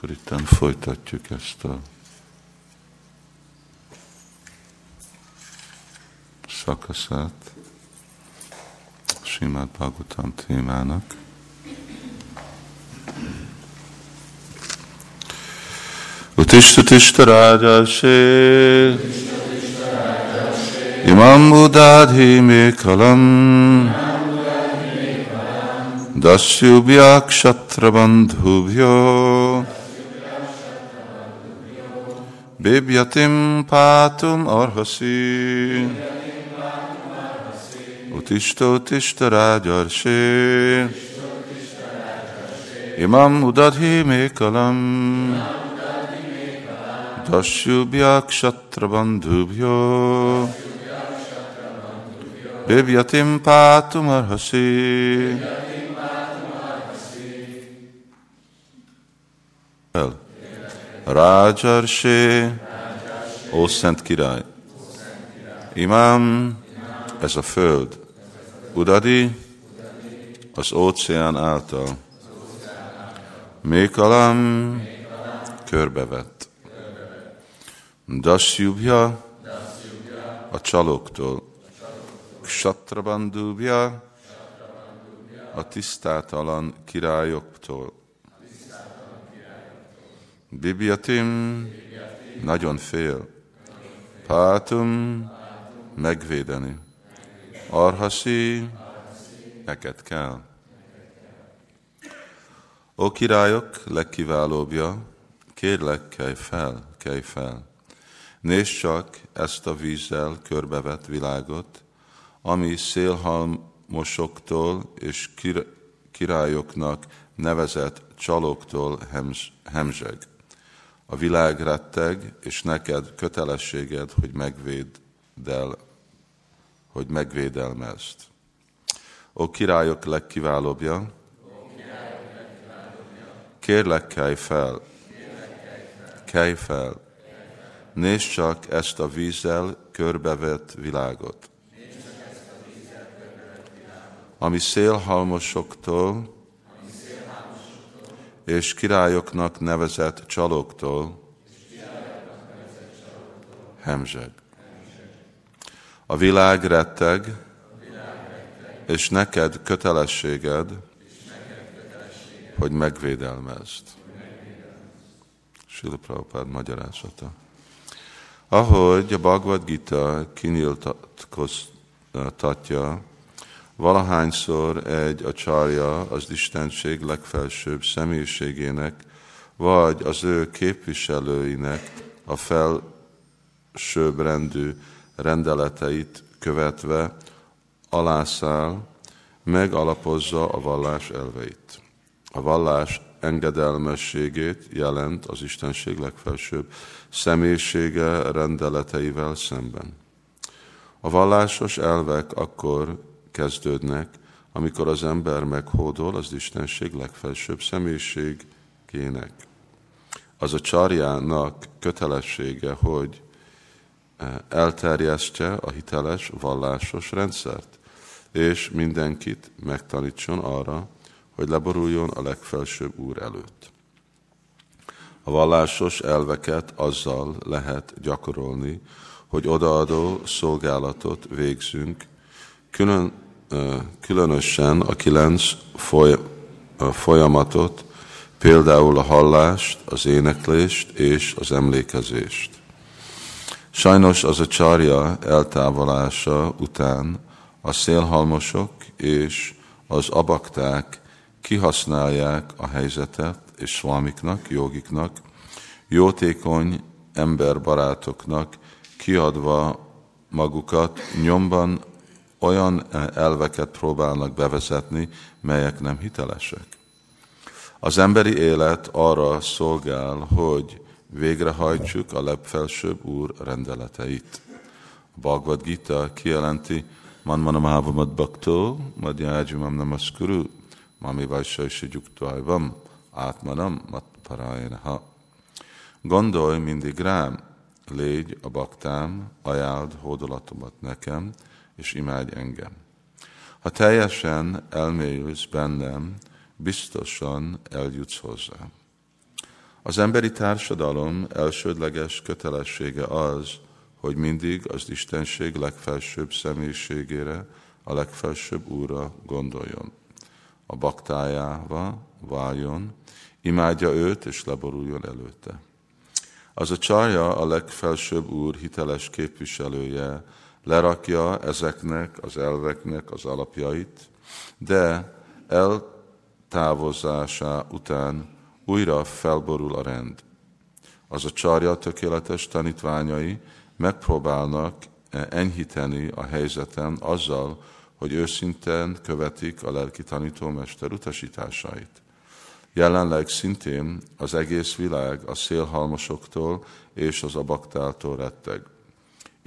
Akkor itt folytatjuk ezt a szakaszát. Simát Bhagavatam témának. Utishta Tishta Rajashe. Imam Buddhadhi Mekalam Dasyubhya Kshatrabandhubhyo Bibyatim pátum arhasi. Utista utista rágyarsi. Imam udadhi mékalam. Dasyubhya kshatrabandhubhyo. Bibyatim pátum arhasi. El. Rájarsi, ó Szent Király, Imám, ez a föld, Udadi, az óceán által, Mékalam, körbevett, Dasyubhya, a csalóktól, Kshatrabandubhya, a tisztátalan királyoktól, Bibiatim nagyon fél. Pátum megvédeni. Arhasi neked kell. Ó királyok legkiválóbbja, kérlek, kelj fel, kelj fel. Nézd csak ezt a vízzel körbevett világot, ami szélhalmosoktól és királyoknak nevezett csalóktól hemzseg. A világ retteg, és neked kötelességed, hogy megvédd el, hogy megvédelmezd. Ó királyok legkiválóbbja, kérlek, kelj fel, kelj fel, nézd csak ezt a vízzel körbevett világot, ami szélhalmosoktól és királyoknak nevezett csalóktól hemzseg. A világ retteg, és neked kötelességed, hogy megvédelmezd. Sila Prabhupád magyarázata. Ahogy a Bhagavad Gita kinyiltatja Valahányszor egy a csarja az Istenség legfelsőbb személyiségének, vagy az ő képviselőinek a felsőbb rendű rendeleteit követve alászál, megalapozza a vallás elveit. A vallás engedelmességét jelent az Istenség legfelsőbb személyisége rendeleteivel szemben. A vallásos elvek akkor kezdődnek, amikor az ember meghódol az Istenség legfelsőbb személyiségének. Az a csarjának kötelessége, hogy eh, elterjesztje a hiteles, vallásos rendszert, és mindenkit megtanítson arra, hogy leboruljon a legfelsőbb Úr előtt. A vallásos elveket azzal lehet gyakorolni, hogy odaadó szolgálatot végzünk, külön különösen a kilenc folyamatot, például a hallást, az éneklést és az emlékezést. Sajnos az a csarja eltávolása után a szélhalmosok és az abakták kihasználják a helyzetet, és szvámiknak, jogiknak, jótékony emberbarátoknak kiadva magukat nyomban olyan elveket próbálnak bevezetni, melyek nem hitelesek. Az emberi élet arra szolgál, hogy végrehajtsuk a legfelsőbb Úr rendeleteit. A Bhagavad Gita kijelenti, Man manam ávamat baktó, madjágyumam namaskuru, mami vajsajsi gyuktvájvam, átmanam mat ha. Gondolj mindig rám, légy a baktám, ajánld hódolatomat nekem, és imádj engem. Ha teljesen elmélyülsz bennem, biztosan eljutsz hozzám. Az emberi társadalom elsődleges kötelessége az, hogy mindig az Istenség legfelsőbb személyiségére, a legfelsőbb Úrra gondoljon. A baktájával váljon, imádja őt és leboruljon előtte. Az a csarja a legfelsőbb Úr hiteles képviselője, lerakja ezeknek az elveknek az alapjait, de eltávozása után újra felborul a rend. Az a csarja tökéletes tanítványai megpróbálnak enyhíteni a helyzeten azzal, hogy őszinten követik a lelki tanítómester utasításait. Jelenleg szintén az egész világ a szélhalmosoktól és az abaktáltól retteg.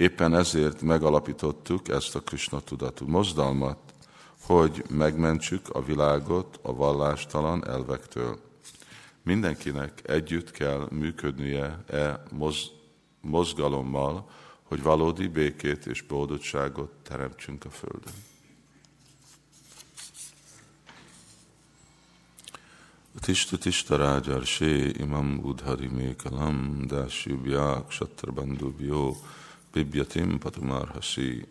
Éppen ezért megalapítottuk ezt a Krishna tudatú mozdalmat, hogy megmentsük a világot a vallástalan elvektől. Mindenkinek együtt kell működnie e moz, mozgalommal, hogy valódi békét és boldogságot teremtsünk a Földön. Tista Tista Rágyarsi Imam Udhari Mékalam Dásyubják Satrabandubjó Bibjatim Patumarhasi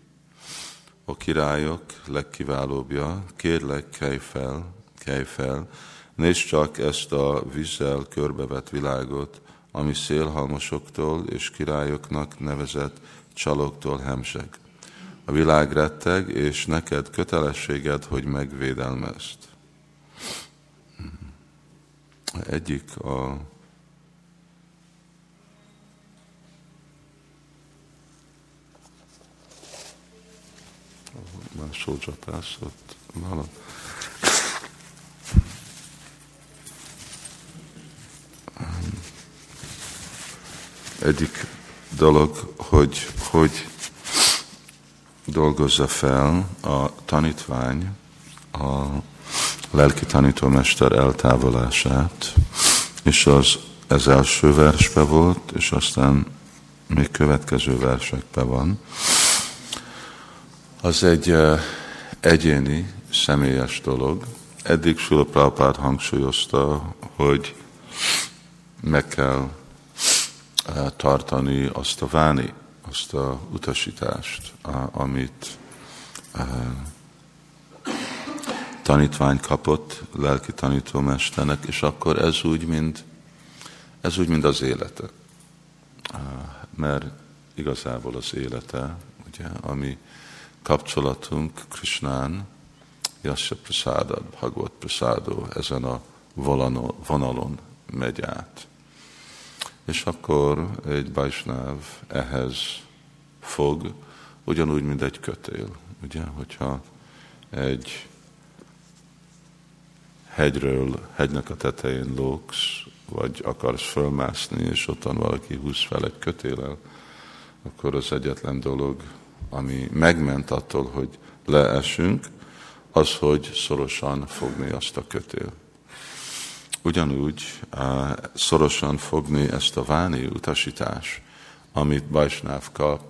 A királyok legkiválóbbja, kérlek, kelj fel, kelj fel, nézd csak ezt a vízzel körbevett világot, ami szélhalmosoktól és királyoknak nevezett csaloktól hemzseg. A világ retteg, és neked kötelességed, hogy megvédelmezd. Egyik a másodcsapás ott vala. Egyik dolog, hogy, hogy dolgozza fel a tanítvány a lelki tanítómester eltávolását, és az ez első versbe volt, és aztán még következő versekben van. Az egy egyéni, személyes dolog. Eddig Sula Prabhupád hangsúlyozta, hogy meg kell tartani azt a váni, azt a utasítást, amit tanítvány kapott lelki tanítómesternek, és akkor ez úgy, mint, ez úgy, mint az élete. Mert igazából az élete, ugye, ami kapcsolatunk Krishnán, Yasya Prasada, Bhagavad Prasado, ezen a vonalon megy át. És akkor egy bajsnáv ehhez fog, ugyanúgy, mint egy kötél. Ugye, hogyha egy hegyről, hegynek a tetején lóksz, vagy akarsz fölmászni, és ott van valaki húz fel egy kötélel, akkor az egyetlen dolog, ami megment attól, hogy leesünk, az, hogy szorosan fogni azt a kötél. Ugyanúgy szorosan fogni ezt a váni utasítás, amit Bajsnáv kap,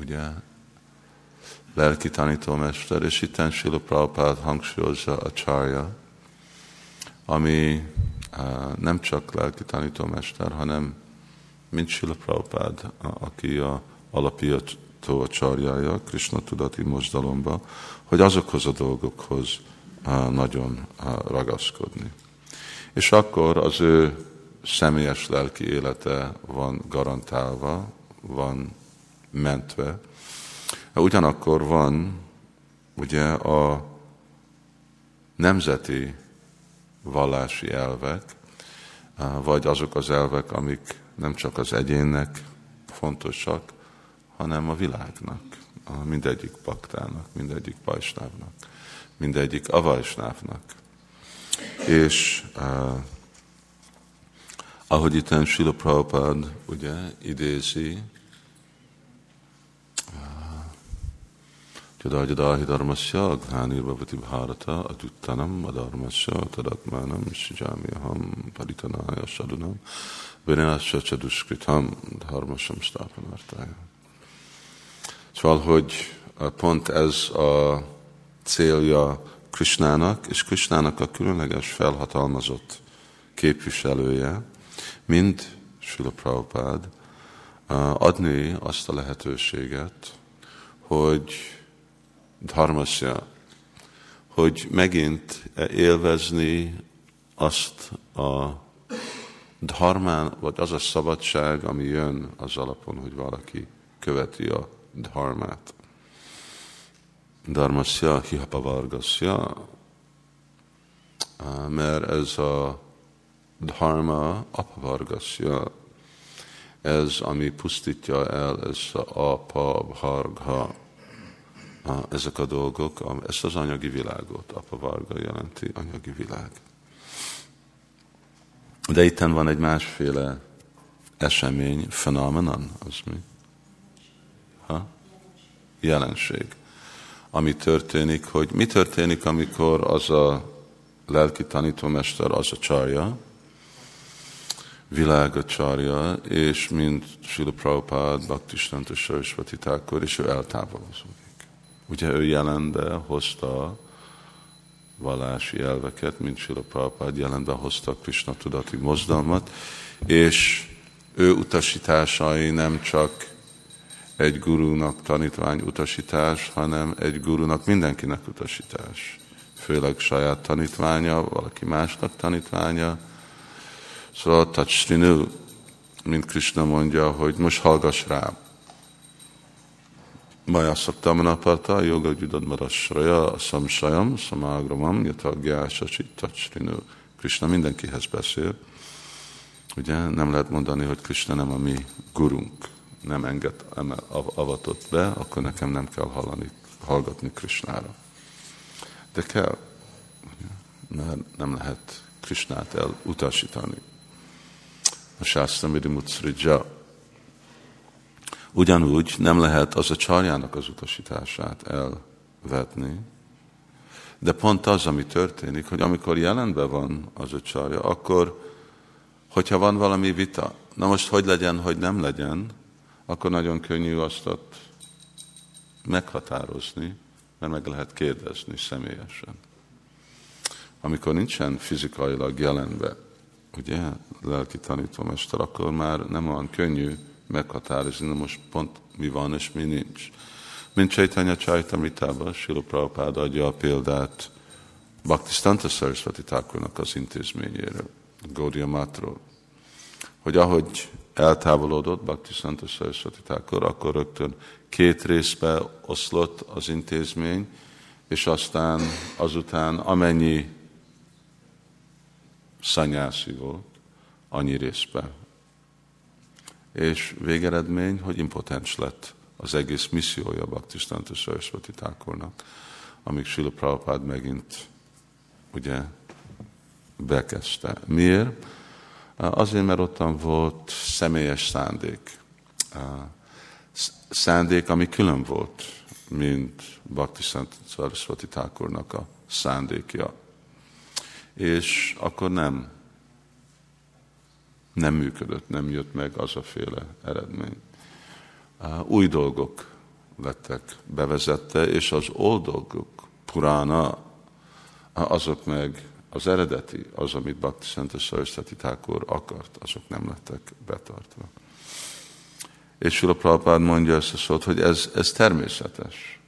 ugye, lelki tanítómester, és itt Sila Prabhupád hangsúlyozza a csarja, ami nem csak lelki tanítómester, hanem mint Sila Prabhupád, aki a alapító a csarjája, Krishna tudati mozdalomba, hogy azokhoz a dolgokhoz nagyon ragaszkodni. És akkor az ő személyes lelki élete van garantálva, van mentve. Ugyanakkor van ugye a nemzeti vallási elvek, vagy azok az elvek, amik nem csak az egyénnek fontosak, hanem a világnak, a mindegyik paktának, mindegyik pajsnávnak, mindegyik avajsnávnak. És ahogy itt Srila Prabhupád ugye idézi, Jadajadahi dharmasya ghanirvavati bharata aduttanam adharmasya tadatmanam sijamyaham paritanaya sadunam vinasya chaduskritam dharmasam stapanartája. Szóval, hogy pont ez a célja Krishnának, és Krishnának a különleges felhatalmazott képviselője, mint Srila Prabhupád, adni azt a lehetőséget, hogy dharmasya, hogy megint élvezni azt a dharmán, vagy az a szabadság, ami jön az alapon, hogy valaki követi a dharmát. Dharmasya, hihapavargasya, mert ez a dharma apavargasya, ez, ami pusztítja el, ez a apa, bharga, ezek a dolgok, ezt az anyagi világot, apavarga jelenti anyagi világ. De itten van egy másféle esemény, phenomenon, az mi? Ha? Jelenség. Ami történik, hogy mi történik, amikor az a lelki tanítómester, az a csarja, világ a csarja, és mint Srila Prabhupád, Bhaktisnanta Sarasvati Thakur, és ő eltávolozódik. Ugye ő jelenbe hozta vallási elveket, mint Sila Prabhupád jelenbe hozta Krishna tudati mozdalmat, és ő utasításai nem csak egy gurúnak tanítvány utasítás, hanem egy gurúnak mindenkinek utasítás. Főleg saját tanítványa, valaki másnak tanítványa. Szóval Tacsrinő, mint Krishna mondja, hogy most hallgass rám. Maja Saktamanaparta, Yoga Gyudadmarasraja, Samsajam, Samagramam, Yataggyása, Tacsrinő. Krishna mindenkihez beszél. Ugye nem lehet mondani, hogy Krishna nem a mi gurunk, nem enged avatott be, akkor nekem nem kell hallani, hallgatni Krishnára. De kell, mert nem lehet Krishnát elutasítani. A Shastra Mutsrija Ugyanúgy nem lehet az a csarjának az utasítását elvetni, de pont az, ami történik, hogy amikor jelenben van az a csarja, akkor, hogyha van valami vita, na most hogy legyen, hogy nem legyen, akkor nagyon könnyű azt ott meghatározni, mert meg lehet kérdezni személyesen. Amikor nincsen fizikailag jelenbe, ugye, lelki tanítómester, akkor már nem olyan könnyű meghatározni, na most pont mi van és mi nincs. Mint Chaitanya Chaitamritában, Sila Prabhupád adja a példát Bhaktisztanta Sarasvati az intézményéről, Gaudiya Matról, hogy ahogy eltávolodott Bhaktisztanta Sarasvati Thakur, akkor rögtön két részbe oszlott az intézmény, és aztán azután amennyi szanyászi volt, annyi részbe és végeredmény, hogy impotens lett az egész missziója Bhaktistanta Sarasvati Thakurnak, amíg Prabhupád megint ugye bekezdte. Miért? Azért, mert ottan volt személyes szándék. Szándék, ami külön volt, mint Bhaktistanta Sarasvati Thakurnak a szándékja. És akkor nem nem működött, nem jött meg az a féle eredmény. Új dolgok lettek bevezette, és az oldalgok, purána, azok meg az eredeti, az, amit Bhakti Szentes Sarasvati Thakur akart, azok nem lettek betartva. És Sula Prabhupád mondja ezt a szót, hogy ez, ez természetes.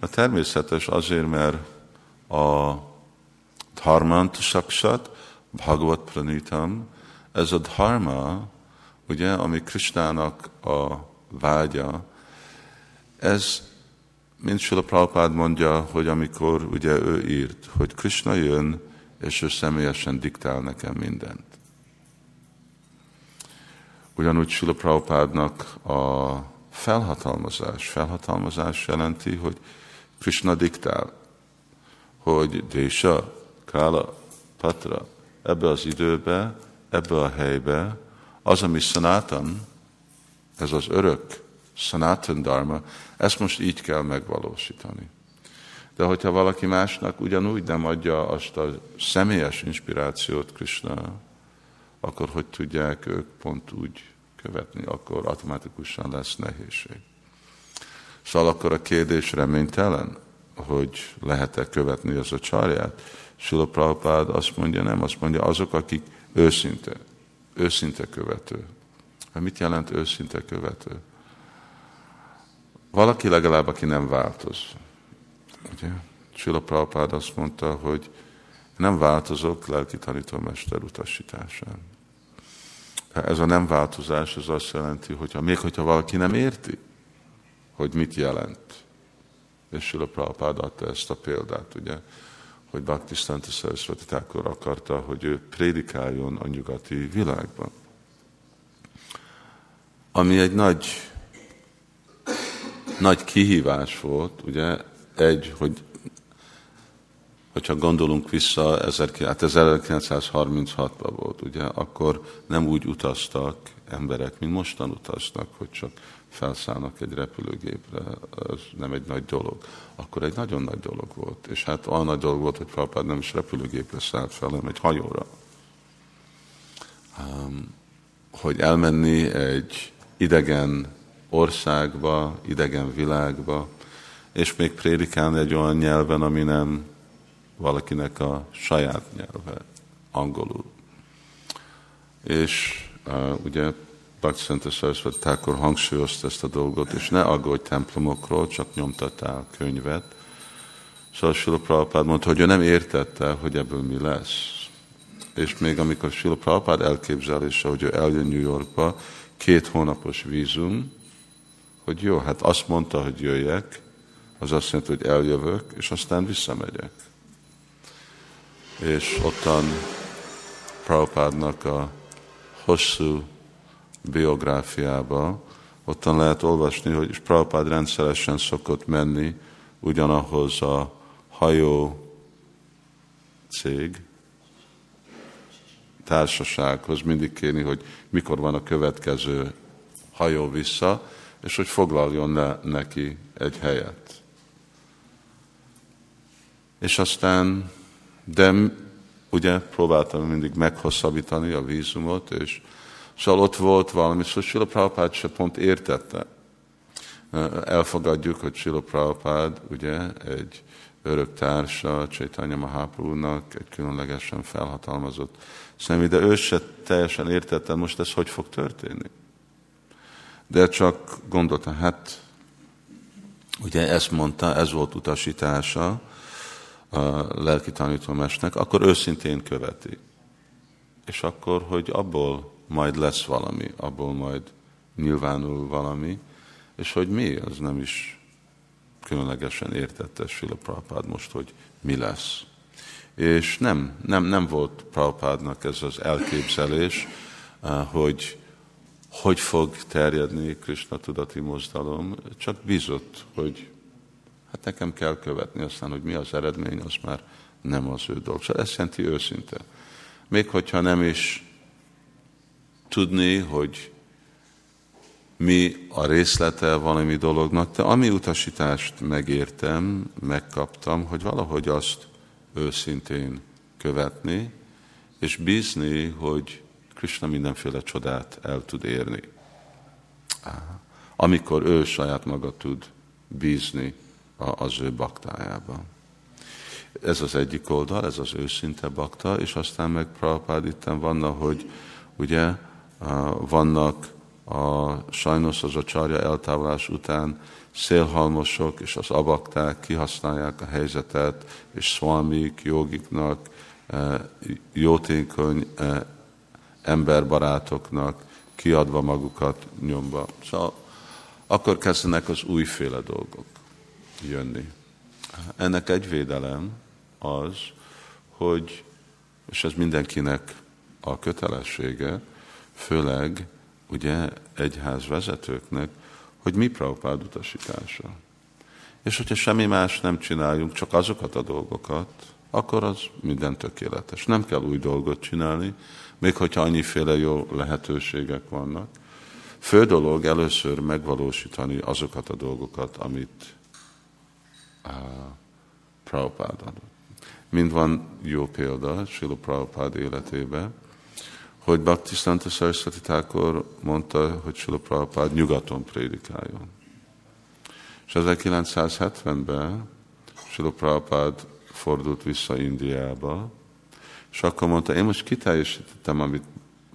A természetes azért, mert a dharmant saksat, bhagavat pranitam, ez a dharma, ugye, ami Krishnának a vágya, ez, mint Sula Prabhupád mondja, hogy amikor ugye ő írt, hogy Krishna jön, és ő személyesen diktál nekem mindent. Ugyanúgy Sula Prabhupádnak a felhatalmazás. Felhatalmazás jelenti, hogy Krishna diktál, hogy Désa, Kála, Patra, ebbe az időbe ebbe a helybe, az, ami Sanatan, ez az örök Sanatan Dharma, ezt most így kell megvalósítani. De hogyha valaki másnak ugyanúgy nem adja azt a személyes inspirációt Krishna, akkor hogy tudják ők pont úgy követni, akkor automatikusan lesz nehézség. Szóval akkor a kérdés reménytelen, hogy lehet-e követni az a csarját. Sula Prabhupád azt mondja, nem, azt mondja, azok, akik őszinte, őszinte követő. Hát mit jelent őszinte követő? Valaki legalább, aki nem változ. Ugye? Sula Prabhupád azt mondta, hogy nem változok lelki tanítómester utasításán. Ez a nem változás az azt jelenti, hogy még hogyha valaki nem érti, hogy mit jelent. És Sula Prabhupád adta ezt a példát, ugye, hogy Bhaktisztanta Saraswati Thakur akarta, hogy ő prédikáljon a nyugati világban. Ami egy nagy, nagy kihívás volt, ugye, egy, hogy hogyha gondolunk vissza, 1936-ban hát volt, ugye, akkor nem úgy utaztak emberek, mint mostan utaznak, hogy csak felszállnak egy repülőgépre, ez nem egy nagy dolog. Akkor egy nagyon nagy dolog volt. És hát olyan nagy dolog volt, hogy Prabhupád nem is repülőgépre szállt fel, hanem egy hajóra. Um, hogy elmenni egy idegen országba, idegen világba, és még prédikálni egy olyan nyelven, ami nem valakinek a saját nyelve, angolul. És uh, ugye Bhaktiszenta Saraswati Thakur hangsúlyozta ezt a dolgot, és ne aggódj templomokról, csak nyomtatál könyvet. Szóval Sula Prabhupád mondta, hogy ő nem értette, hogy ebből mi lesz. És még amikor Sula Prabhupád elképzelése, hogy ő eljön New Yorkba, két hónapos vízum, hogy jó, hát azt mondta, hogy jöjjek, az azt jelenti, hogy eljövök, és aztán visszamegyek. És ottan Prabhupádnak a hosszú biográfiába, ottan lehet olvasni, hogy Prabhupád rendszeresen szokott menni ugyanahoz a hajó cég, társasághoz, mindig kérni, hogy mikor van a következő hajó vissza, és hogy foglaljon le neki egy helyet. És aztán, de ugye próbáltam mindig meghosszabbítani a vízumot, és Szóval ott volt valami, szóval Sila Prabhupád se pont értette. Elfogadjuk, hogy Sila Prabhupád ugye egy örök társa Csaitanya Mahaprabhu-nak, egy különlegesen felhatalmazott személy, de ő se teljesen értette, most ez hogy fog történni. De csak gondolta, hát ugye ezt mondta, ez volt utasítása a lelki tanítómesnek, akkor őszintén követi. És akkor, hogy abból majd lesz valami, abból majd nyilvánul valami, és hogy mi, az nem is különlegesen értette Sila Prabhupád most, hogy mi lesz. És nem, nem, nem volt Prabhupádnak ez az elképzelés, eh, hogy hogy fog terjedni Krishna tudati mozdalom, csak bízott, hogy hát nekem kell követni, aztán, hogy mi az eredmény, az már nem az ő dolg. Szóval ezt jelenti őszinte. Még hogyha nem is tudni, hogy mi a részlete valami dolognak, de ami utasítást megértem, megkaptam, hogy valahogy azt őszintén követni, és bízni, hogy Krishna mindenféle csodát el tud érni. Amikor ő saját maga tud bízni az ő baktájában. Ez az egyik oldal, ez az őszinte bakta, és aztán meg Prabhupád itten vannak, hogy ugye vannak a, sajnos az a csarja eltávolás után szélhalmosok és az abakták kihasználják a helyzetet, és szvalmik, jogiknak, e, jótékony e, emberbarátoknak kiadva magukat nyomba. Szóval akkor kezdenek az újféle dolgok jönni. Ennek egy védelem az, hogy, és ez mindenkinek a kötelessége, főleg ugye egyház vezetőknek, hogy mi Prabhupád utasítása. És hogyha semmi más nem csináljunk, csak azokat a dolgokat, akkor az minden tökéletes. Nem kell új dolgot csinálni, még hogyha annyiféle jó lehetőségek vannak. Fő dolog először megvalósítani azokat a dolgokat, amit uh, Prabhupád adott. Mind van jó példa Sila Prabhupád életében, hogy Bhaktisztanta Saraswati Thakur mondta, hogy Sila Prabhupád nyugaton prédikáljon. És 1970-ben Sila Prabhupád fordult vissza Indiába, és akkor mondta, én most kiteljesítettem, amit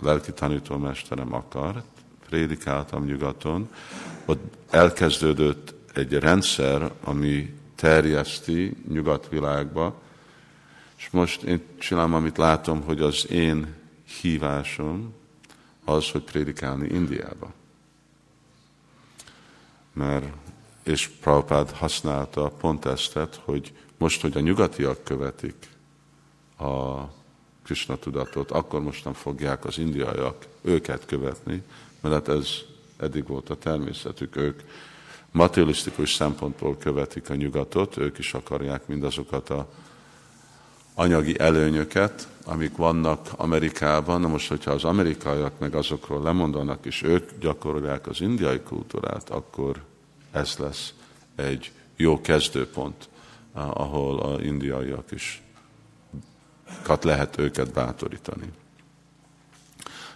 lelki tanítómesterem akart, prédikáltam nyugaton, ott elkezdődött egy rendszer, ami terjeszti nyugatvilágba, és most én csinálom, amit látom, hogy az én hívásom az, hogy prédikálni Indiába. Mert, és Prabhupád használta pont ezt, hogy most, hogy a nyugatiak követik a Krishna tudatot, akkor mostan fogják az indiaiak őket követni, mert hát ez eddig volt a természetük. Ők materialisztikus szempontból követik a nyugatot, ők is akarják mindazokat a anyagi előnyöket, amik vannak Amerikában. Na most, hogyha az amerikaiak meg azokról lemondanak, és ők gyakorolják az indiai kultúrát, akkor ez lesz egy jó kezdőpont, ahol a indiaiak is lehet őket bátorítani.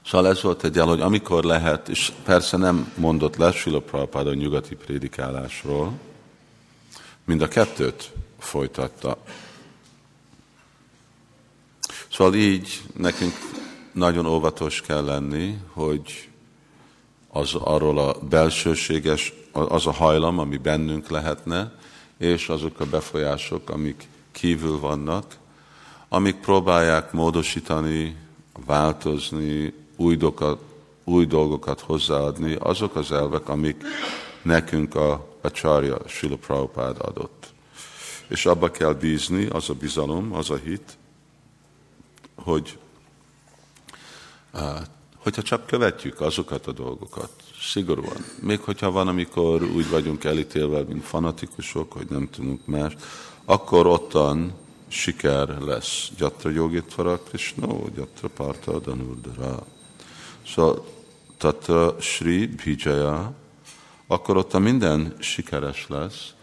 Szóval ez volt egy el, hogy amikor lehet, és persze nem mondott le Sila Prabhupád a nyugati prédikálásról, mind a kettőt folytatta. Szóval így nekünk nagyon óvatos kell lenni, hogy az arról a belsőséges, az a hajlam, ami bennünk lehetne, és azok a befolyások, amik kívül vannak, amik próbálják módosítani, változni, új, dolgokat, új dolgokat hozzáadni, azok az elvek, amik nekünk a, a csarja Sila Prabhupád adott. És abba kell bízni, az a bizalom, az a hit, hogy hogyha csak követjük azokat a dolgokat, szigorúan, még hogyha van, amikor úgy vagyunk elítélve, mint fanatikusok, hogy nem tudunk más, akkor ottan siker lesz. Gyatra Yogittvara Krishna, Gyatra Parta Danurdara. Szóval Tatra Sri Bhijaya, akkor ott a minden sikeres lesz,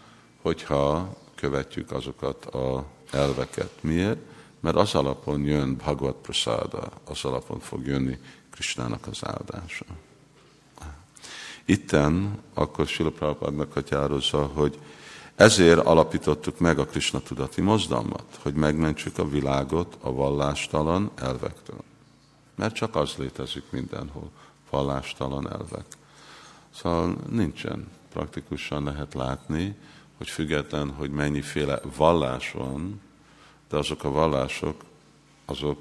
hogyha követjük azokat a elveket. Miért? Mert az alapon jön Bhagavad Prasada, az alapon fog jönni Krishnának az áldása. Itten akkor Sila Prabhupád meghatározza, hogy ezért alapítottuk meg a Krishna tudati mozdalmat, hogy megmentsük a világot a vallástalan elvektől mert csak az létezik mindenhol, vallástalan elvek. Szóval nincsen. Praktikusan lehet látni, hogy független, hogy mennyiféle vallás van, de azok a vallások, azok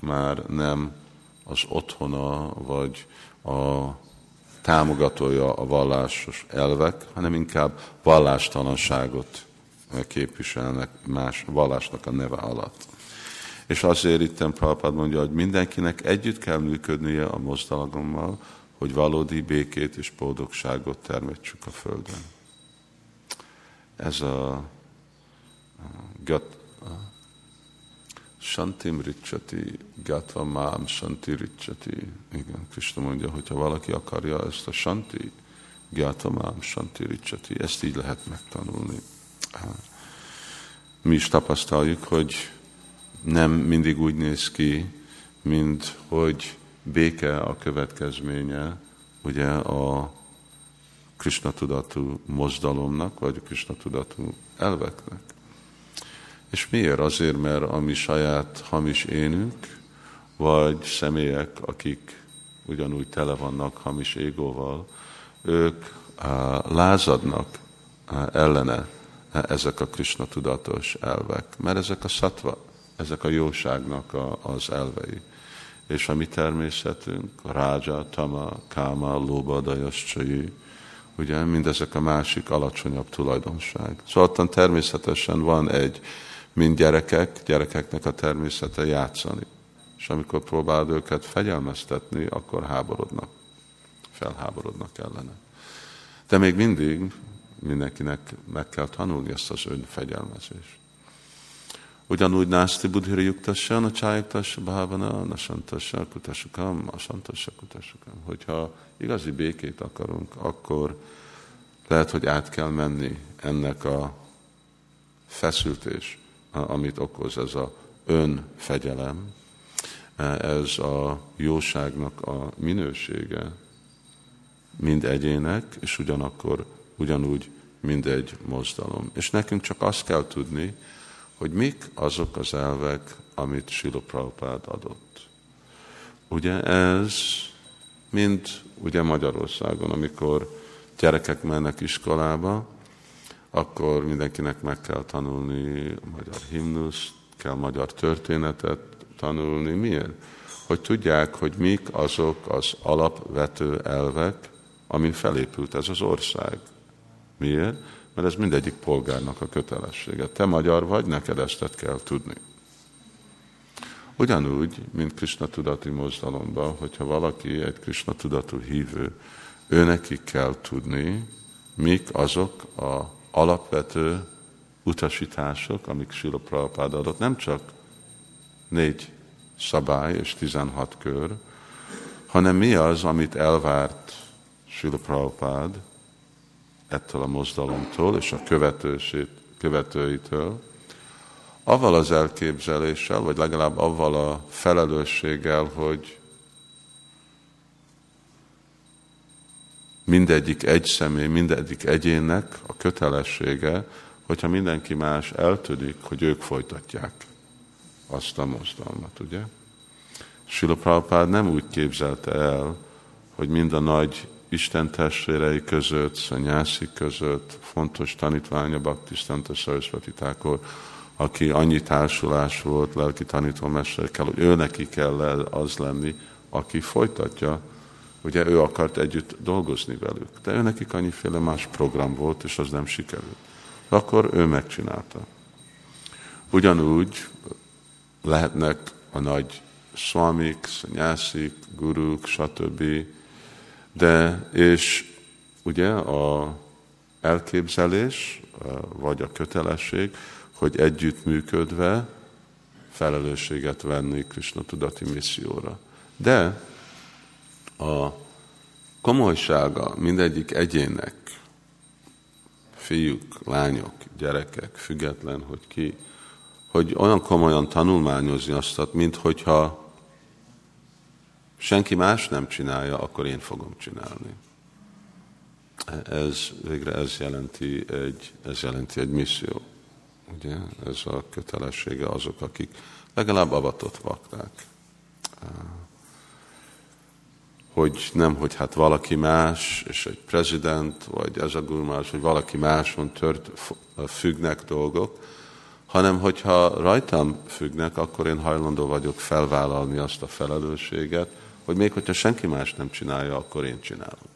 már nem az otthona, vagy a támogatója a vallásos elvek, hanem inkább vallástalanságot képviselnek más vallásnak a neve alatt. És azért itt Prabhupád mondja, hogy mindenkinek együtt kell működnie a mozdalagommal, hogy valódi békét és boldogságot termetsük a Földön. Ez a, Shantim Ricsati, Gatva Mám Shanti Ricsati. Igen, Krishna mondja, hogyha valaki akarja ezt a Shanti, Gatva Mám Shanti Ricsati, ezt így lehet megtanulni. Mi is tapasztaljuk, hogy nem mindig úgy néz ki, mint hogy béke a következménye, ugye a Krishna tudatú mozdalomnak, vagy a Krishna tudatú elveknek. És miért? Azért, mert a mi saját hamis énünk, vagy személyek, akik ugyanúgy tele vannak hamis égóval, ők lázadnak ellene ezek a Krishna tudatos elvek, mert ezek a szatva ezek a jóságnak a, az elvei. És a mi természetünk, a rája, tama, káma, lóba, dajascsai, ugye mindezek a másik alacsonyabb tulajdonság. Szóval természetesen van egy, mint gyerekek, gyerekeknek a természete játszani. És amikor próbálod őket fegyelmeztetni, akkor háborodnak, felháborodnak ellene. De még mindig mindenkinek meg kell tanulni ezt az önfegyelmezést. Ugyanúgy nászti budhira juktassa, a csájuktassa, bhavana, nasantassa, kutasukam, asantassa, kutasukam. Hogyha igazi békét akarunk, akkor lehet, hogy át kell menni ennek a feszültés, amit okoz ez a önfegyelem, ez a jóságnak a minősége, mind egyének, és ugyanakkor ugyanúgy mindegy mozdalom. És nekünk csak azt kell tudni, hogy mik azok az elvek, amit Silo Prabhupád adott. Ugye ez mind ugye Magyarországon, amikor gyerekek mennek iskolába, akkor mindenkinek meg kell tanulni magyar himnuszt, kell magyar történetet tanulni. Miért? Hogy tudják, hogy mik azok az alapvető elvek, amin felépült ez az ország. Miért? Mert ez mindegyik polgárnak a kötelessége. Te magyar vagy, neked ezt kell tudni. Ugyanúgy, mint Krishna tudati mozdalomban, hogyha valaki egy Krishna tudatú hívő, ő neki kell tudni, mik azok a alapvető utasítások, amik Sila Prabhupád adott, nem csak négy szabály és tizenhat kör, hanem mi az, amit elvárt Sila Prabhupád ettől a mozdalomtól és a követőitől, avval az elképzeléssel, vagy legalább avval a felelősséggel, hogy mindegyik egy személy, mindegyik egyénnek a kötelessége, hogyha mindenki más eltűnik, hogy ők folytatják azt a mozdalmat, ugye? Sila Prabhupád nem úgy képzelte el, hogy mind a nagy Isten testvérei között, szanyászik között, fontos tanítványa Bhaktisztanta Sarasvati Thakur, aki annyi társulás volt lelki tanítómesterkel, hogy ő neki kell az lenni, aki folytatja, ugye ő akart együtt dolgozni velük, de ő nekik annyiféle más program volt, és az nem sikerült. Akkor ő megcsinálta. Ugyanúgy lehetnek a nagy szvamik, szanyászik, guruk, stb., de és ugye a elképzelés, vagy a kötelesség, hogy együttműködve felelősséget venni Krishna tudati misszióra. De a komolysága mindegyik egyének, fiúk, lányok, gyerekek, független, hogy ki, hogy olyan komolyan tanulmányozni azt, mint hogyha senki más nem csinálja, akkor én fogom csinálni. Ez végre ez jelenti egy, ez jelenti egy misszió. Ugye? Ez a kötelessége azok, akik legalább avatott vakták. Hogy nem, hogy hát valaki más, és egy prezident, vagy ez a gurmás, vagy valaki máson tört, függnek dolgok, hanem hogyha rajtam függnek, akkor én hajlandó vagyok felvállalni azt a felelősséget, hogy még hogyha senki más nem csinálja, akkor én csinálom.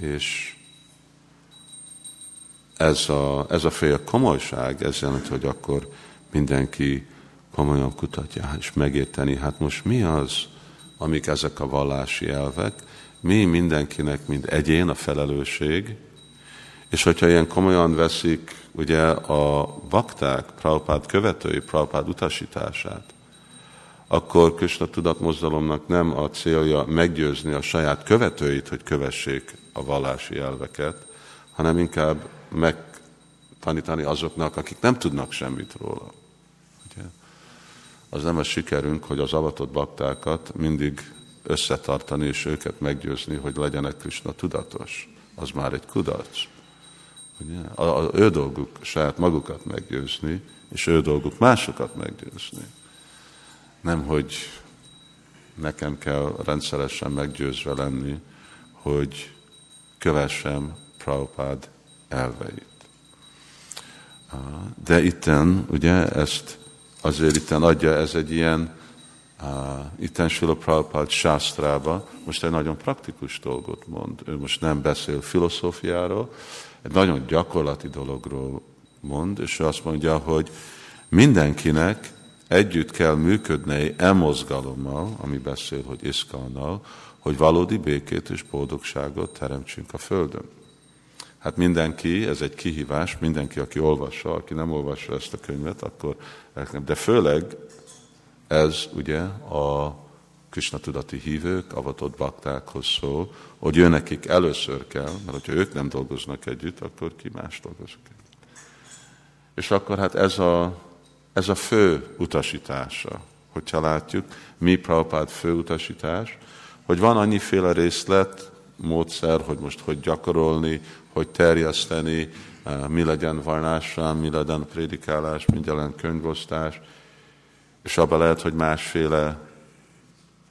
És ez a, ez a fél komolyság, ez jelenti, hogy akkor mindenki komolyan kutatja és megérteni, hát most mi az, amik ezek a vallási elvek, mi mindenkinek, mint egyén a felelősség, és hogyha ilyen komolyan veszik ugye a bakták, Prabhupád követői, Prabhupád utasítását, akkor Krishna tudatmozdalomnak nem a célja meggyőzni a saját követőit, hogy kövessék a vallási elveket, hanem inkább megtanítani azoknak, akik nem tudnak semmit róla. Az nem a sikerünk, hogy az avatott baktákat mindig összetartani és őket meggyőzni, hogy legyenek Krishna tudatos. Az már egy kudarc. Ugye? A, a, ő dolguk saját magukat meggyőzni, és ő dolguk másokat meggyőzni. Nem, hogy nekem kell rendszeresen meggyőzve lenni, hogy kövessem Prabhupád elveit. De itten, ugye, ezt azért itten adja, ez egy ilyen, uh, itten Sula Prabhupád sásztrába most egy nagyon praktikus dolgot mond. Ő most nem beszél filozófiáról, egy nagyon gyakorlati dologról mond, és ő azt mondja, hogy mindenkinek együtt kell működni e mozgalommal, ami beszél, hogy iszkannal, hogy valódi békét és boldogságot teremtsünk a Földön. Hát mindenki, ez egy kihívás, mindenki, aki olvassa, aki nem olvassa ezt a könyvet, akkor de főleg ez ugye a Krishna tudati hívők, avatott baktákhoz szól, hogy ő nekik először kell, mert hogyha ők nem dolgoznak együtt, akkor ki más dolgozik. És akkor hát ez a, ez a fő utasítása, hogyha látjuk, mi Prabhupád fő utasítás, hogy van annyiféle részlet, módszer, hogy most hogy gyakorolni, hogy terjeszteni, mi legyen varnásra, mi legyen prédikálás, mi legyen könyvosztás, és abban lehet, hogy másféle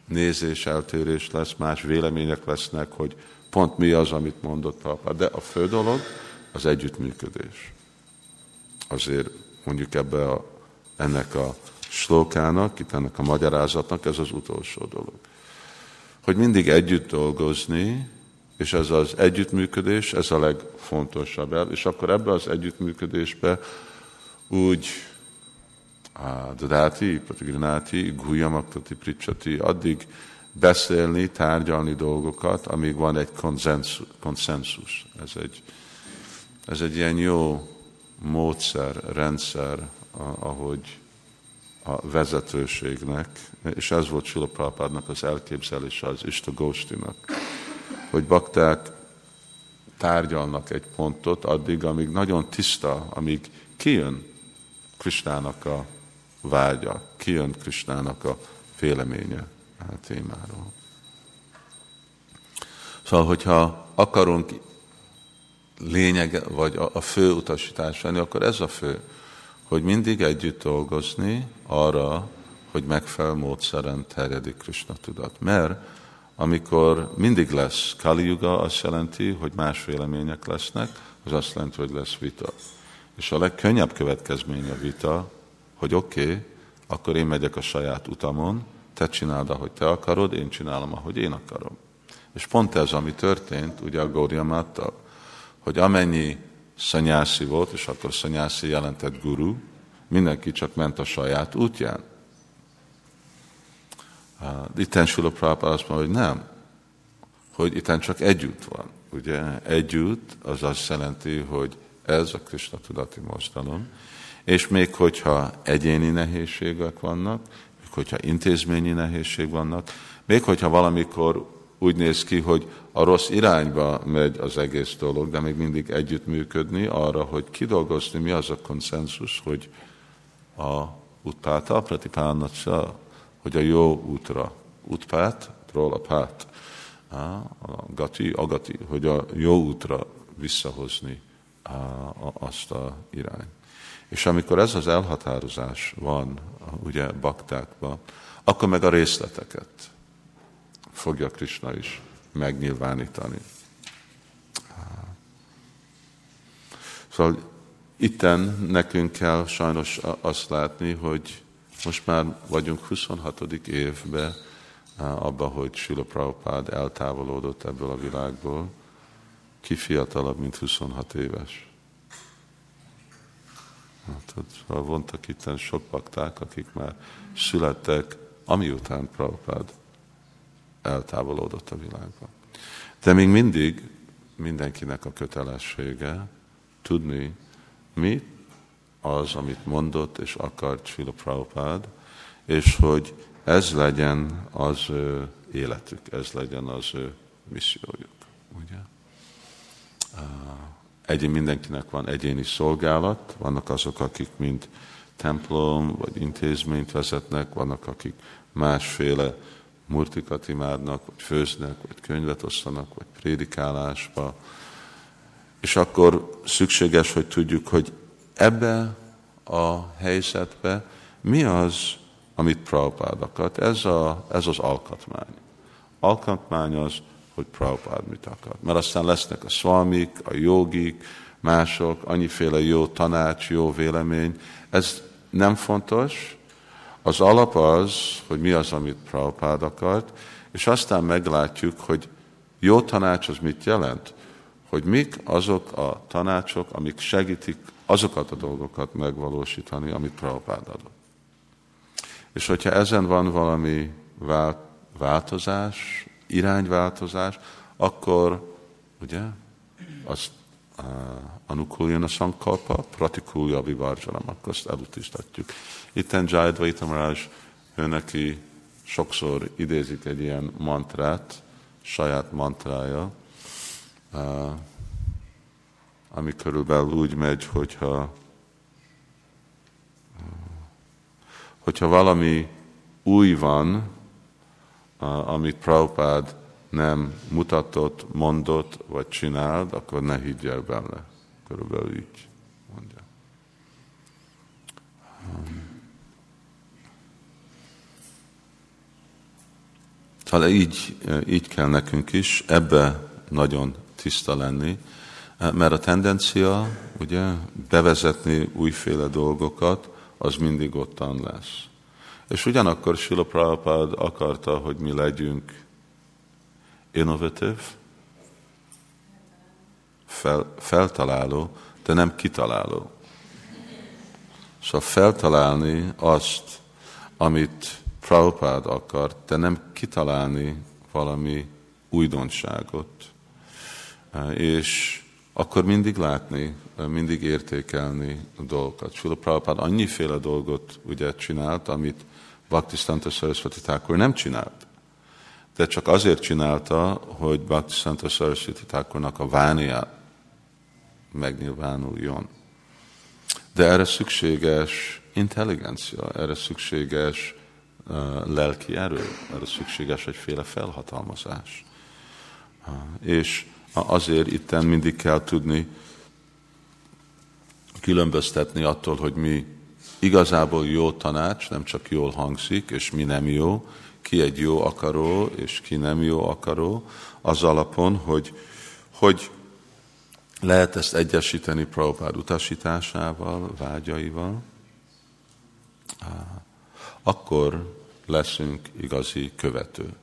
nézés, eltérés lesz, más vélemények lesznek, hogy pont mi az, amit mondott papa. De a fő dolog az együttműködés. Azért mondjuk ebbe a, ennek a slókának, itt ennek a magyarázatnak ez az utolsó dolog. Hogy mindig együtt dolgozni, és ez az együttműködés, ez a legfontosabb. És akkor ebbe az együttműködésbe úgy Dadáti, Patigrináti, Gulyamaktati, Pricsati, addig beszélni, tárgyalni dolgokat, amíg van egy konszenzus. Ez egy, ez egy ilyen jó módszer, rendszer, ahogy a vezetőségnek, és ez volt Sula Prabhupádnak az elképzelése az Ista Góstinak, hogy bakták tárgyalnak egy pontot addig, amíg nagyon tiszta, amíg kijön Kristának a vágya, kijön Krisnának a véleménye a témáról. Szóval, hogyha akarunk lényeg, vagy a, a fő utasítás lenni, akkor ez a fő, hogy mindig együtt dolgozni arra, hogy megfelelő módszeren terjedik Krishna tudat. Mert amikor mindig lesz Kali Yuga, azt jelenti, hogy más vélemények lesznek, az azt jelenti, hogy lesz vita. És a legkönnyebb következmény a vita, hogy oké, okay, akkor én megyek a saját utamon, te csináld, ahogy te akarod, én csinálom, ahogy én akarom. És pont ez, ami történt, ugye a Gória hogy amennyi szanyászi volt, és akkor szanyászi jelentett guru, mindenki csak ment a saját útján. Itten Sula Prabhupada azt mondja, hogy nem, hogy itten csak együtt van. Ugye együtt az azt jelenti, hogy ez a Krishna tudati mozgalom, és még hogyha egyéni nehézségek vannak, még hogyha intézményi nehézség vannak, még hogyha valamikor úgy néz ki, hogy a rossz irányba megy az egész dolog, de még mindig együttműködni arra, hogy kidolgozni, mi az a konszenzus, hogy a utpáta, pratipánatsa, hogy a jó útra, útpátról a pát, a gati, agati, hogy a jó útra visszahozni azt a irányt. És amikor ez az elhatározás van, ugye baktákban, akkor meg a részleteket fogja Krishna is megnyilvánítani. Szóval itten nekünk kell sajnos azt látni, hogy most már vagyunk 26. évben abba, hogy Sula Prabhupád eltávolodott ebből a világból, ki fiatalabb, mint 26 éves. Hát, szóval vontak itt sok bakták, akik már születtek, amiután Prabhupád eltávolodott a világban. De még mindig mindenkinek a kötelessége tudni, mi az, amit mondott és akart Srila Prabhupád, és hogy ez legyen az ő életük, ez legyen az ő missziójuk. Ugye? Egyén mindenkinek van egyéni szolgálat, vannak azok, akik mind templom vagy intézményt vezetnek, vannak, akik másféle murtikat imádnak, vagy főznek, vagy könyvet osztanak, vagy prédikálásba. És akkor szükséges, hogy tudjuk, hogy ebbe a helyzetbe mi az, amit Prabhupád akart. Ez, a, ez az alkotmány. Alkotmány az, hogy Prabhupád mit akar. Mert aztán lesznek a szvalmik, a jogik, mások, annyiféle jó tanács, jó vélemény. Ez nem fontos. Az alap az, hogy mi az, amit Prabhupád akart, és aztán meglátjuk, hogy jó tanács az mit jelent, hogy mik azok a tanácsok, amik segítik azokat a dolgokat megvalósítani, amit Prabhupád adott. És hogyha ezen van valami változás, irányváltozás, akkor ugye azt anukuljana sankalpa, pratikulja vivarjanam, akkor azt elutisíthatjuk. Itten Jayadvaita Maharaj, ő neki sokszor idézik egy ilyen mantrát, saját mantrája, ami körülbelül úgy megy, hogyha hogyha valami új van, amit Prabhupád nem mutatott, mondott, vagy csinált, akkor ne higgyel bele. Körülbelül így mondja. Szóval így, így kell nekünk is ebbe nagyon tiszta lenni, mert a tendencia, ugye, bevezetni újféle dolgokat, az mindig ottan lesz. És ugyanakkor Sila Prabhupád akarta, hogy mi legyünk innovatív, fel, feltaláló, de nem kitaláló. Szóval feltalálni azt, amit Prabhupád akart, de nem kitalálni valami újdonságot. És akkor mindig látni, mindig értékelni a dolgokat. Sula Prabhupád annyiféle dolgot ugye csinált, amit Bhaktisztanta Saraswati Thakur nem csinált. De csak azért csinálta, hogy Bhaktisztanta Saraswati Thakurnak a vánia megnyilvánuljon. De erre szükséges intelligencia, erre szükséges uh, lelki erő, erre szükséges egyféle felhatalmazás. Uh, és azért itten mindig kell tudni különböztetni attól, hogy mi igazából jó tanács, nem csak jól hangzik, és mi nem jó, ki egy jó akaró, és ki nem jó akaró, az alapon, hogy hogy lehet ezt egyesíteni Prabhupád utasításával, vágyaival, akkor leszünk igazi követő.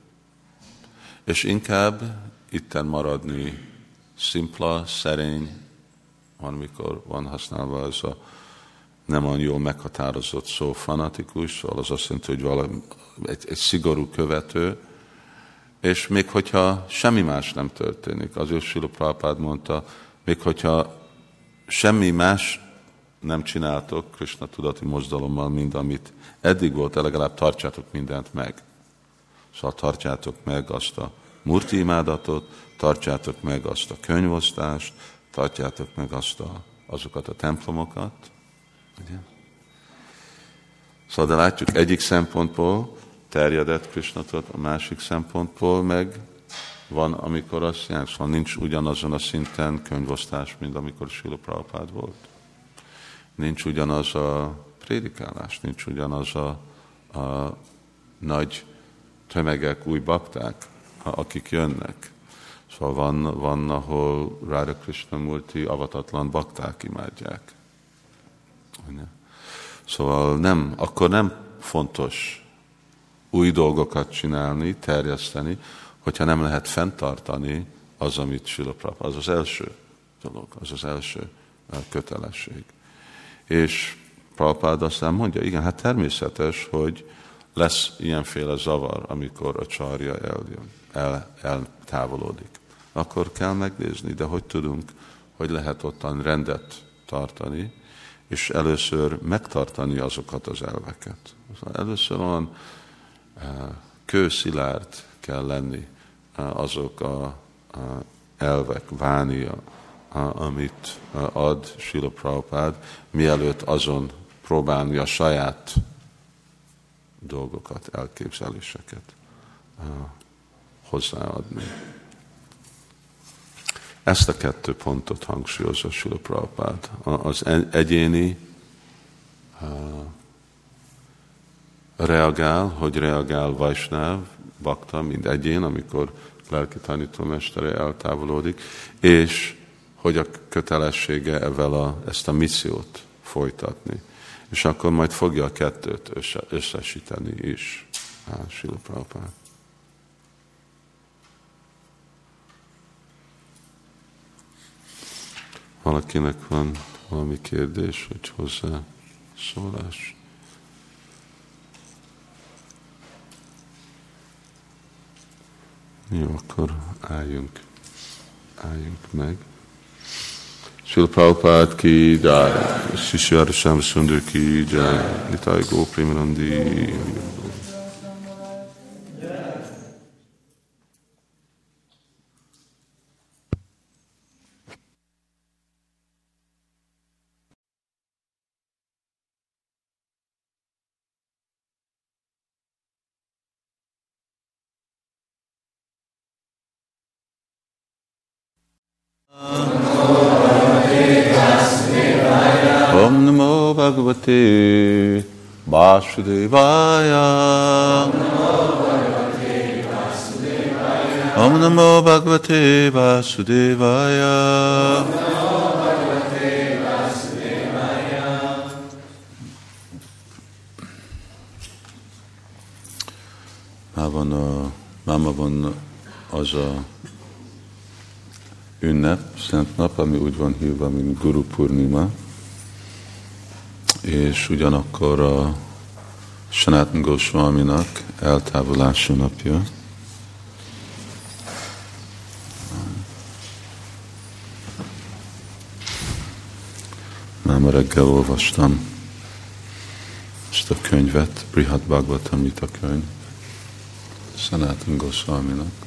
És inkább itten maradni szimpla, szerény, van, mikor van használva ez a nem olyan jól meghatározott szó fanatikus, szóval az azt jelenti, hogy valami, egy, egy szigorú követő, és még hogyha semmi más nem történik, az Sila Prabhupád mondta, még hogyha semmi más nem csináltok Krishna tudati mozdalommal, mint amit eddig volt, legalább tartsátok mindent meg. Szóval tartjátok meg azt a murti imádatot, tartjátok meg azt a könyvosztást, tartjátok meg azt a, azokat a templomokat. Ugye? Szóval de látjuk egyik szempontból terjedett Krisnatot, a másik szempontból meg van, amikor azt jelenti, szóval nincs ugyanazon a szinten könyvosztás, mint amikor Sila Prabhupád volt. Nincs ugyanaz a prédikálás, nincs ugyanaz a, a nagy tömegek, új bakták, akik jönnek. Szóval van, van ahol Ráda Krishnamurti avatatlan bakták imádják. Szóval nem, akkor nem fontos új dolgokat csinálni, terjeszteni, hogyha nem lehet fenntartani az, amit Sila Az az első dolog, az az első kötelesség. És Prabhupád aztán mondja, igen, hát természetes, hogy lesz ilyenféle zavar, amikor a csarja eljön, el, eltávolodik. Akkor kell megnézni, de hogy tudunk, hogy lehet ottan rendet tartani, és először megtartani azokat az elveket. Először olyan eh, kőszilárd kell lenni eh, azok a elvek, vánia, amit eh, ad Sila Prabhupád, mielőtt azon próbálni a saját dolgokat, elképzeléseket hozzáadni. Ezt a kettő pontot hangsúlyozza Sula Prabhupád. Az egyéni reagál, hogy reagál Vajsnáv, bakta, mint egyén, amikor lelki tanítómestere eltávolodik, és hogy a kötelessége ezzel a, ezt a missziót folytatni. És akkor majd fogja a kettőt összesíteni is. Sila Prabhupád. Valakinek van valami kérdés, hogy hozzá szólás? Jó, akkor álljunk, álljunk meg. Srila Prabhupada ki jai, Shishya Sham Sundar ki jai, Nitai Go Premanandi. Bhagavate Vasudevaya. Om Namo Bhagavate Vasudevaya. Már van a, máma van az a ünnep, szent nap, ami úgy van hívva, mint Guru Purnima, és ugyanakkor a Sanatan Goswaminak eltávolása napja. Már reggel olvastam ezt a könyvet, Brihat Bhagavatamita könyv, Sanatan Goswaminak.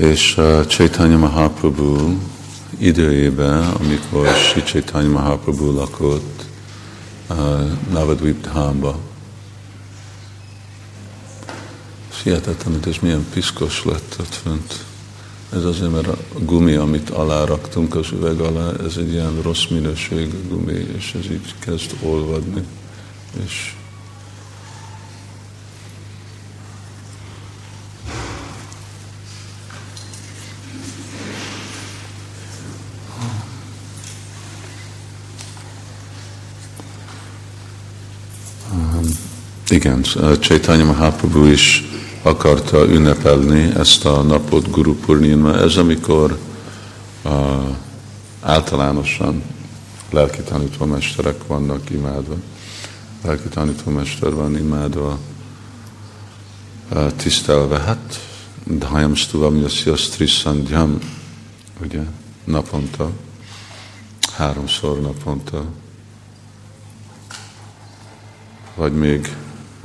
És uh, Chaitanya Mahaprabhu időjében, amikor Sri Chaitanya Mahaprabhu lakott uh, Navadvip Dhamba, és hihetetlen, hogy ez milyen piszkos lett ott fönt. Ez azért, mert a gumi, amit aláraktunk az üveg alá, ez egy ilyen rossz minőségű gumi, és ez így kezd olvadni. És Igen, Chaitanya Mahaprabhu is akarta ünnepelni ezt a napot Guru Purnima. Ez amikor uh, általánosan lelki tanítómesterek vannak imádva. Lelki tanítómester van imádva, uh, tisztelve. Hát, Dhayam Stuvam Yasya Strisandhyam, ugye, naponta, háromszor naponta, vagy még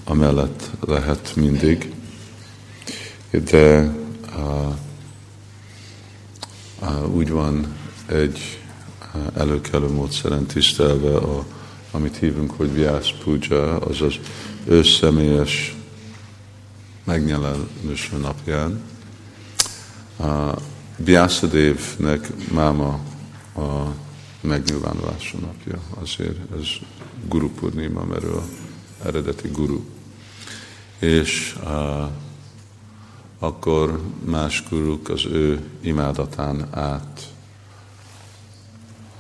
amellett lehet mindig, de uh, uh, úgy van egy uh, előkelő módszeren tisztelve, a, amit hívunk, hogy Vyász Puja, azaz ő személyes megnyilvánulású napján. Uh, Vyászadévnek máma a megnyilvánulása napja, azért ez Guru Purnima, mert ő a eredeti guru. És uh, akkor más guruk az ő imádatán át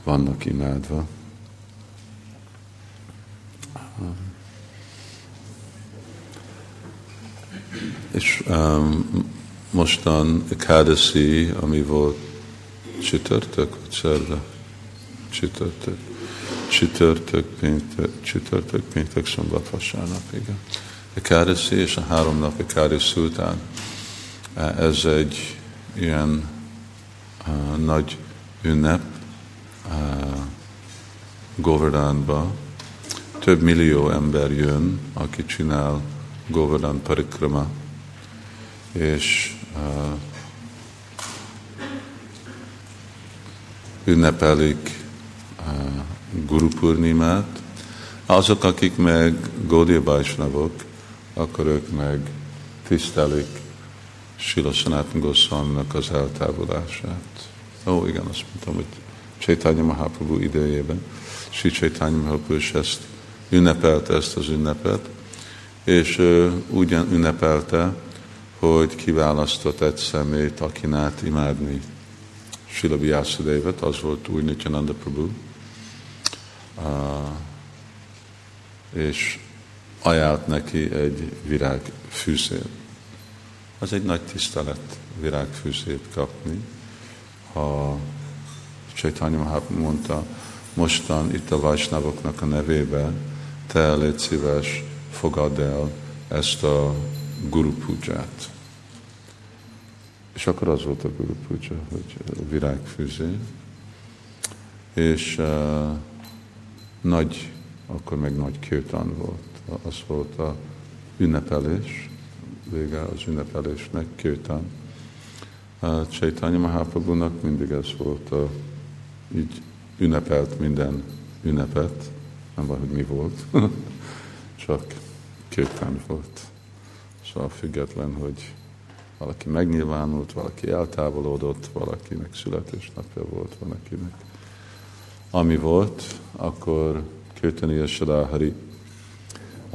vannak imádva. És um, mostan Kadasi, ami volt csütörtök, vagy szerve? Csütörtök csütörtök, péntek, csütörtök, péntek, szombat, vasárnap, igen. Ekádeszi és a három nap Ekádeszi után. Ez egy ilyen uh, nagy ünnep uh, Govardhanba. Több millió ember jön, aki csinál Govardhan parikrama, és uh, ünnepelik uh, Guru Purnimát, azok, akik meg Gaudiya Bajsnavok, akkor ők meg tisztelik Sila Sanatan Goswaminak az eltávolását. Ó, igen, azt mondtam, hogy Chaitanya Mahaprabhu idejében Sri Chaitanya Mahaprabhu is ezt ünnepelte ezt az ünnepet, és ő úgy ünnepelte, hogy kiválasztott egy szemét, akin át imádni Sila Vyászadévet, az volt új Nityananda Prabhu, és ajánlt neki egy virágfűzét. Az egy nagy tisztelet virágfűzét kapni. Ha Csaitanya Mahaprabhu mondta, mostan itt a Vajsnavoknak a nevébe, te légy szíves, fogadd el ezt a guru puját. És akkor az volt a guru hogy virágfűzé. És uh, nagy, akkor meg nagy kőtan volt. Az volt a ünnepelés, vége az ünnepelésnek. A Csaitanya Mahaprabhu-nak mindig ez volt, a, így ünnepelt minden ünnepet, nem van, hogy mi volt, csak kőtán volt. Szóval független, hogy valaki megnyilvánult, valaki eltávolodott, valakinek születésnapja volt, valakinek ami volt, akkor Kirtani Sadahari,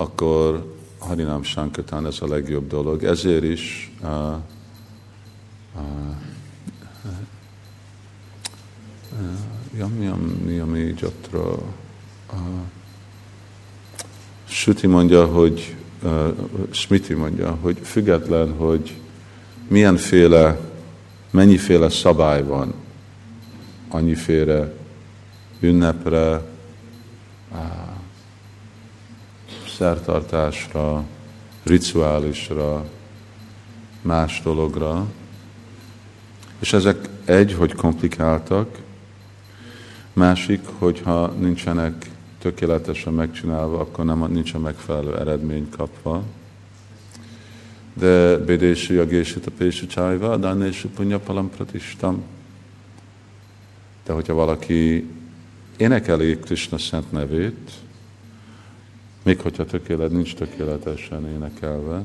akkor Harinám Sankatán ez a legjobb dolog. Ezért is uh, uh, Yam Yam Niyami Jatra uh, Suti mondja, hogy uh, Smiti mondja, hogy független, hogy milyenféle, mennyiféle szabály van, annyiféle ünnepre, szertartásra, rituálisra, más dologra. És ezek egy, hogy komplikáltak, másik, hogyha nincsenek tökéletesen megcsinálva, akkor nem, nincs a megfelelő eredmény kapva. De Bédési Jagésit a Pési Csájva, Dánési Punyapalam Pratistam. De hogyha valaki énekeli Krishna szent nevét, még hogyha tökélet, nincs tökéletesen énekelve,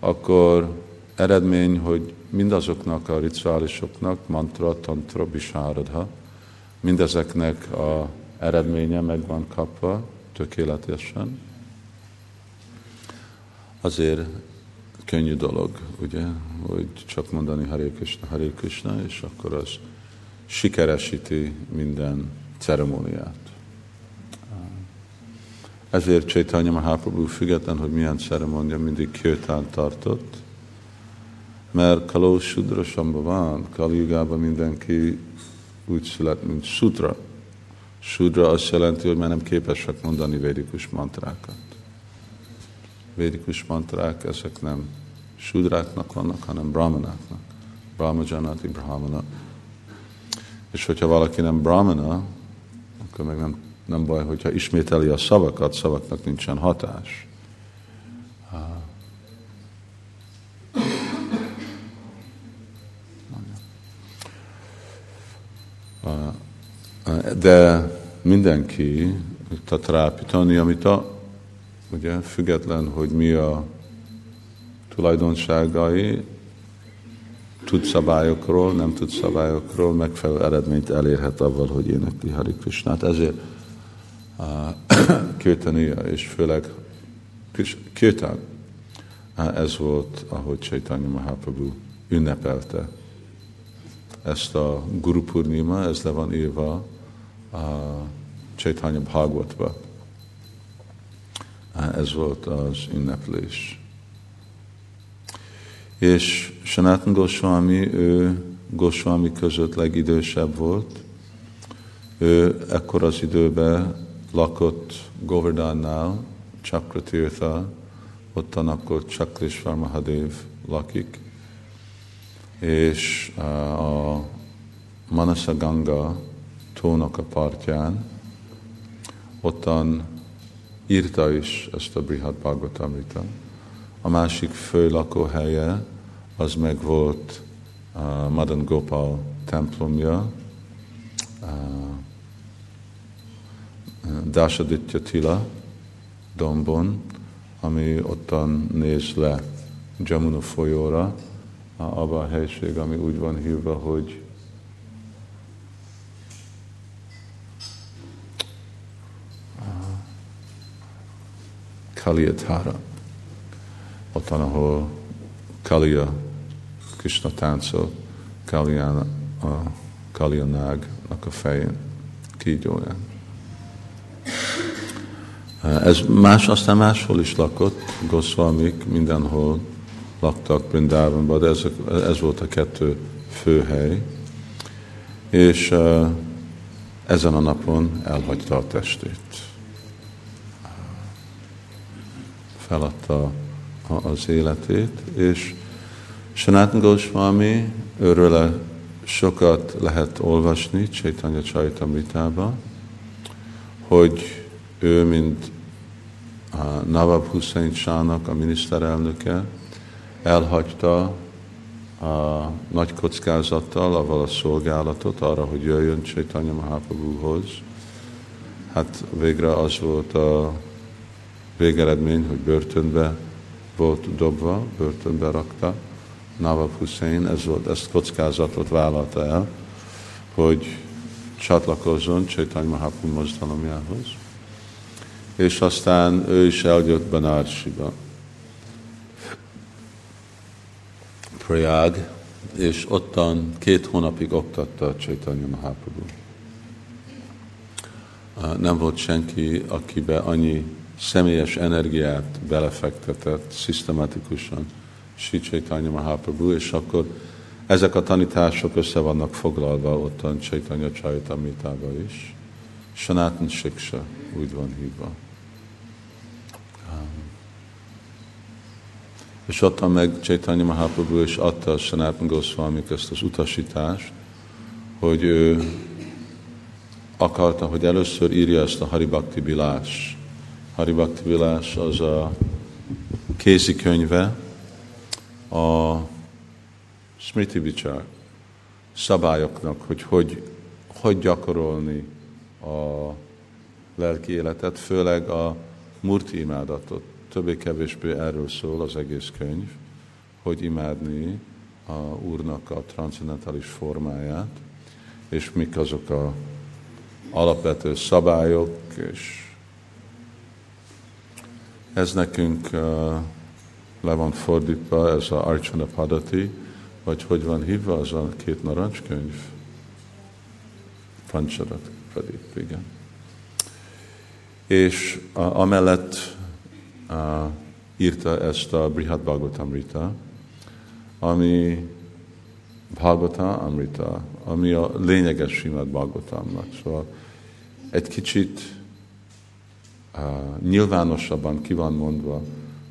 akkor eredmény, hogy mindazoknak a rituálisoknak, mantra, tantra, bisáradha, mindezeknek a eredménye meg van kapva tökéletesen. Azért könnyű dolog, ugye, hogy csak mondani Hare Krishna, Hare Krishna, és akkor az sikeresíti minden ceremóniát. Ezért Chaitanya Mahaprabhu független, hogy milyen ceremónia mindig kirtán tartott, mert Kaló Sudra van, Kali mindenki úgy szület, mint Sudra. Sudra azt jelenti, hogy már nem képesek mondani védikus mantrákat. Védikus mantrák, ezek nem sudráknak vannak, hanem brahmanáknak. Brahmajanati brahmana. És hogyha valaki nem brahmana, akkor meg nem, nem baj, hogyha ismételi a szavakat, szavaknak nincsen hatás. De mindenki, tatrápítani, amit a, ugye, független, hogy mi a tulajdonságai, tud szabályokról, nem tud szabályokról, megfelelő eredményt elérhet avval, hogy énekli Hari Krishnát. Ezért Kirtania, és főleg Kirtan, uh, ez volt, ahogy Chaitanya Mahaprabhu ünnepelte. Ezt a Guru Purnima, ez le van írva a Chaitanya Bhagavatba. Ez volt az ünneplés. És Sanatan Goswami, ő Goswami között legidősebb volt. Ő ekkor az időben lakott Govardhannál, Chakratirtha, ottan akkor Chaklishvar Mahadev lakik, és a Manasa Ganga tónak a partján, ottan írta is ezt a Brihad Bhagavatamrita. A másik fő lakóhelye az meg volt uh, Madan Gopal templomja, uh, Dasaditya Tila dombon, ami ottan néz le Jamuna folyóra, abba a helység, ami úgy van hívva, hogy Kaliyathara. Ottan, ahol Kalia Krishna táncol Kalyana, a Kalyanágnak a fején, kígyóján. Ez más, aztán máshol is lakott, Goszvalmik mindenhol laktak Brindávonban, de ez, ez volt a kettő főhely. És uh, ezen a napon elhagyta a testét. Feladta az életét, és Sanatan Goswami, őről sokat lehet olvasni Chaitanya Chaitamritába, hogy ő, mint a Nawab Hussein Sának a miniszterelnöke, elhagyta a nagy kockázattal, avval a szolgálatot arra, hogy jöjjön Chaitanya Mahaprabhuhoz. Hát végre az volt a végeredmény, hogy börtönbe volt dobva, börtönbe rakta. Nawab Hussein ez volt, ezt kockázatot vállalta el, hogy csatlakozzon Chaitanya Mahaprabhu mozdalomjához. És aztán ő is eljött Banarsiba. Prayag, és ottan két hónapig oktatta a Chaitanya Mahaprabhu. Nem volt senki, akibe annyi személyes energiát belefektetett szisztematikusan Sri Chaitanya Mahaprabhu, és akkor ezek a tanítások össze vannak foglalva ottan Chaitanya Charitamritába is. Sanatan Shiksa, úgy van hívva. És adta meg Chaitanya Mahaprabhu, és adta a Sanatan Goswami ezt az utasítást, hogy ő akarta, hogy először írja ezt a Haribakti Bilás. Haribakti Bilás az a kézikönyve a Smriti Vichar szabályoknak, hogy, hogy hogy gyakorolni a lelki életet, főleg a murti imádatot. Többé-kevésbé erről szól az egész könyv, hogy imádni a Úrnak a transzendentális formáját, és mik azok a alapvető szabályok, és ez nekünk uh, le van fordítva, ez a Archana Padati, vagy hogy van hívva az a két narancskönyv? Pancsarat pedig, igen. És a, amellett uh, írta ezt a Brihad Bhagavatamrita, ami Bhagavata Amrita, ami a lényeges Simad Bhagavatamnak. Szóval egy kicsit uh, nyilvánosabban ki van mondva,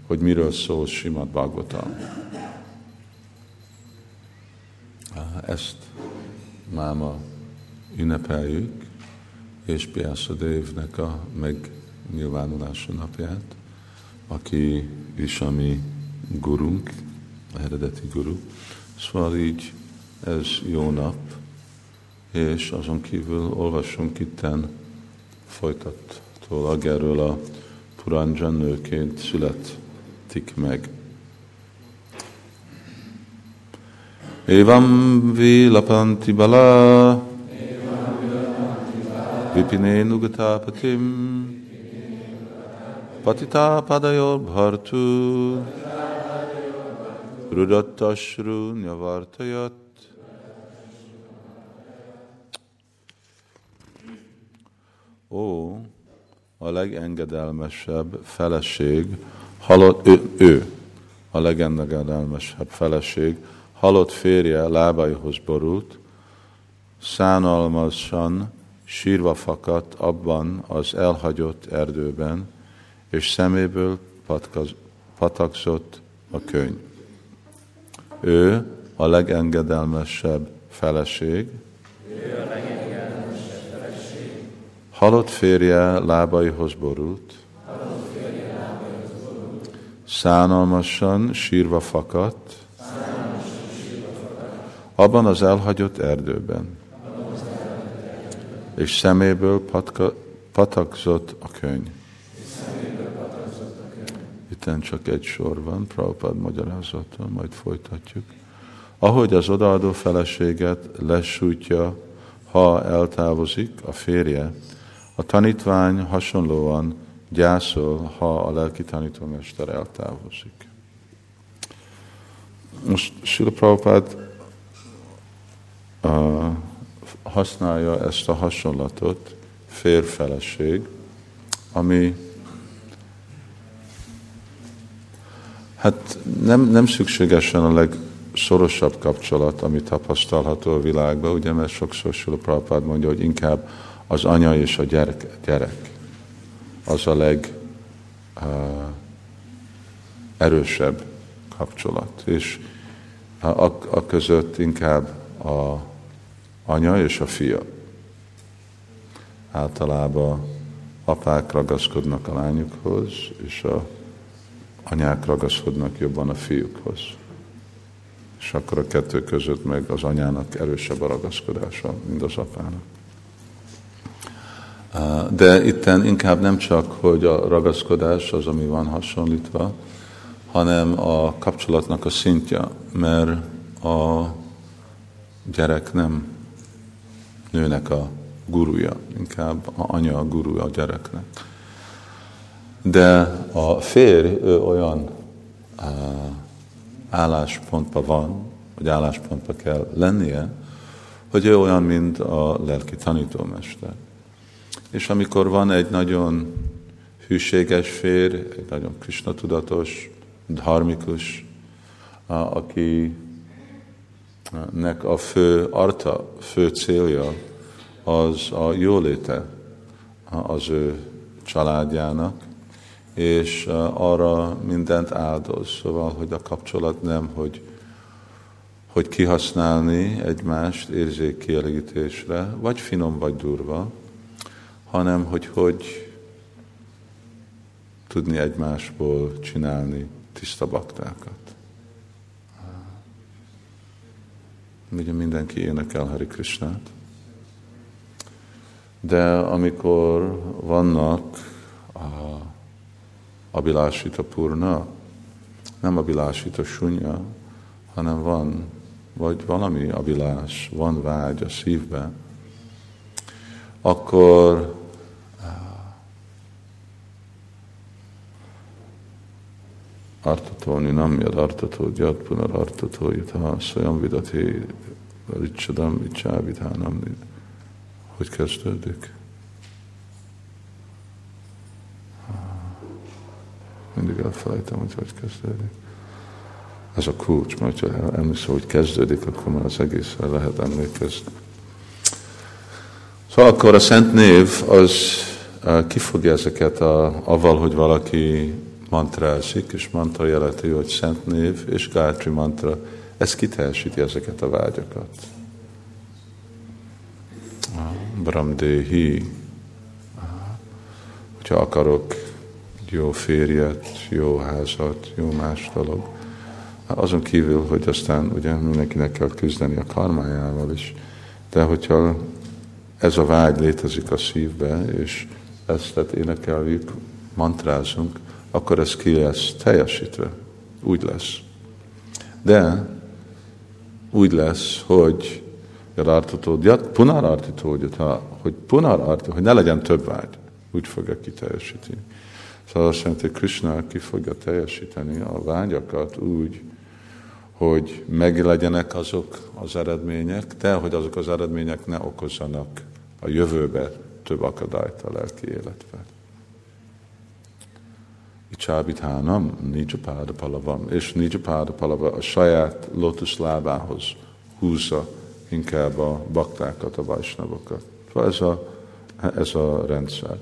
hogy miről szól Simad Bhagavatam. Ezt máma ünnepeljük, és Piászadévnek a megnyilvánulása napját aki is a mi gurunk, eredeti guru. Szóval így ez jó nap, és azon kívül olvassunk itten folytatólag erről a Puranjan nőként születik meg. Évam lapanti bala. Vipine nugatápatim Patita padayor bhartu. Rudattasru nyavartajat Ó, a legengedelmesebb feleség, halott, ő, ő, a legengedelmesebb feleség, halott férje lábaihoz borult, szánalmasan sírva fakadt abban az elhagyott erdőben, és szeméből patkaz, patakzott a könyv. Ő a legengedelmesebb feleség, halott férje lábaihoz borult, szánalmasan sírva fakadt, abban az elhagyott erdőben, és szeméből patka, patakzott a könyv. Itten csak egy sor van, Prabhupád magyarázata, majd folytatjuk. Ahogy az odaadó feleséget lesújtja, ha eltávozik a férje, a tanítvány hasonlóan gyászol, ha a lelki tanítómester eltávozik. Most Sila Prabhupád használja ezt a hasonlatot, férfeleség, ami Hát nem, nem szükségesen a legszorosabb kapcsolat, ami tapasztalható a világban, ugye, mert sokszor Sula Prabhupád mondja, hogy inkább az anya és a gyerek, gyerek az a leg uh, erősebb kapcsolat. És a, a között inkább a anya és a fia. Általában apák ragaszkodnak a lányukhoz, és a anyák ragaszkodnak jobban a fiúkhoz. És akkor a kettő között meg az anyának erősebb a ragaszkodása, mint az apának. De itten inkább nem csak, hogy a ragaszkodás az, ami van hasonlítva, hanem a kapcsolatnak a szintje, mert a gyerek nem nőnek a guruja, inkább a anya a guruja a gyereknek. De a férj ő olyan álláspontban van, vagy álláspontban kell lennie, hogy ő olyan, mint a lelki tanítómester. És amikor van egy nagyon hűséges férj, egy nagyon Krishna tudatos, dharmikus, akinek a fő arta, fő célja az a jóléte az ő családjának, és arra mindent áldoz. Szóval, hogy a kapcsolat nem, hogy, hogy kihasználni egymást érzékkielégítésre, vagy finom, vagy durva, hanem hogy hogy tudni egymásból csinálni tiszta baktákat. Ugye mindenki énekel Hari Krishnát. De amikor vannak a Abilásita Purna, nem Abilásita Sunya, hanem van, vagy valami abilás, van vágy a szívbe, akkor artatolni nem jad artató, gyat punar artató, ha szajam vidati, ricsadam, icsávidhánam. Hogy kezdődik? Mindig elfelejtem, hogy hogy kezdődik. Ez a kulcs, mert ha emlékszem, hogy kezdődik, akkor már az egészre lehet emlékezni. Szóval akkor a szent név az kifogja ezeket a, avval, hogy valaki mantrázik, és mantra jelenti, hogy szent név, és Gátri mantra, ez kiteljesíti ezeket a vágyakat. Bramdehi, hogyha akarok jó férjet, jó házat, jó más dolog, azon kívül, hogy aztán ugye mindenkinek kell küzdeni a karmájával is, de hogyha ez a vágy létezik a szívbe, és ezt tehát énekeljük, mantrázunk, akkor ez ki lesz teljesítve. Úgy lesz. De úgy lesz, hogy Yarartatódjat, punarartitódjat, hogy punararti, hogy ne legyen több vágy. Úgy fogja kiteljesíteni. Szóval azt jelenti, hogy Krishna ki fogja teljesíteni a vágyakat úgy, hogy meglegyenek azok az eredmények, de hogy azok az eredmények ne okozzanak a jövőbe több akadályt a lelki életben. Icsábithánam, Nijapáda Palavam, és Nijapáda Palava a saját lotus lábához húzza inkább a baktákat, a vajsnavokat. Szóval ez a, ez a rendszer.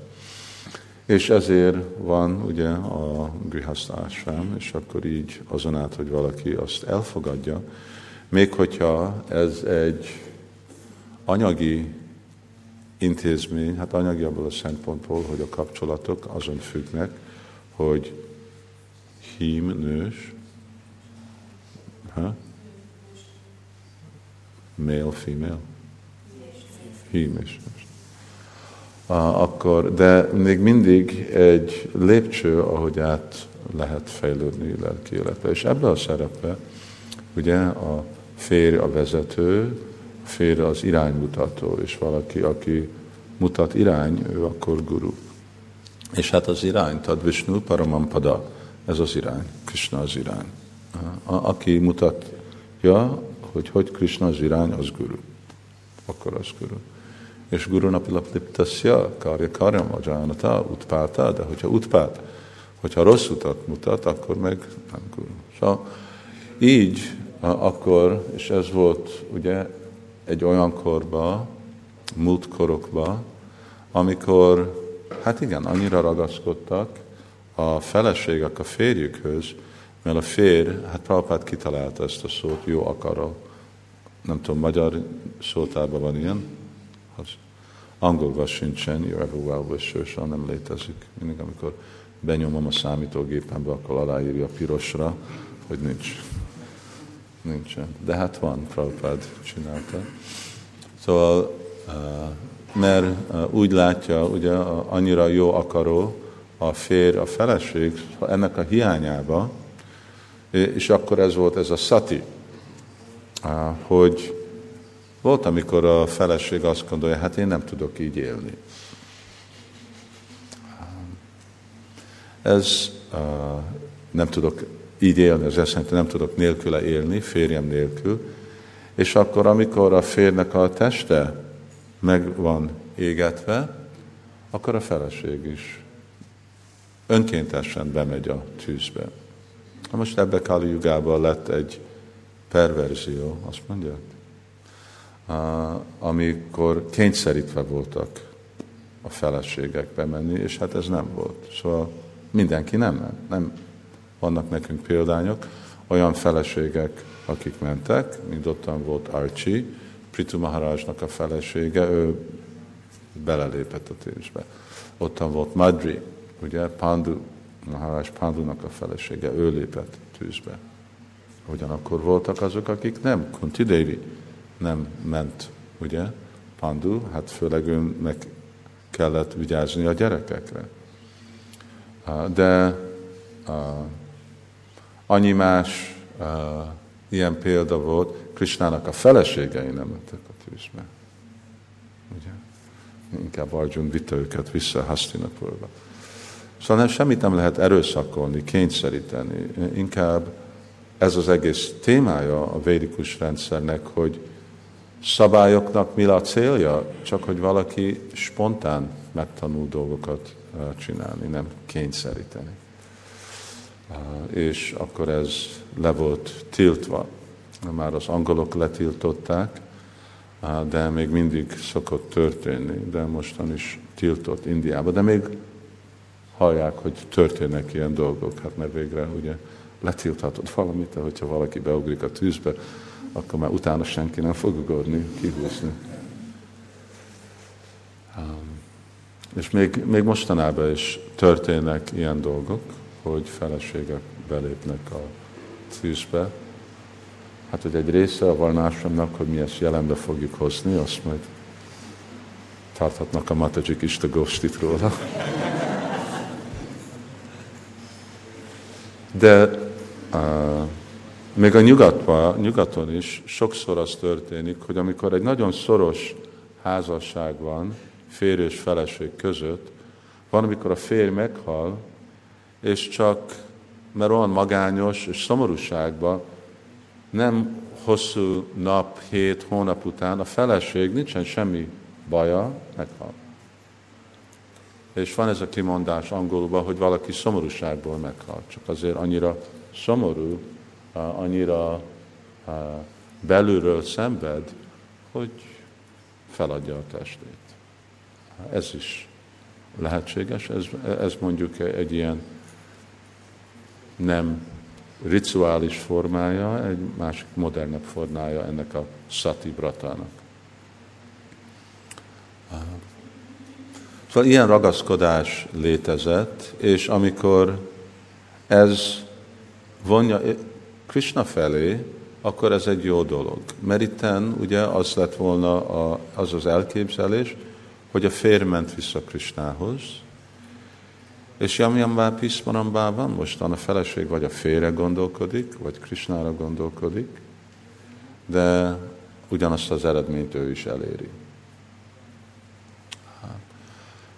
És ezért van ugye a grihasztásám, és akkor így azon át, hogy valaki azt elfogadja, még hogyha ez egy anyagi intézmény, hát anyagi abból a szempontból, hogy a kapcsolatok azon függnek, hogy hím nős, ha? male, female, hím és nős. Akkor, de még mindig egy lépcső, ahogy át lehet fejlődni lelki életbe. És ebbe a szerepbe ugye a férj a vezető, a férj az iránymutató, és valaki, aki mutat irány, ő akkor guru. És hát az irány, tehát Vishnu Paramampada, ez az irány, Krishna az irány. A, aki mutatja, hogy hogy Krishna az irány, az guru. Akkor az guru. És guru napilapliptasya, karya karyam ajánata, utpáta, de hogyha utpát, hogyha rossz utat mutat, akkor meg nem guru. Szóval így akkor, és ez volt ugye egy olyan korba, múlt korokba, amikor, hát igen, annyira ragaszkodtak a feleségek a férjükhöz, Mert a férj, hát Prabhupád kitalálta ezt a szót, jó akaró. Nem tudom, magyar szótárban van ilyen? Az angolban sincsen, you're ever well wisher, nem létezik. Mindig, amikor benyomom a számítógépembe, akkor aláírja pirosra, hogy nincs. Nincsen. De hát van, Prabhupád csinálta. Szóval, mert úgy látja, ugye annyira jó akaró a férj, a feleség, ennek a hiányába, és akkor ez volt ez a szati, hogy volt, amikor a feleség azt gondolja, hát én nem tudok így élni. Ez nem tudok így élni, azt jelenti, nem tudok nélküle élni, férjem nélkül. És akkor, amikor a férnek a teste meg van égetve, akkor a feleség is önkéntesen bemegy a tűzbe. Na most ebbe Kali Jugában lett egy perverzió, azt mondják, amikor kényszerítve voltak a feleségek bemenni, és hát ez nem volt. Szóval mindenki nem ment. Nem vannak nekünk példányok, olyan feleségek, akik mentek, mint ottan volt Archie, Pritu Maharajnak a felesége, ő belelépett a tűzbe. Ottan volt Madri, ugye Pandu, Maharaj Pandunak a felesége, ő lépett tűzbe. Ugyanakkor voltak azok, akik nem, Kunti Devi nem ment, ugye, Pandu, hát főleg meg kellett vigyázni a gyerekekre. De annyi más ilyen példa volt, Krisnának a feleségei nem mentek a tűzbe. Ugye? Inkább Arjun vitte őket vissza Hastinapurba. Szóval nem, semmit nem lehet erőszakolni, kényszeríteni. Inkább ez az egész témája a védikus rendszernek, hogy szabályoknak mi a célja? Csak hogy valaki spontán megtanul dolgokat csinálni, nem kényszeríteni. És akkor ez le volt tiltva. Már az angolok letiltották, de még mindig szokott történni, de mostan is tiltott Indiában. De még hallják, hogy történnek ilyen dolgok, hát mert végre ugye letilthatod valamit, de hogyha valaki beugrik a tűzbe, akkor már utána senki nem fog ugorni, kihúzni. És még, még mostanában is történnek ilyen dolgok, hogy feleségek belépnek a tűzbe. Hát, hogy egy része a valnásomnak, hogy mi ezt jelenbe fogjuk hozni, azt majd tarthatnak a Matajik Ista Gostit róla. De uh, még a nyugatban, nyugaton is sokszor az történik, hogy amikor egy nagyon szoros házasság van, férj és feleség között, van, amikor a férj meghal, és csak mert olyan magányos és szomorúságban nem hosszú nap, hét hónap után a feleség nincsen semmi baja, meghal. És van ez a kimondás angolban, hogy valaki szomorúságból meghal. Csak azért annyira szomorú, annyira belülről szenved, hogy feladja a testét. Ez is lehetséges, ez, ez mondjuk egy ilyen nem rituális formája, egy másik modernebb formája ennek a sati bratának. Szóval ilyen ragaszkodás létezett, és amikor ez vonja Krishna felé, akkor ez egy jó dolog. Mert itten ugye az lett volna a, az az elképzelés, hogy a férj ment vissza Krishnához, és Jamjambá Piszmarambában mostan a feleség vagy a félre gondolkodik, vagy Krishnára gondolkodik, de ugyanazt az eredményt ő is eléri.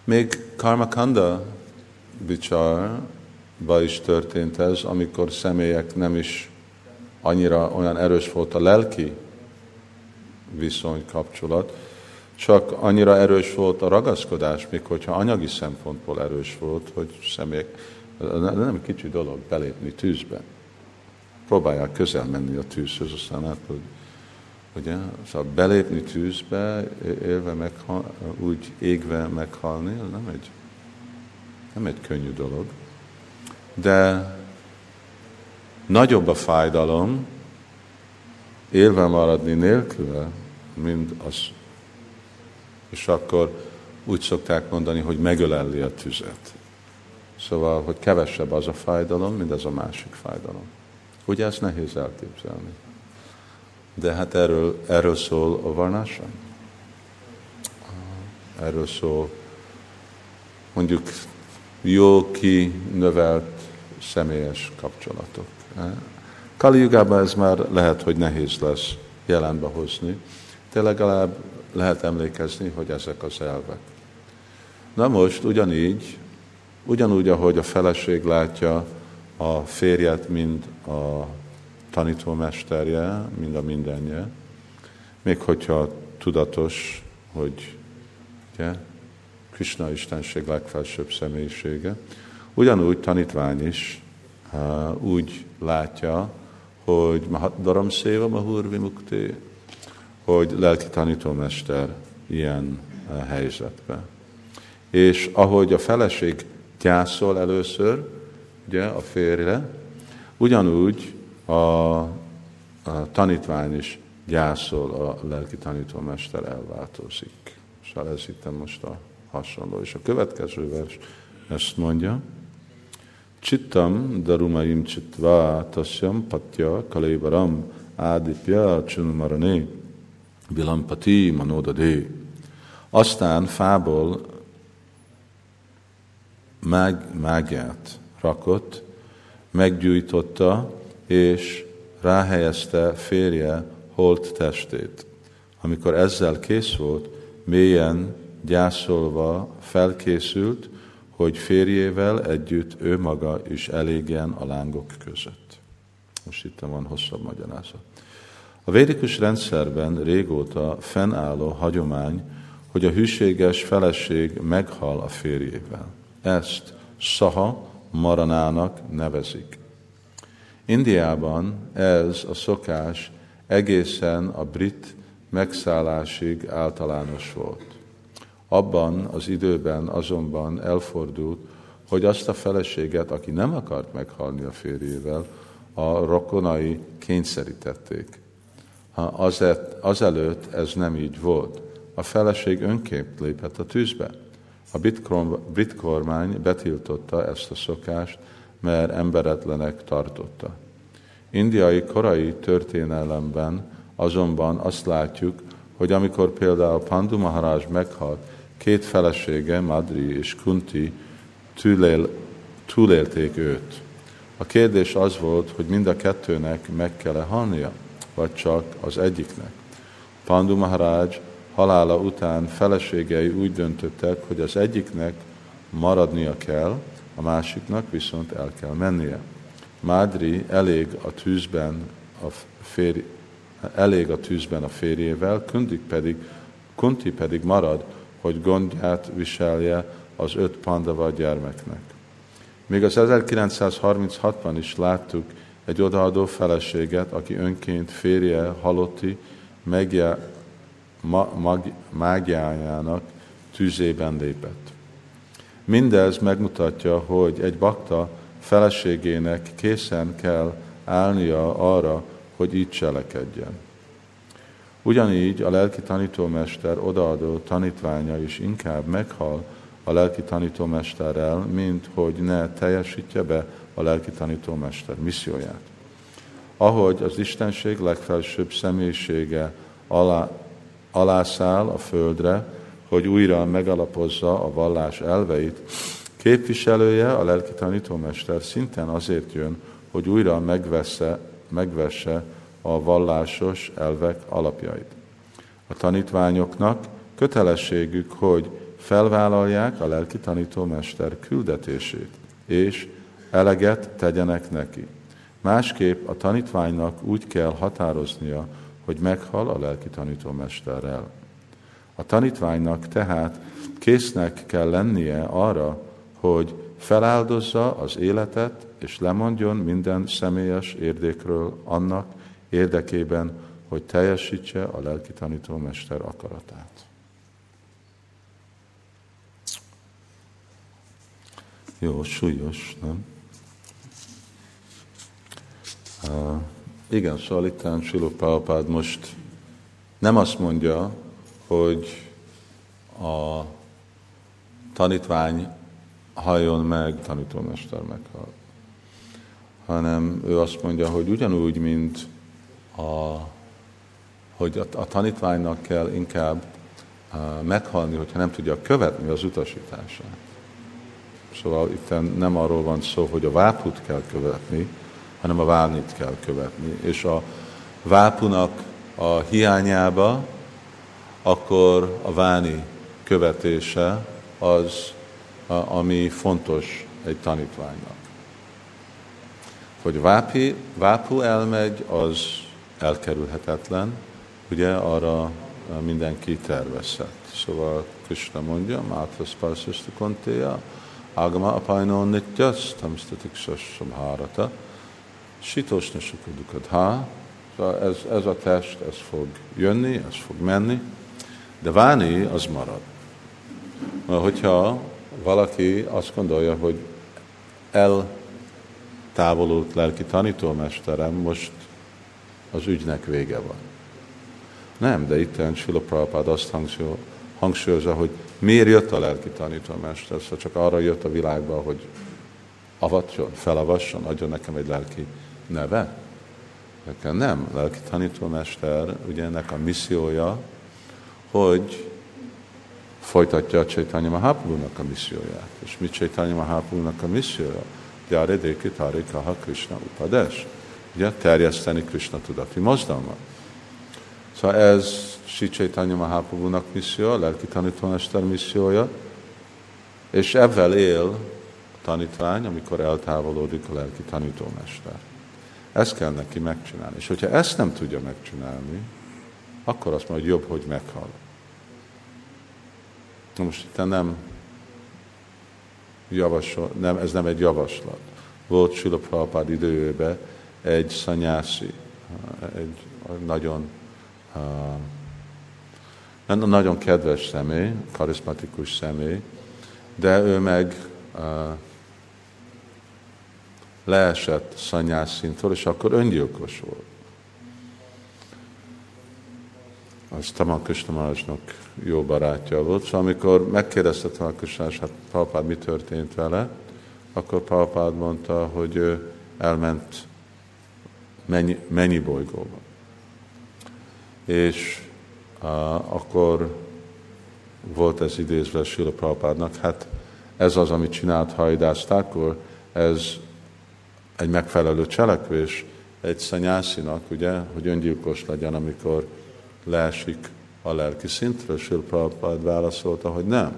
Még Karmakanda Bicsarba is történt ez, amikor személyek nem is annyira olyan erős volt a lelki viszony, kapcsolat, csak annyira erős volt a ragaszkodás, még hogyha anyagi szempontból erős volt, hogy személyek, nem kicsi dolog belépni tűzbe. Próbálják közel menni a tűzhöz, aztán hát, hogy ugye, szóval belépni tűzbe, élve meghal, úgy égve meghalni, az nem egy, nem egy könnyű dolog. De nagyobb a fájdalom élve maradni nélküle, mint az. És akkor úgy szokták mondani, hogy megölelli a tüzet. Szóval, hogy kevesebb az a fájdalom, mint ez a másik fájdalom. Ugye ezt nehéz elképzelni. De hát erről, erről szól a varnása. Erről szól mondjuk jó kinövelt személyes kapcsolatok. Kali Jugában ez már lehet, hogy nehéz lesz jelenbe hozni, de legalább lehet emlékezni, hogy ezek az elvek. Na most ugyanígy, ugyanúgy, ahogy a feleség látja a férjet, mind a tanítómesterje, mind a mindenje, még hogyha tudatos, hogy ugye, Krishna Istenség legfelsőbb személyisége, ugyanúgy tanítvány is úgy látja, hogy Daram Széva Mahur Vimukti, hogy lelki tanítómester ilyen uh, helyzetben. És ahogy a feleség gyászol először, ugye, a férjre, ugyanúgy a, a tanítvány is gyászol, a lelki tanítómester elváltozik. És ez itt most a hasonló. És a következő vers ezt mondja, Chittam darumaim chitva tasyam patya kalevaram adipya chunumarane vilampati manodade. Aztán fából mág, mágiát rakott, meggyújtotta, és ráhelyezte férje holt testét. Amikor ezzel kész volt, mélyen gyászolva felkészült, hogy férjével együtt ő maga is elégjen a lángok között. Most itt van hosszabb magyarázat. A védikus rendszerben régóta fennálló hagyomány, hogy a hűséges feleség meghal a férjével. Ezt Saha Maranának nevezik. Indiában ez a szokás egészen a brit megszállásig általános volt. Abban az időben azonban elfordult, hogy azt a feleséget, aki nem akart meghalni a férjével, a rokonai kényszerítették. Azelőtt ez nem így volt. A feleség önként lépett a tűzbe. A brit kormány betiltotta ezt a szokást, mert emberetlenek tartotta. Indiai korai történelemben azonban azt látjuk, hogy amikor például Pandu Maharaj meghalt, két felesége, Madri és Kunti túlél, túlélték őt. A kérdés az volt, hogy mind a kettőnek meg kell -e halnia, vagy csak az egyiknek. Pandu Maharaj halála után feleségei úgy döntöttek, hogy az egyiknek maradnia kell, a másiknak viszont el kell mennie. Mádri elég a tűzben a férj, elég a tűzben a férjével, Kunti pedig, Kunti pedig marad, hogy gondját viselje az öt pandava gyermeknek. Még az 1936-ban is láttuk egy odaadó feleséget, aki önként férje halotti megje, ma, mag, mágiájának tűzében lépett. Mindez megmutatja, hogy egy bakta feleségének készen kell állnia arra, hogy így cselekedjen. Ugyanígy a lelki tanítómester odaadó tanítványa is inkább meghal a lelki tanítómesterrel, mint hogy ne teljesítje be a lelki tanítómester misszióját. Ahogy az Istenség legfelsőbb személyisége alá, alászáll a földre, hogy újra megalapozza a vallás elveit, képviselője, a lelki tanítómester szinten azért jön, hogy újra megvesse, megvesse a vallásos elvek alapjait. A tanítványoknak kötelességük, hogy felvállalják a lelki tanítómester küldetését, és eleget tegyenek neki. Másképp a tanítványnak úgy kell határoznia, hogy meghal a lelki tanítómesterrel. A tanítványnak tehát késznek kell lennie arra, hogy feláldozza az életet, és lemondjon minden személyes érdékről annak, érdekében, hogy teljesítse a lelki tanítómester akaratát. Jó, súlyos, nem? Igen, szóval itt Siló most nem azt mondja, hogy a tanítvány halljon meg, tanítómester meghal. Hanem ő azt mondja, hogy ugyanúgy, mint a, hogy a, a tanítványnak kell inkább uh, meghalni, hogyha nem tudja követni az utasítását. Szóval itt nem arról van szó, hogy a váput kell követni, hanem a válnit kell követni. És a vápunak a hiányába, akkor a váni követése az, ami fontos egy tanítványnak. Hogy vápi, vápu elmegy, az elkerülhetetlen, ugye arra mindenki tervezett. Szóval Krishna mondja, Mátrasz Parszaszta Kontéja, Agama Apajnó Nityas, Tamsztatik Samhárata, Sitosna Sukadukad Ha, ez, ez a test, ez fog jönni, ez fog menni, de Váni az marad. Mert hogyha valaki azt gondolja, hogy eltávolult lelki tanítómesterem, most az ügynek vége van. Nem, de itt Sila Prabhupád azt hangsúlyozza, hogy miért jött a lelki tanítómester, szóval csak arra jött a világba, hogy avatjon, felavasson, adjon nekem egy lelki neve. Nekem nem, lelki tanítómester, ugye ennek a missziója, hogy folytatja a Csaitanya Mahaprabhu-nak a misszióját. És mi Csaitanya Mahaprabhu-nak a missziója? Gyáre Déki Tarikaha Krishna Upadesh. Ugye, terjeszteni Krishna tudati mozdalmat. Szóval ez Sri Chaitanya Mahaprabhu-nak misszió, a lelki tanítómester missziója, és ebben él a tanítvány, amikor eltávolodik a lelki tanítómester. Ezt kell neki megcsinálni. És hogyha ezt nem tudja megcsinálni, akkor azt mondja, hogy jobb, hogy meghal. Na most itt nem javasol, nem, ez nem egy javaslat. Volt Sula Prabhupád időjében egy szanyászi, egy nagyon uh, nagyon kedves személy, karizmatikus személy, de ő meg uh, leesett szanyászintól, és akkor öngyilkos volt. Az Tamal Krishnamárasnak jó barátja volt, szóval amikor megkérdezte Tamal Krishnamás, hát Palpád mi történt vele, akkor Palpád mondta, hogy ő elment mennyi, mennyi bolygóba. És uh, akkor volt ez idézve Sila Prabhupádnak, hát ez az, amit csinált Hajdász Thakur, ez egy megfelelő cselekvés egy szanyászinak, ugye, hogy öngyilkos legyen, amikor leesik a lelki szintről. Sila Prabhupád válaszolta, hogy nem.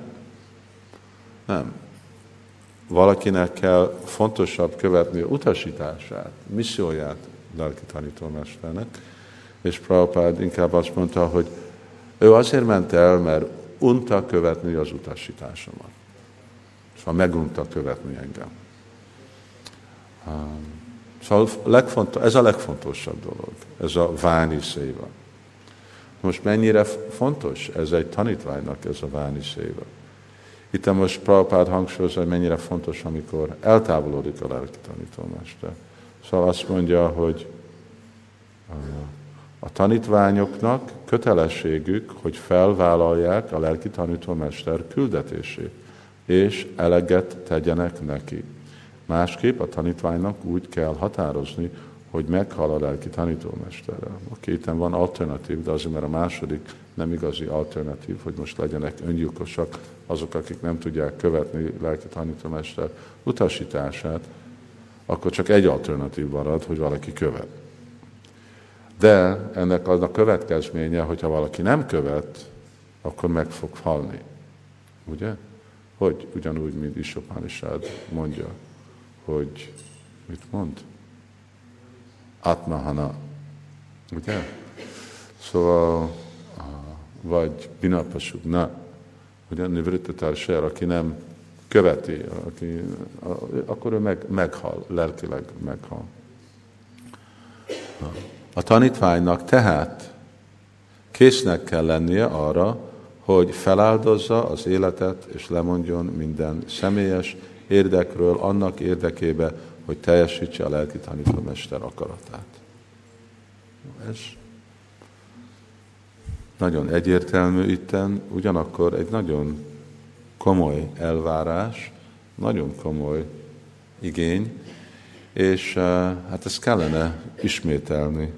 Nem. Valakinek kell fontosabb követni utasítását, misszióját lelki tanítómesternek, és Prabhupád inkább azt mondta, hogy ő azért ment el, mert unta követni az utasításomat. Szóval megunta követni engem. Szóval legfontos, ez a legfontosabb dolog, ez a váni széva. Most mennyire fontos ez egy tanítványnak, ez a váni széva. Itt most Prabhupád hangsúlyozza, hogy mennyire fontos, amikor eltávolodik a lelki tanítómester. Szóval azt mondja, hogy a tanítványoknak kötelességük, hogy felvállalják a lelki tanítómester küldetését, és eleget tegyenek neki. Másképp a tanítványnak úgy kell határozni, hogy meghal a lelki tanítómesterrel. A kéten van alternatív, de azért, mert a második nem igazi alternatív, hogy most legyenek öngyilkosak azok, akik nem tudják követni lelki tanítómester utasítását, akkor csak egy alternatív marad, hogy valaki követ. De ennek az a következménye, hogyha valaki nem követ, akkor meg fog halni. Ugye? Hogy ugyanúgy, mint Isopánisád mondja, hogy mit mond? Atmahana. Ugye? Szóval, vagy Binapasugna, ugye Nivritatár aki nem követi, aki, akkor ő meg, meghal, lelkileg meghal. A tanítványnak tehát késznek kell lennie arra, hogy feláldozza az életet, és lemondjon minden személyes érdekről annak érdekébe, hogy teljesítse a lelki tanítómester akaratát. Ez nagyon egyértelmű itten, ugyanakkor egy nagyon komoly elvárás, nagyon komoly igény, és uh, hát ezt kellene ismételni,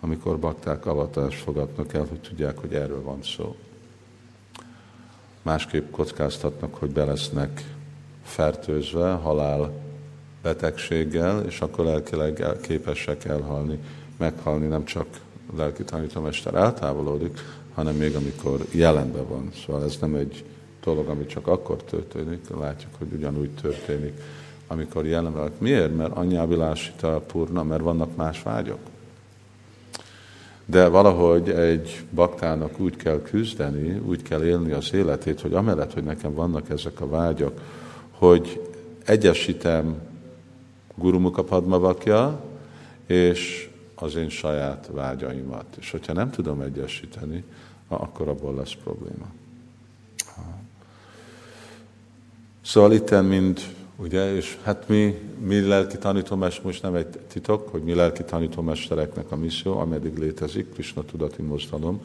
amikor bakták avatást fogadnak el, hogy tudják, hogy erről van szó. Másképp kockáztatnak, hogy be lesznek fertőzve, halál betegséggel, és akkor lelkileg képesek elhalni, meghalni nem csak a lelki tanítómester eltávolodik, hanem még amikor jelenben van. Szóval ez nem egy dolog, ami csak akkor történik, látjuk, hogy ugyanúgy történik, amikor jelenben van. Miért? Mert anyjábilásita purna, mert vannak más vágyok. De valahogy egy baktának úgy kell küzdeni, úgy kell élni az életét, hogy amellett, hogy nekem vannak ezek a vágyak, hogy egyesítem Gurumuka Padmavakja, és az én saját vágyaimat. És hogyha nem tudom egyesíteni, akkor abból lesz probléma. Szóval itten mind, ugye, és hát mi, mi lelki tanítómester, most nem egy titok, hogy mi lelki tanítómestereknek a misszió, ameddig létezik, Krishna tudati mozdalom,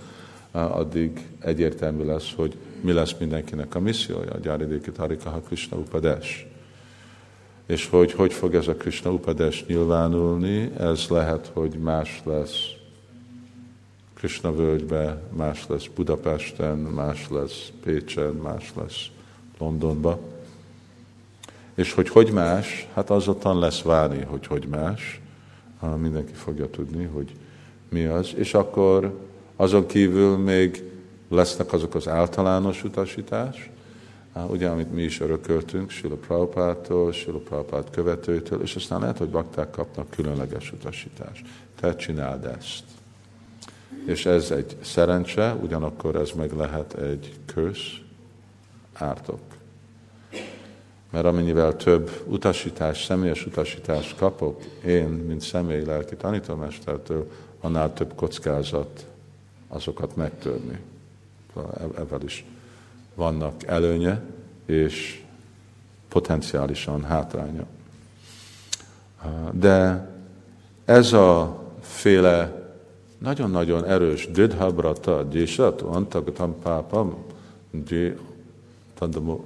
addig egyértelmű lesz, hogy mi lesz mindenkinek a missziója, a Gyáridéki Tarikaha Krishna Upadesh. És hogy hogy fog ez a Krishna Upadesh nyilvánulni, ez lehet, hogy más lesz Krishna völgybe, más lesz Budapesten, más lesz Pécsen, más lesz Londonba. És hogy hogy más, hát azután lesz várni, hogy hogy más. Mindenki fogja tudni, hogy mi az. És akkor azon kívül még lesznek azok az általános utasítás, ugye, amit mi is örököltünk, Sila Prabhupától, Sila Prabhupát követőtől, és aztán lehet, hogy bakták kapnak különleges utasítást. Tehát csináld ezt. És ez egy szerencse, ugyanakkor ez meg lehet egy köz, ártok. Mert amennyivel több utasítás, személyes utasítást kapok én, mint személyi lelki tanítómestertől, annál több kockázat azokat megtörni. Evel is vannak előnye és potenciálisan hátránya. De ez a féle nagyon-nagyon erős didhabrata, gyésat, antagatam pápam, tandamo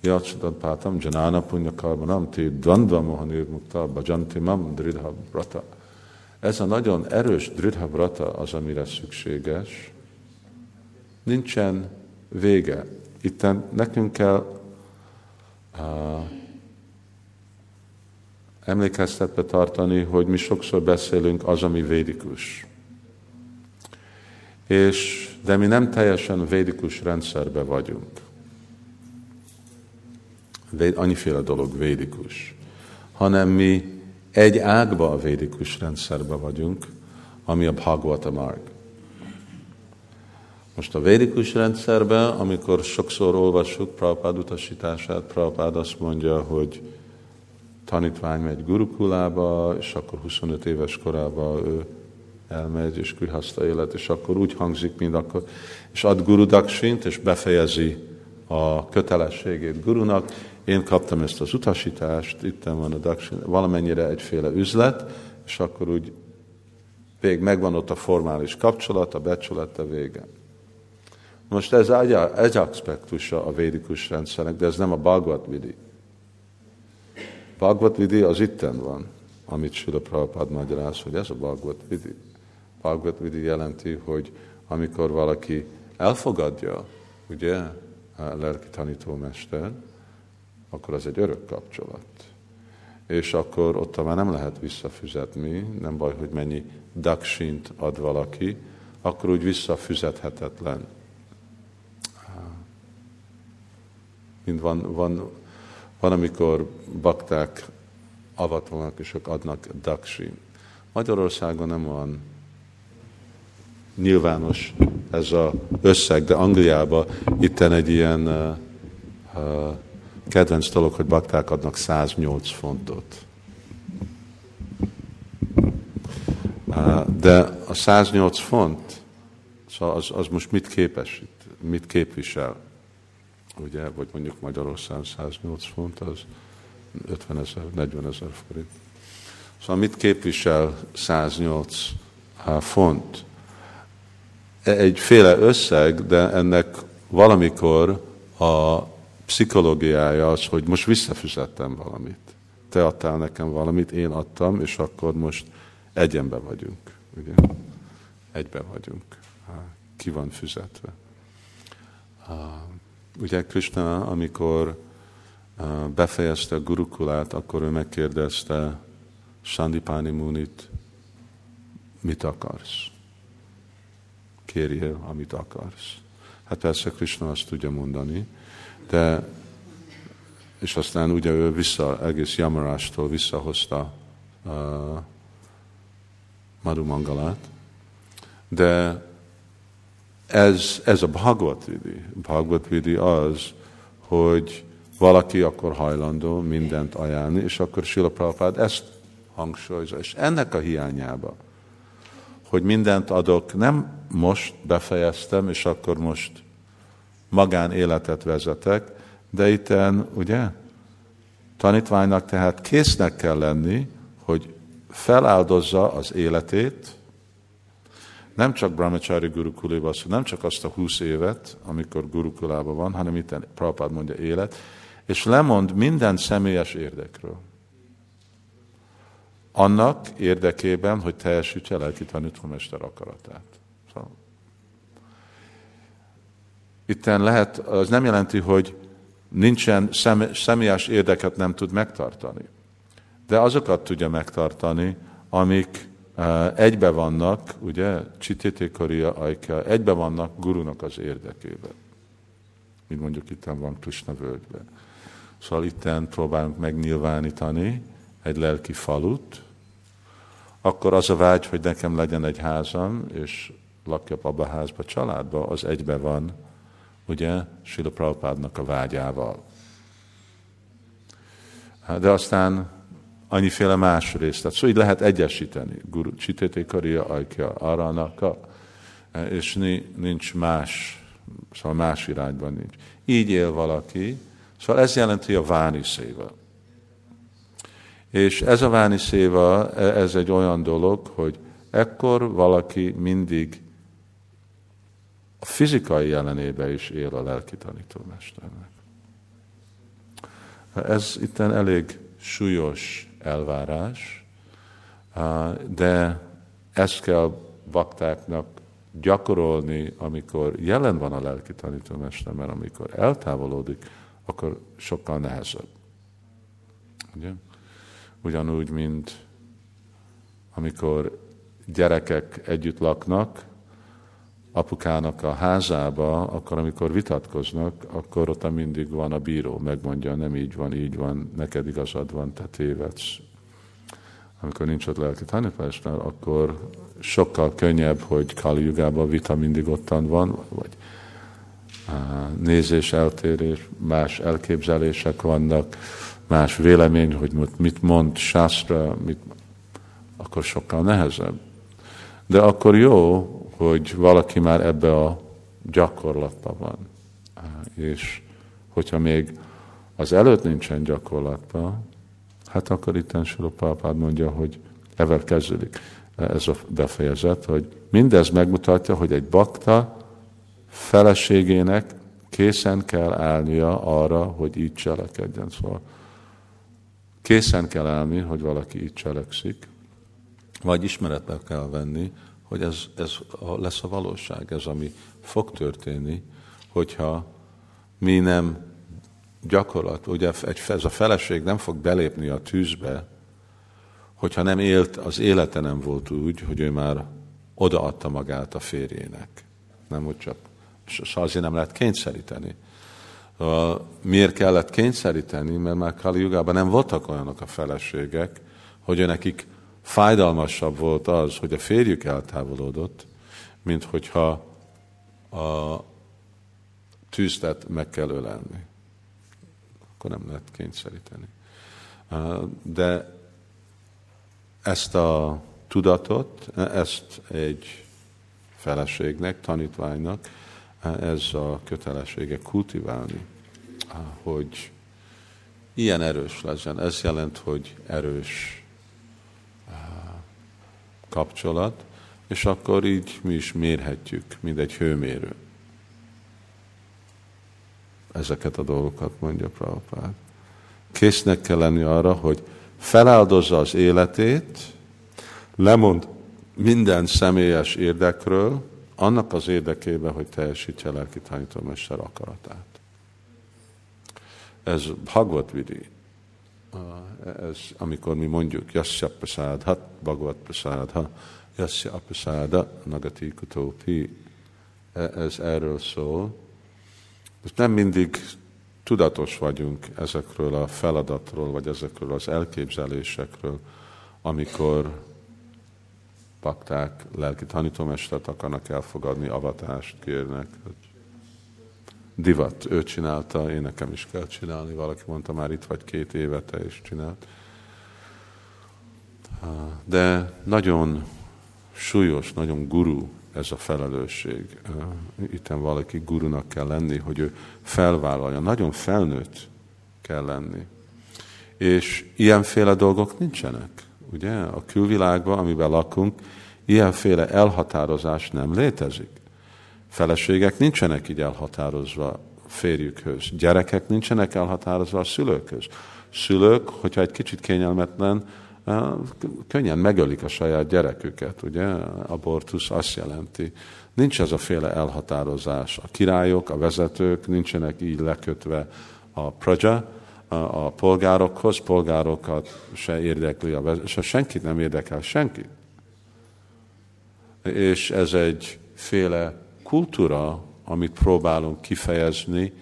yachadat pátam, janana punya karmanam, ti dvandva mohanir mukta, bhajantimam dridhabrata. Ez a nagyon erős dridhabrata az, amire szükséges. Nincsen vége. Itten nekünk kell uh, emlékeztetve tartani, hogy mi sokszor beszélünk az, ami védikus. És, de mi nem teljesen védikus rendszerbe vagyunk. Véd, annyiféle dolog védikus. Hanem mi egy ágba a védikus rendszerbe vagyunk, ami a Bhagavata Marg. Most a védikus rendszerben, amikor sokszor olvassuk Prabhupád utasítását, Prabhupád azt mondja, hogy tanítvány megy gurukulába, és akkor 25 éves korában ő elmegy, és krihaszta élet, és akkor úgy hangzik, mint akkor, és ad guru daksint, és befejezi a kötelességét gurunak. Én kaptam ezt az utasítást, itt van a daksin, valamennyire egyféle üzlet, és akkor úgy vég megvan ott a formális kapcsolat, a becsület a vége. Most ez egy aspektusa a védikus rendszernek, de ez nem a Bhagavad Vidi. Bhagavad Vidi az itten van, amit Sula Prabhupád magyaráz, hogy ez a Bhagavad Vidi. Bhagavad Vidi jelenti, hogy amikor valaki elfogadja, ugye, a lelki tanítómester, akkor az egy örök kapcsolat. És akkor ott már nem lehet visszafüzetni, nem baj, hogy mennyi daksint ad valaki, akkor úgy visszafüzethetetlen mint van, van, van amikor bakták avatolnak, és ők adnak daksi. Magyarországon nem van nyilvános ez az összeg, de Angliában itten egy ilyen uh, uh, kedvenc dolog, hogy bakták adnak 108 fontot. Uh, de a 108 font, szóval az, az most mit képesít, mit képvisel? Ugye, vagy mondjuk Magyarország 108 font, az 50 ezer, 40 ezer forint. Szóval mit képvisel 108 font? Egyféle összeg, de ennek valamikor a pszichológiája az, hogy most visszafizettem valamit. Te adtál nekem valamit, én adtam, és akkor most egyenbe vagyunk. Ugye? Egybe vagyunk. Ki van fizetve. Ugye Krishna, amikor befejezte a gurukulát, akkor ő megkérdezte Sandipani Munit, mit akarsz? Kérjél, amit akarsz. Hát persze Krishna azt tudja mondani, de és aztán ugye ő vissza, egész Yamarástól visszahozta uh, Madhu Mangalát, de ez, ez a Bhagavad Vidi. Bhagavad Vidi az, hogy valaki akkor hajlandó mindent ajánlni, és akkor Sila Prabhupád ezt hangsúlyozza. És ennek a hiányába, hogy mindent adok, nem most befejeztem, és akkor most magánéletet vezetek, de itten, ugye, tanítványnak tehát késznek kell lenni, hogy feláldozza az életét, nem csak Brahmachari Gurukuléba, nem csak azt a húsz évet, amikor Gurukulában van, hanem itt Prabhupád mondja élet, és lemond minden személyes érdekről. Annak érdekében, hogy teljesítse lelki tanítómester akaratát. Szóval. Itten lehet, az nem jelenti, hogy nincsen személyes érdeket nem tud megtartani. De azokat tudja megtartani, amik egybe vannak, ugye, Csititékoria Ajka, egybe vannak gurunak az érdekében. Mint mondjuk itt van Krishna völgyben. Szóval itten próbálunk megnyilvánítani egy lelki falut, akkor az a vágy, hogy nekem legyen egy házam, és lakjak abba a házba, családba, az egybe van, ugye, Sila Prabhupádnak a vágyával. De aztán annyiféle más részt. Tehát szóval így lehet egyesíteni. Guru Csitete Karia Ajkja Aranaka, és nincs más, szóval más irányban nincs. Így él valaki, Szóval ez jelenti a váni széva. És ez a váni széva, ez egy olyan dolog, hogy ekkor valaki mindig a fizikai jelenébe is él a lelki tanítómesternek. Ez itt elég súlyos elvárás, de ezt kell baktáknak gyakorolni, amikor jelen van a lelki tanítómester, mert amikor eltávolodik, akkor sokkal nehezebb. Ugye? Ugyanúgy, mint amikor gyerekek együtt laknak, apukának a házába, akkor amikor vitatkoznak, akkor ott mindig van a bíró, megmondja, nem így van, így van, neked igazad van, te tévedsz. Amikor nincs ott lelki tanítványosnál, akkor sokkal könnyebb, hogy Kali Jugában vita mindig ottan van, vagy nézés eltérés, más elképzelések vannak, más vélemény, hogy mit mond Sászra, mit, akkor sokkal nehezebb. De akkor jó, hogy valaki már ebbe a gyakorlatban van. És hogyha még az előtt nincsen gyakorlatban, hát akkor itt Silopápád mondja, hogy evel kezdődik ez a befejezet, hogy mindez megmutatja, hogy egy bakta feleségének készen kell állnia arra, hogy így cselekedjen. Szóval készen kell állni, hogy valaki így cselekszik, vagy ismeretbe kell venni, hogy ez, ez lesz a valóság, ez ami fog történni, hogyha mi nem gyakorlat, ugye ez a feleség nem fog belépni a tűzbe, hogyha nem élt, az élete nem volt úgy, hogy ő már odaadta magát a férjének. Nem, hogy csak és azért nem lehet kényszeríteni. Miért kellett kényszeríteni? Mert már Kali Jugában nem voltak olyanok a feleségek, hogy nekik fájdalmasabb volt az, hogy a férjük eltávolodott, mint hogyha a tűztet meg kell ölelni. Akkor nem lehet kényszeríteni. De ezt a tudatot, ezt egy feleségnek, tanítványnak ez a kötelessége kultiválni, hogy ilyen erős legyen. Ez jelent, hogy erős kapcsolat, és akkor így mi is mérhetjük, mint egy hőmérő. Ezeket a dolgokat mondja Prabhupád. Késznek kell lenni arra, hogy feláldozza az életét, lemond minden személyes érdekről, annak az érdekében, hogy teljesítse lelki tanítómester akaratát. Ez Bhagavad. Ez, amikor mi mondjuk Yasya Prasadhat, Bhagavad Prasadha, Yasya Prasada, Nagati Kutópi, e, ez erről szól. Most nem mindig tudatos vagyunk ezekről a feladatról, vagy ezekről az elképzelésekről, amikor pakták lelki tanítómestert akarnak elfogadni, avatást kérnek. Divat, ő csinálta, én nekem is kell csinálni. Valaki mondta, már itt vagy két éve, te is csinált. De nagyon súlyos, nagyon guru ez a felelősség. Itten valaki gurunak kell lenni, hogy ő felvállalja. Nagyon felnőtt kell lenni. És ilyenféle dolgok nincsenek. Ugye? A külvilágban, amiben lakunk, ilyenféle elhatározás nem létezik. Feleségek nincsenek így elhatározva férjükhöz. Gyerekek nincsenek elhatározva a szülőkhöz. Szülők, hogyha egy kicsit kényelmetlen, könnyen megölik a saját gyereküket, ugye? Abortusz azt jelenti. Nincs ez a féle elhatározás. A királyok, a vezetők nincsenek így lekötve a praja, a polgárokhoz, polgárokat se érdekli, a vezető, senkit nem érdekel, senkit. És ez egy féle kultúra, amit próbálunk kifejezni,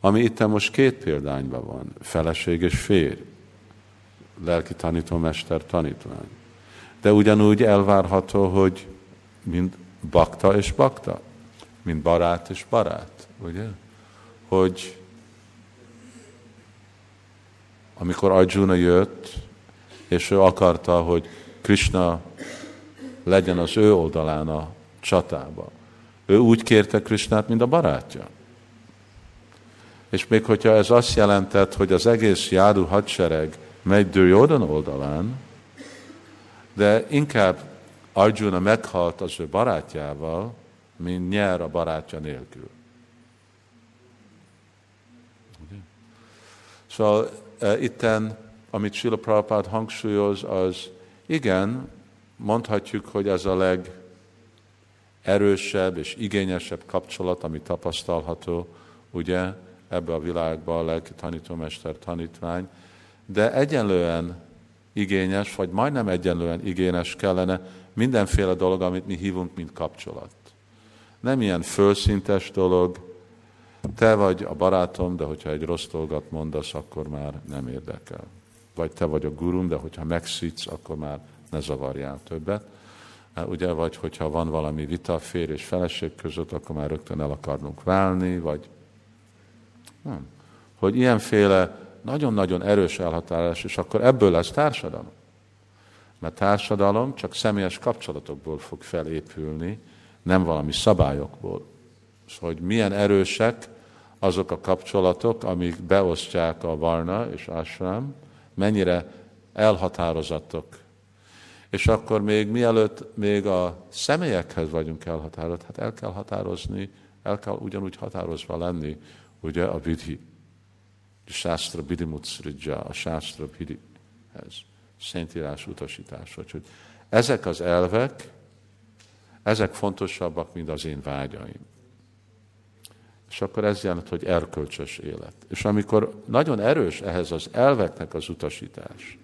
ami itt most két példányban van, feleség és férj lelki tanítómester tanítvány. De ugyanúgy elvárható, hogy mind bakta és bakta, mint barát és barát, ugye? Hogy amikor Arjuna jött, és ő akarta, hogy Krishna legyen az ő oldalán a csatába. Ő úgy kérte Krishnát, mint a barátja. És még hogyha ez azt jelentett, hogy az egész járu hadsereg megy Duryodhan oldalán, de inkább Arjuna meghalt az ő barátjával, mint nyer a barátja nélkül. Szóval e, itten, amit Srila Prabhupád hangsúlyoz, az igen, mondhatjuk, hogy ez a legerősebb és igényesebb kapcsolat, ami tapasztalható, ugye, ebbe a világba a lelki tanítómester tanítvány, de egyenlően igényes, vagy majdnem egyenlően igényes kellene mindenféle dolog, amit mi hívunk, mint kapcsolat. Nem ilyen fölszintes dolog, te vagy a barátom, de hogyha egy rossz dolgot mondasz, akkor már nem érdekel. Vagy te vagy a gurum, de hogyha megszítsz, akkor már ne zavarjál többet. Ugye, vagy hogyha van valami vita férj és feleség között, akkor már rögtön el akarnunk válni, vagy nem. Hogy ilyenféle nagyon-nagyon erős elhatárolás, és akkor ebből lesz társadalom. Mert társadalom csak személyes kapcsolatokból fog felépülni, nem valami szabályokból. Szóval, hogy milyen erősek azok a kapcsolatok, amik beosztják a varna és ashram, mennyire elhatározatok. És akkor még mielőtt még a személyekhez vagyunk elhatározott, hát el kell határozni, el kell ugyanúgy határozva lenni, ugye a vidhi a Sásztra Bidimutsridja, a Sásztra Bidihez, Szentírás utasítás. Hogy ezek az elvek, ezek fontosabbak, mint az én vágyaim. És akkor ez jelent, hogy erkölcsös élet. És amikor nagyon erős ehhez az elveknek az utasítás,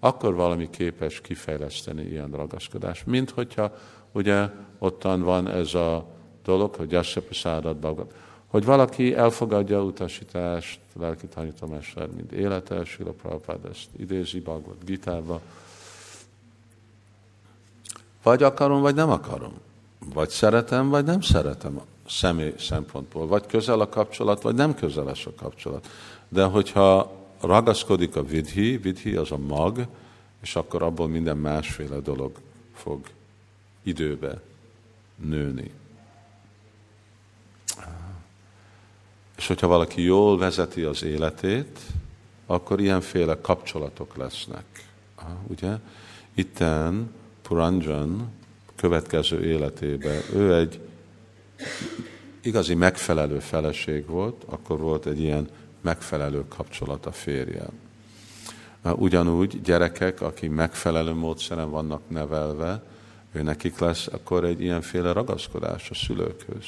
akkor valami képes kifejleszteni ilyen ragaszkodás, mint hogyha ugye ottan van ez a dolog, hogy Jasyapasádat Bhagavad hogy valaki elfogadja utasítást, lelki tanítomester, mint életes, Sila Prabhupád ezt idézi Bhagavad Gitába. Vagy akarom, vagy nem akarom. Vagy szeretem, vagy nem szeretem személy szempontból. Vagy közel a kapcsolat, vagy nem közeles a kapcsolat. De hogyha ragaszkodik a vidhi, vidhi az a mag, és akkor abból minden másféle dolog fog időbe nőni. És hogyha valaki jól vezeti az életét, akkor ilyenféle kapcsolatok lesznek. Ugye? Itten Puranjan következő életében ő egy igazi megfelelő feleség volt, akkor volt egy ilyen megfelelő kapcsolat a férjel. Ugyanúgy gyerekek, akik megfelelő módszeren vannak nevelve, ő nekik lesz akkor egy ilyenféle ragaszkodás a szülőkhöz.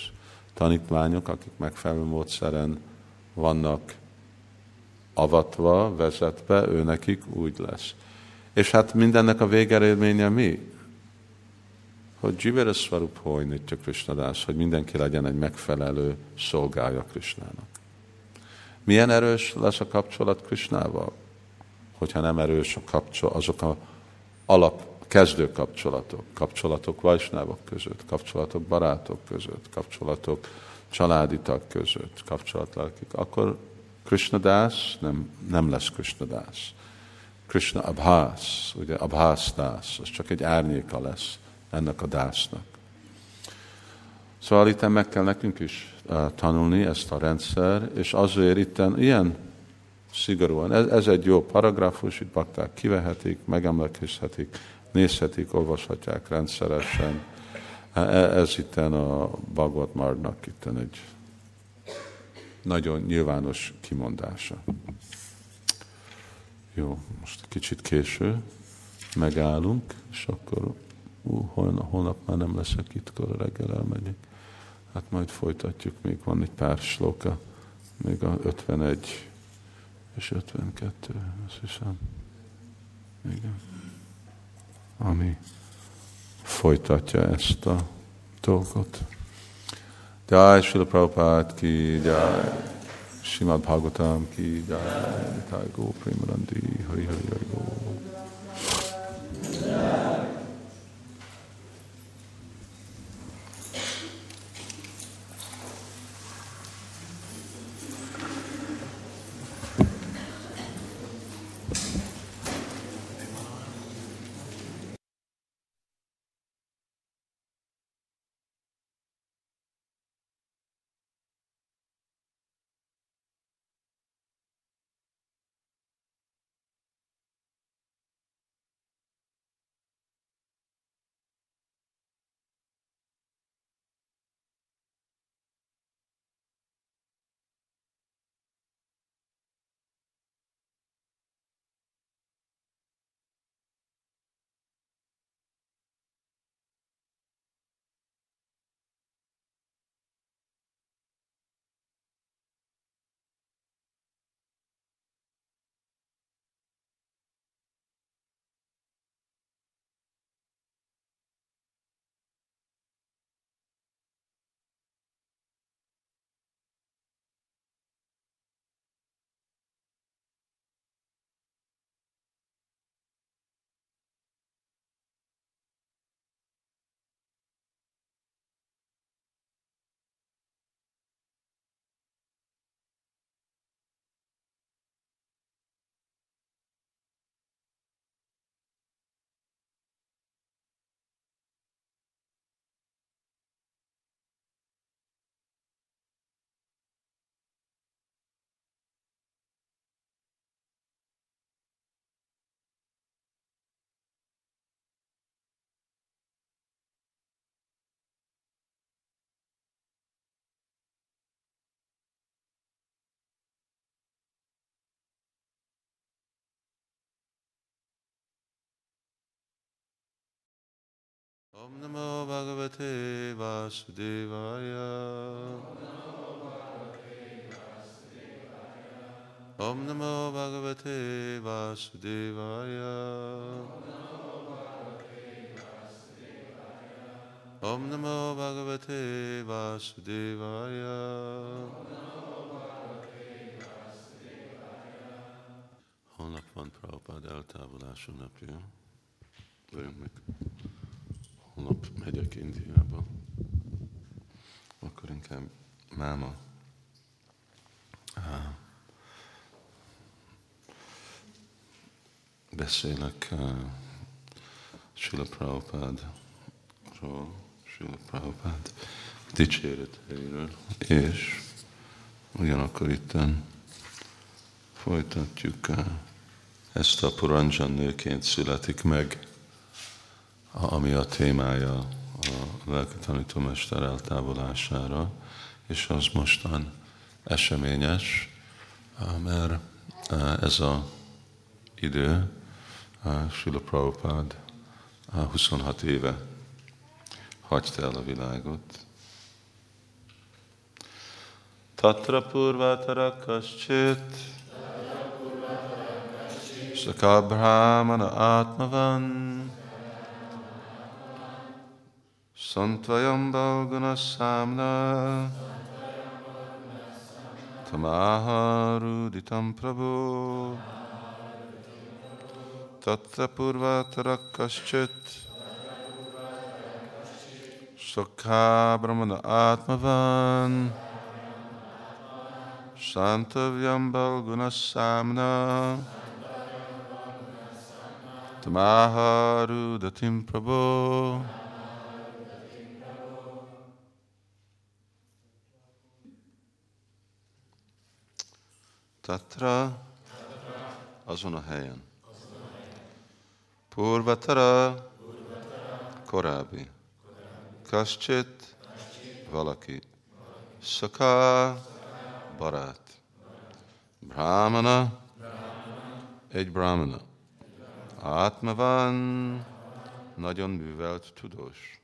Tanítványok, akik megfelelő módszeren vannak avatva, vezetve, ő nekik úgy lesz. És hát mindennek a végeredménye mi? Hogy Jivera Svarup Hojnitya Krishnadás, hogy mindenki legyen egy megfelelő szolgája Krishnának. Milyen erős lesz a kapcsolat Krishnával? Hogyha nem erős a kapcsolat, azok a alap kezdő kapcsolatok, kapcsolatok vajsnávok között, kapcsolatok barátok között, kapcsolatok családi tag között, kapcsolatok, akkor Krishna dász nem, nem lesz Krishna dász. Krishna Abhás, ugye Abhás dász, az csak egy árnyéka lesz ennek a dásznak. Szóval itt meg kell nekünk is tanulni ezt a rendszer, és azért itt ilyen szigorúan, ez, ez egy jó paragrafus, itt bakták kivehetik, megemlékezhetik, nézhetik, olvashatják rendszeresen. E, ez itt a Bhagavad Marnak itt egy nagyon nyilvános kimondása. Jó, most kicsit késő, megállunk, és akkor ú, holnap, holnap már nem leszek itt, akkor reggel elmegyek. Hát majd folytatjuk, még van egy pár sloka, még a 51 és 52, azt hiszem. Igen. Ami folytatja ezt a dolgot. Jai Srila Prabhupada ki jai, Srimad Bhagavatam ki jai, Nitai Go Premarandi, Hari Hari Hari. Om Namo Bhagavate Vasudevaya. Om Namo Bhagavate Vasudevaya. Om Namo Bhagavate Vasudevaya. Holnap van Prabhupád eltávolása napja. Várjunk meg holnap megyek Indiába, akkor inkább máma. Uh, beszélek uh, Srila Prabhupádról, Srila Prabhupád dicséreteiről, és ugyanakkor itten Folytatjuk ezt a Puranjan nőként születik meg, ami a témája a lelki tanítómester eltávolására, és az mostan eseményes, mert ez a idő, Sula Prabhupád 26 éve hagyta el a világot. Tatra purvatara kaschit Saka brahmana atmavan Santvayam balguna samna. Tamaharuditam prabhu. Tatra purvatara kaschit Saka brahmana atmavan. Santavyam Balgunasamna Tamaharudatim Prabhu Tatra azon a helyen. Purvatara korábbi. Kaschit valaki. Saka barát. Brahmana, egy brahmana. Átmavan, nagyon művelt tudós.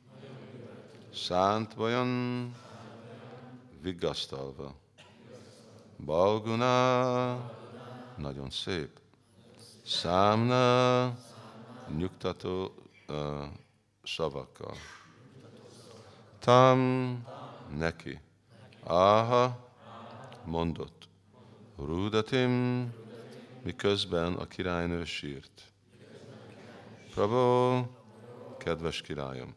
Szánt vajon, vigasztalva. Balguna, nagyon szép. Számna, nyugtató uh, szavakkal. Tam, neki. Aha, mondott. Rudatim, miközben a királynő sírt. Prabhu, kedves királyom.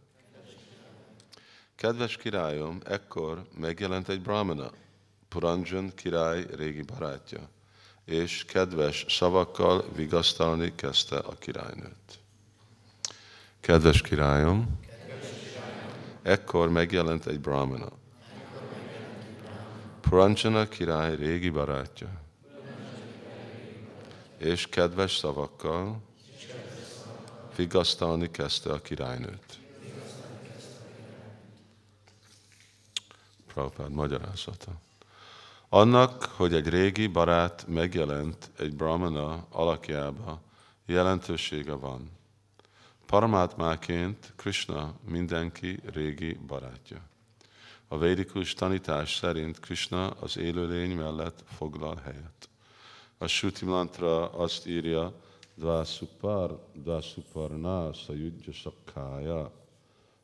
Kedves királyom, ekkor megjelent egy brahmana, Puranjan király régi barátja, és kedves szavakkal vigasztalni kezdte a királynőt. Kedves királyom, ekkor megjelent egy brahmana, Puranjana király régi barátja, és kedves szavakkal vigasztalni kezdte a királynőt. Prabhupád magyarázata. Annak, hogy egy régi barát megjelent egy brahmana alakjába, jelentősége van. Paramátmáként Krishna mindenki régi barátja. A védikus tanítás szerint Krishna az élőlény mellett foglal helyet. A Shruti mantra azt írja, Dvasupar, Dvasuparna, Sajudja Sakkája,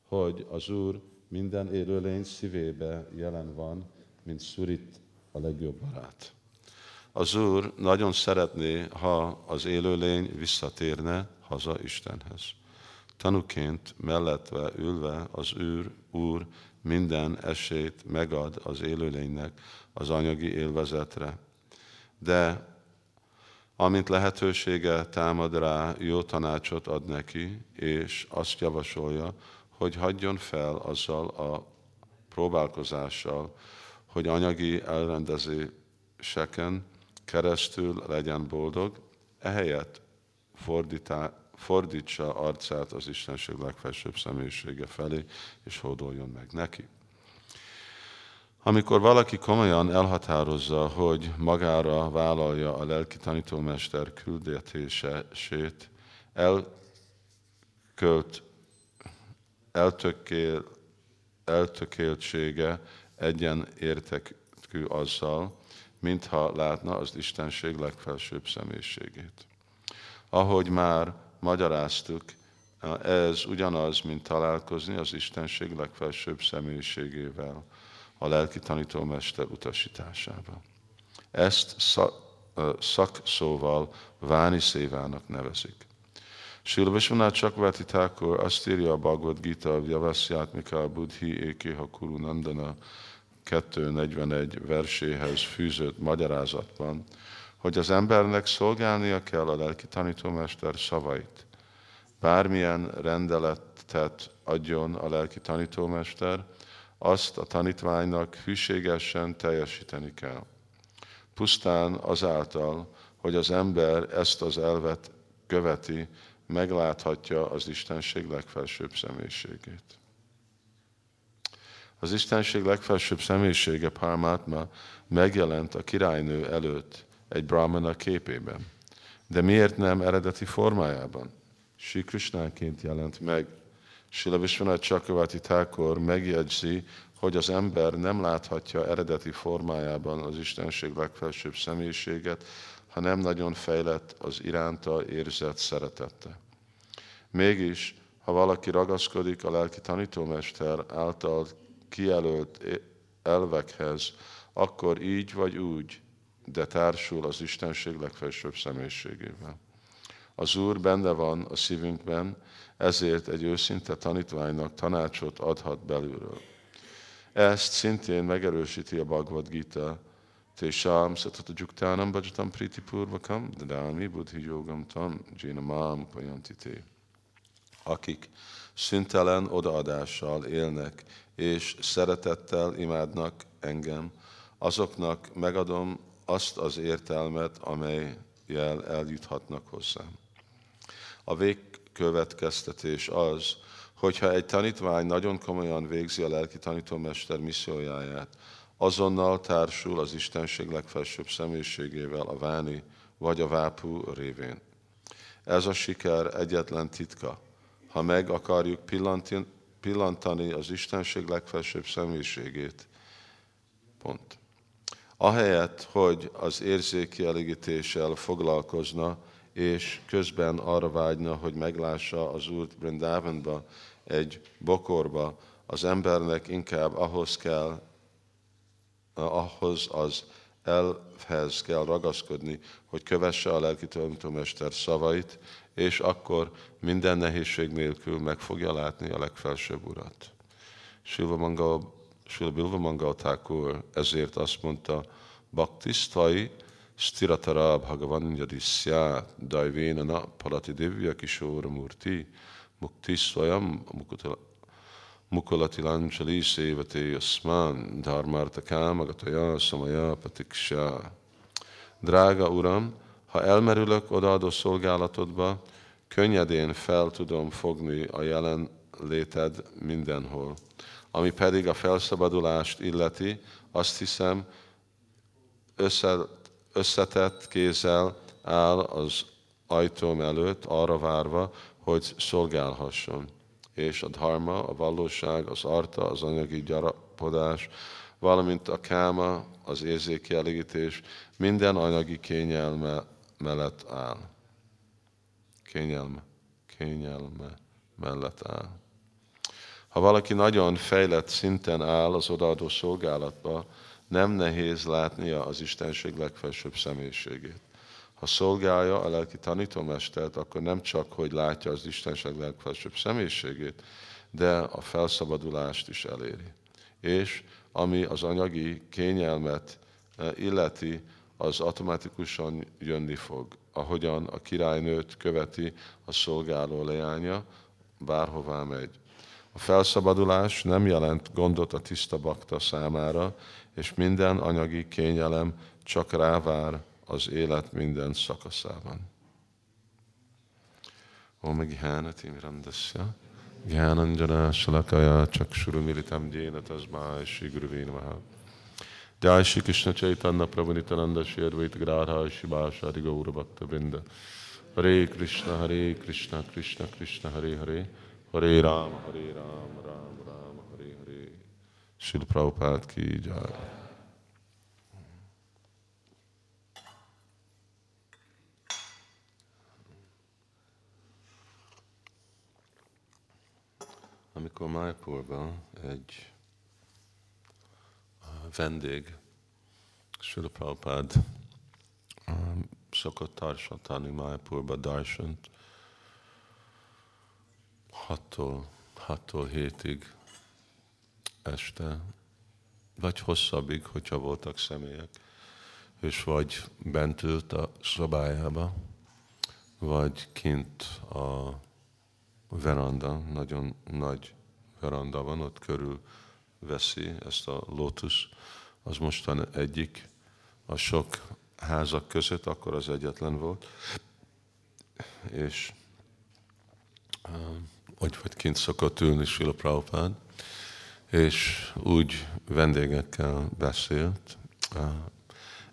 hogy az Úr minden élőlény szívébe jelen van, mint Surit, a legjobb barát. Az Úr nagyon szeretné, ha az élőlény visszatérne haza Istenhez. Tanuként mellettve ülve az Úr, Úr minden esélyt megad az élőlénynek az anyagi élvezetre. De amint lehetősége támad rá, jó tanácsot ad neki, és azt javasolja, hogy hagyjon fel azzal a próbálkozással, hogy anyagi elrendezéseken keresztül legyen boldog, ehelyett fordítá, fordítsa arcát az Istenség legfelsőbb személyisége felé, és hódoljon meg neki. Amikor valaki komolyan elhatározza, hogy magára vállalja a lelki tanítómester küldetését, elkölt, eltökél, eltökéltsége egyen értekű azzal, mintha látna az Istenség legfelsőbb személyiségét. Ahogy már magyaráztuk, ez ugyanaz, mint találkozni az Istenség legfelsőbb személyiségével a lelki tanítómester utasításában. Ezt szakszóval Váni Szévának nevezik. Srila Vishwanath Chakvati Thakur azt írja a Bhagavad Gita, a Vyavasyatmika Buddhi Ékéha Kuru Nandana 241 verséhez fűzött magyarázatban, hogy az embernek szolgálnia kell a lelki tanítómester szavait. Bármilyen rendeletet adjon a lelki tanítómester, azt a tanítványnak hűségesen teljesíteni kell. Pusztán azáltal, hogy az ember ezt az elvet követi, megláthatja az Istenség legfelsőbb személyiségét. Az Istenség legfelsőbb személyisége Parmatma megjelent a királynő előtt egy brahmana képében. De miért nem eredeti formájában? Sri Krishnánként jelent meg. Sila Vishwanath Chakravarti Thakur megjegyzi, hogy az ember nem láthatja eredeti formájában az Istenség legfelsőbb személyiséget, ha nem nagyon fejlett az iránta érzett szeretette. Mégis, ha valaki ragaszkodik a lelki tanítómester által kijelölt elvekhez, akkor így vagy úgy, de társul az Istenség legfelsőbb személyiségével. Az Úr benne van a szívünkben, ezért egy őszinte tanítványnak tanácsot adhat belülről. Ezt szintén megerősíti a Bhagavad Gita, Tésám szatata gyuktánam bhajatam priti purvakam, dadámi buddhi jogam tam, jina mám pajantité. Akik szüntelen odaadással élnek, és szeretettel imádnak engem, azoknak megadom azt az értelmet, amelyel eljuthatnak hozzám. A végkövetkeztetés az, hogyha egy tanítvány nagyon komolyan végzi a lelki tanítómester missziójáját, azonnal társul az Istenség legfelsőbb személyiségével a váni vagy a vápú révén. Ez a siker egyetlen titka. Ha meg akarjuk pillantani az Istenség legfelsőbb személyiségét, pont. Ahelyett, hogy az érzékielégítéssel foglalkozna, és közben arra vágyna, hogy meglássa az Úrt Brindavanba, egy bokorba, az embernek inkább ahhoz kell, ahhoz az elvhez kell ragaszkodni, hogy kövesse a lelki tanítómester szavait, és akkor minden nehézség nélkül meg fogja látni a legfelsőbb urat. Mangal Thakur ezért azt mondta, Bhaktisztai Stiratara Bhagavan Yadisya Daivéna Na Palati Divya Kishora Murti Mukti Sevate Yasman Dharmarta Kámagataya Samaya Patiksha Drága Uram, ha elmerülök odaadó szolgálatodba, könnyedén fel tudom fogni a jelen léted mindenhol. Ami pedig a felszabadulást illeti, azt hiszem, összetett kézzel áll az ajtóm előtt, arra várva, hogy szolgálhasson. És a dharma, a valóság, az arta, az anyagi gyarapodás, valamint a káma, az érzékielégítés, minden anyagi kényelme mellett áll. Kényelme, kényelme mellett áll. Ha valaki nagyon fejlett szinten áll az odaadó szolgálatba, nem nehéz látnia az Istenség legfelsőbb személyiségét. Ha szolgálja a lelki tanítómestert, akkor nem csak, hogy látja az Istenség legfelsőbb személyiségét, de a felszabadulást is eléri. És ami az anyagi kényelmet eh, illeti, az automatikusan jönni fog, ahogyan a királynőt követi a szolgáló leánya, bárhová megy. A felszabadulás nem jelent gondot a tiszta bakta számára, és minden anyagi kényelem csak rávár az élet minden szakaszában. Om Gyanati Mirandasya Gyananjana Salakaya Chakshurumilitam Jena Tasmai Shri Guruve Namaha Jai Shri Krishna Chaitanya Prabhu Nityananda Shri Advaita Gradha Shivashari Gaura Bhakta Vrinda Hare Krishna Hare Krishna Krishna Krishna Hare Hare Hare Rama Hare Rama Rama Rama Hare Hare Srila Prabhupada ki jai. Amikor Májpurban egy vendég, Srila Prabhupád um, szokott tartani Májpurba darsant 6-tól, 6-tól 7-ig este, vagy hosszabbig, hogyha voltak személyek, és vagy bent ült a szobájába, vagy kint a veranda, nagyon nagy veranda van, ott körül veszi ezt a lótusz, az mostan egyik a sok házak között, akkor az egyetlen volt. És hogy vagy kint szokott ülni Sila Prabhupád, és úgy vendégekkel beszélt.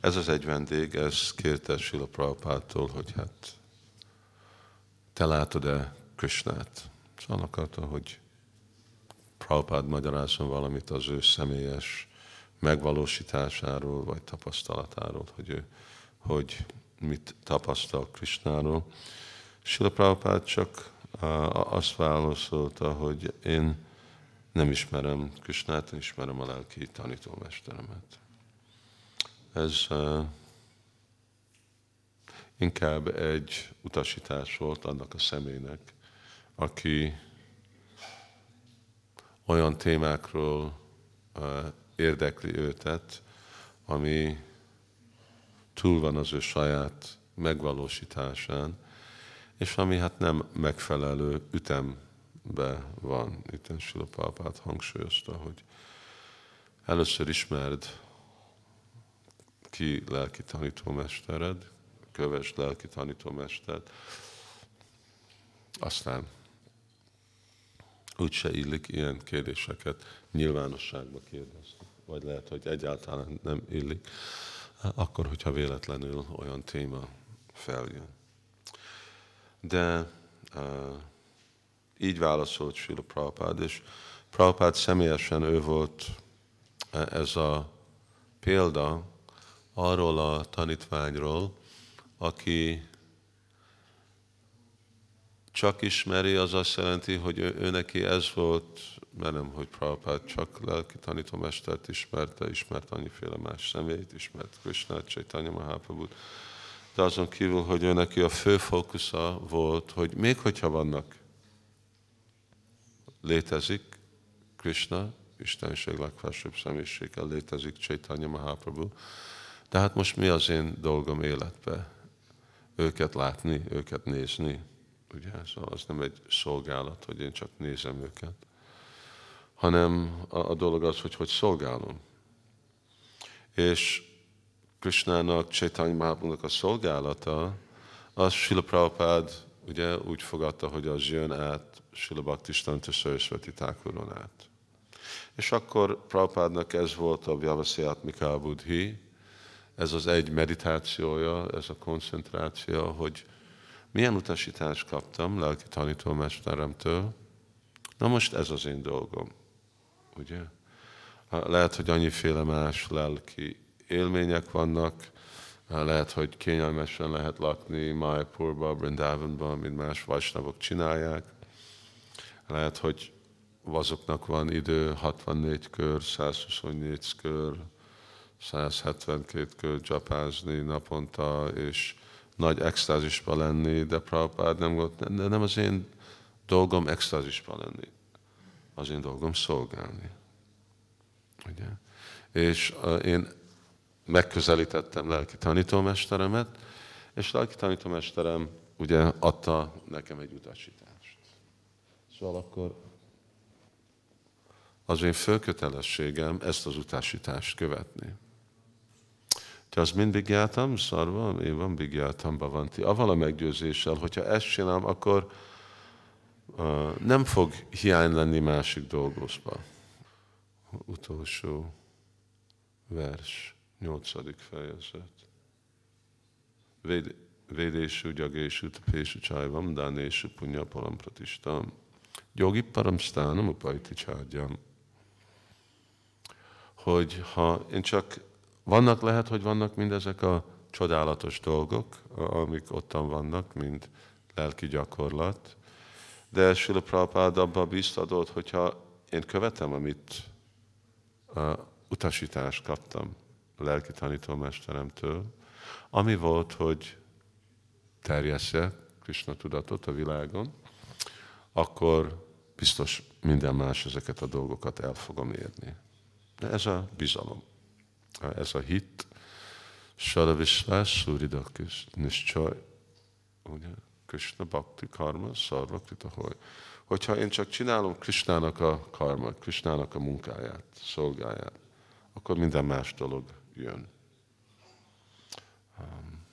Ez az egy vendég, ez kérte Sila Prabhupától, hogy hát te látod-e Krishnát? Szóval akarta, hogy Prabhupád magyarázzon valamit az ő személyes megvalósításáról, vagy tapasztalatáról, hogy ő hogy mit tapasztal Krishnáról. Sila Prabhupád csak azt válaszolta, hogy én nem ismerem Krishnát, én ismerem a lelki tanítómesteremet. Ez inkább egy utasítás volt annak a személynek, aki olyan témákról érdekli őtet, ami túl van az ő saját megvalósításán, és ami hát nem megfelelő ütembe van. Itt Sila Pápát hangsúlyozta, hogy először ismerd ki lelki tanítómestered, köves lelki tanítómestered, aztán úgyse illik ilyen kérdéseket nyilvánosságba kérdezni, vagy lehet, hogy egyáltalán nem illik, akkor, hogyha véletlenül olyan téma feljön. De uh, így válaszolt Srila Prabhupád, és Prabhupád személyesen ő volt ez a példa arról a tanítványról, aki csak ismeri, az azt jelenti, hogy ő, ő neki ez volt, mert nem, hogy Prabhupád csak lelki tanítómestert ismerte, ismert annyiféle más személyt, ismert Krishnát, Chaitanya Mahaprabhut, de azon kívül, hogy ő neki a fő fókusza volt, hogy még hogyha vannak, létezik Krishna, Istenség legfelsőbb személyiséggel létezik Chaitanya Mahaprabhu, de hát most mi az én dolgom életbe? Őket látni, őket nézni, ugye? Szóval az nem egy szolgálat, hogy én csak nézem őket, hanem a, a dolog az, hogy hogy szolgálom. És Krishnának, Chaitanya Mahaprabhunak a szolgálata, az Srila Prabhupád ugye úgy fogadta, hogy az jön át Srila Bhaktistanta Saraswati Thakuron át. És akkor Prabhupádnak ez volt a Vyavasziát Mikál Budhi, ez az egy meditációja, ez a koncentráció, hogy milyen utasítást kaptam lelki tanítómesteremtől, na most ez az én dolgom. Ugye? Lehet, hogy annyiféle más lelki élmények vannak, lehet, hogy kényelmesen lehet lakni Mayapurba, Brindavanban, mint más vajsnavok csinálják. Lehet, hogy azoknak van idő 64 kör, 124 kör, 172 kör csapázni naponta, és nagy extázisba lenni, de Prabhupád nem volt, nem az én dolgom extázisba lenni. Az én dolgom szolgálni. Ugye? És én megközelítettem lelki tanítómesteremet, és lelki tanítómesterem ugye adta nekem egy utasítást. Szóval akkor az én fölkötelességem ezt az utasítást követni. Mindig jártam, szarva, én van jártam, bavanti. Aval a meggyőzéssel, hogyha ezt csinálom, akkor uh, nem fog hiány lenni másik dolgozba. Utolsó vers, nyolcadik fejezet. Véd, védésű, gyagésű, tapésű csájvam, dánésű, punya palam pratistam. Jogi paramsztánam, upajti csárgyam. Hogy ha én csak vannak, lehet, hogy vannak mindezek a csodálatos dolgok, amik ottan vannak, mint lelki gyakorlat, de Sula Prabhupád abban biztadott, hogyha én követem, amit uh, utasítást kaptam a lelki tanítómesteremtől, ami volt, hogy terjessze Krishna tudatot a világon, akkor biztos minden más ezeket a dolgokat el fogom érni. De ez a bizalom ez a hit, Saravisvás, Suridakus, Niscsaj, ugye, Krishna Bhakti Karma, Sarvakrita Hoy. Hogyha én csak csinálom Krishnának a karma, Krishnának a munkáját, szolgáját, akkor minden más dolog jön. Um,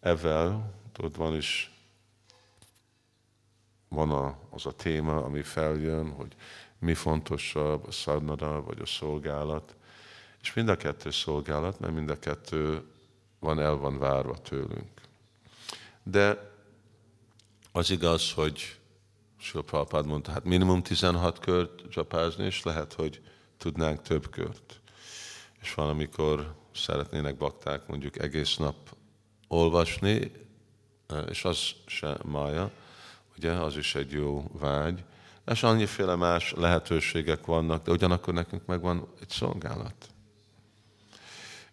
ezzel, tudod, van is van a, az a téma, ami feljön, hogy mi fontosabb, a szadnada vagy a szolgálat. És mind a kettő szolgálat, mert mind a kettő van, el van várva tőlünk. De az igaz, hogy Sula Prabhupád mondta, hát minimum 16 kört csapázni, és lehet, hogy tudnánk több kört. És valamikor szeretnének bakták mondjuk egész nap olvasni, és az se mája, ugye, az is egy jó vágy, és annyiféle más lehetőségek vannak, de ugyanakkor nekünk megvan egy szolgálat.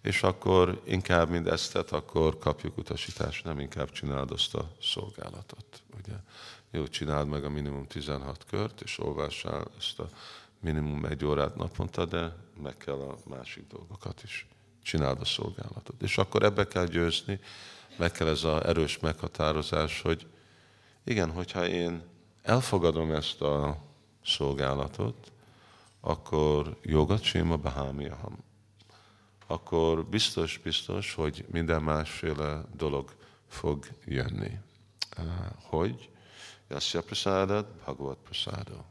És akkor inkább, mint ezt tett, akkor kapjuk utasítást, nem inkább csináld azt a szolgálatot. Ugye? Jó, csináld meg a minimum 16 kört, és olvassál ezt a minimum egy órát naponta, de meg kell a másik dolgokat is. Csináld a szolgálatot. És akkor ebbe kell győzni, meg kell ez az erős meghatározás, hogy igen, hogyha én elfogadom ezt a szolgálatot, akkor jogat séma behámiaham. Akkor biztos, biztos, hogy minden másféle dolog fog jönni. Hogy? Jasya prasádat, Bhagavad prasádó.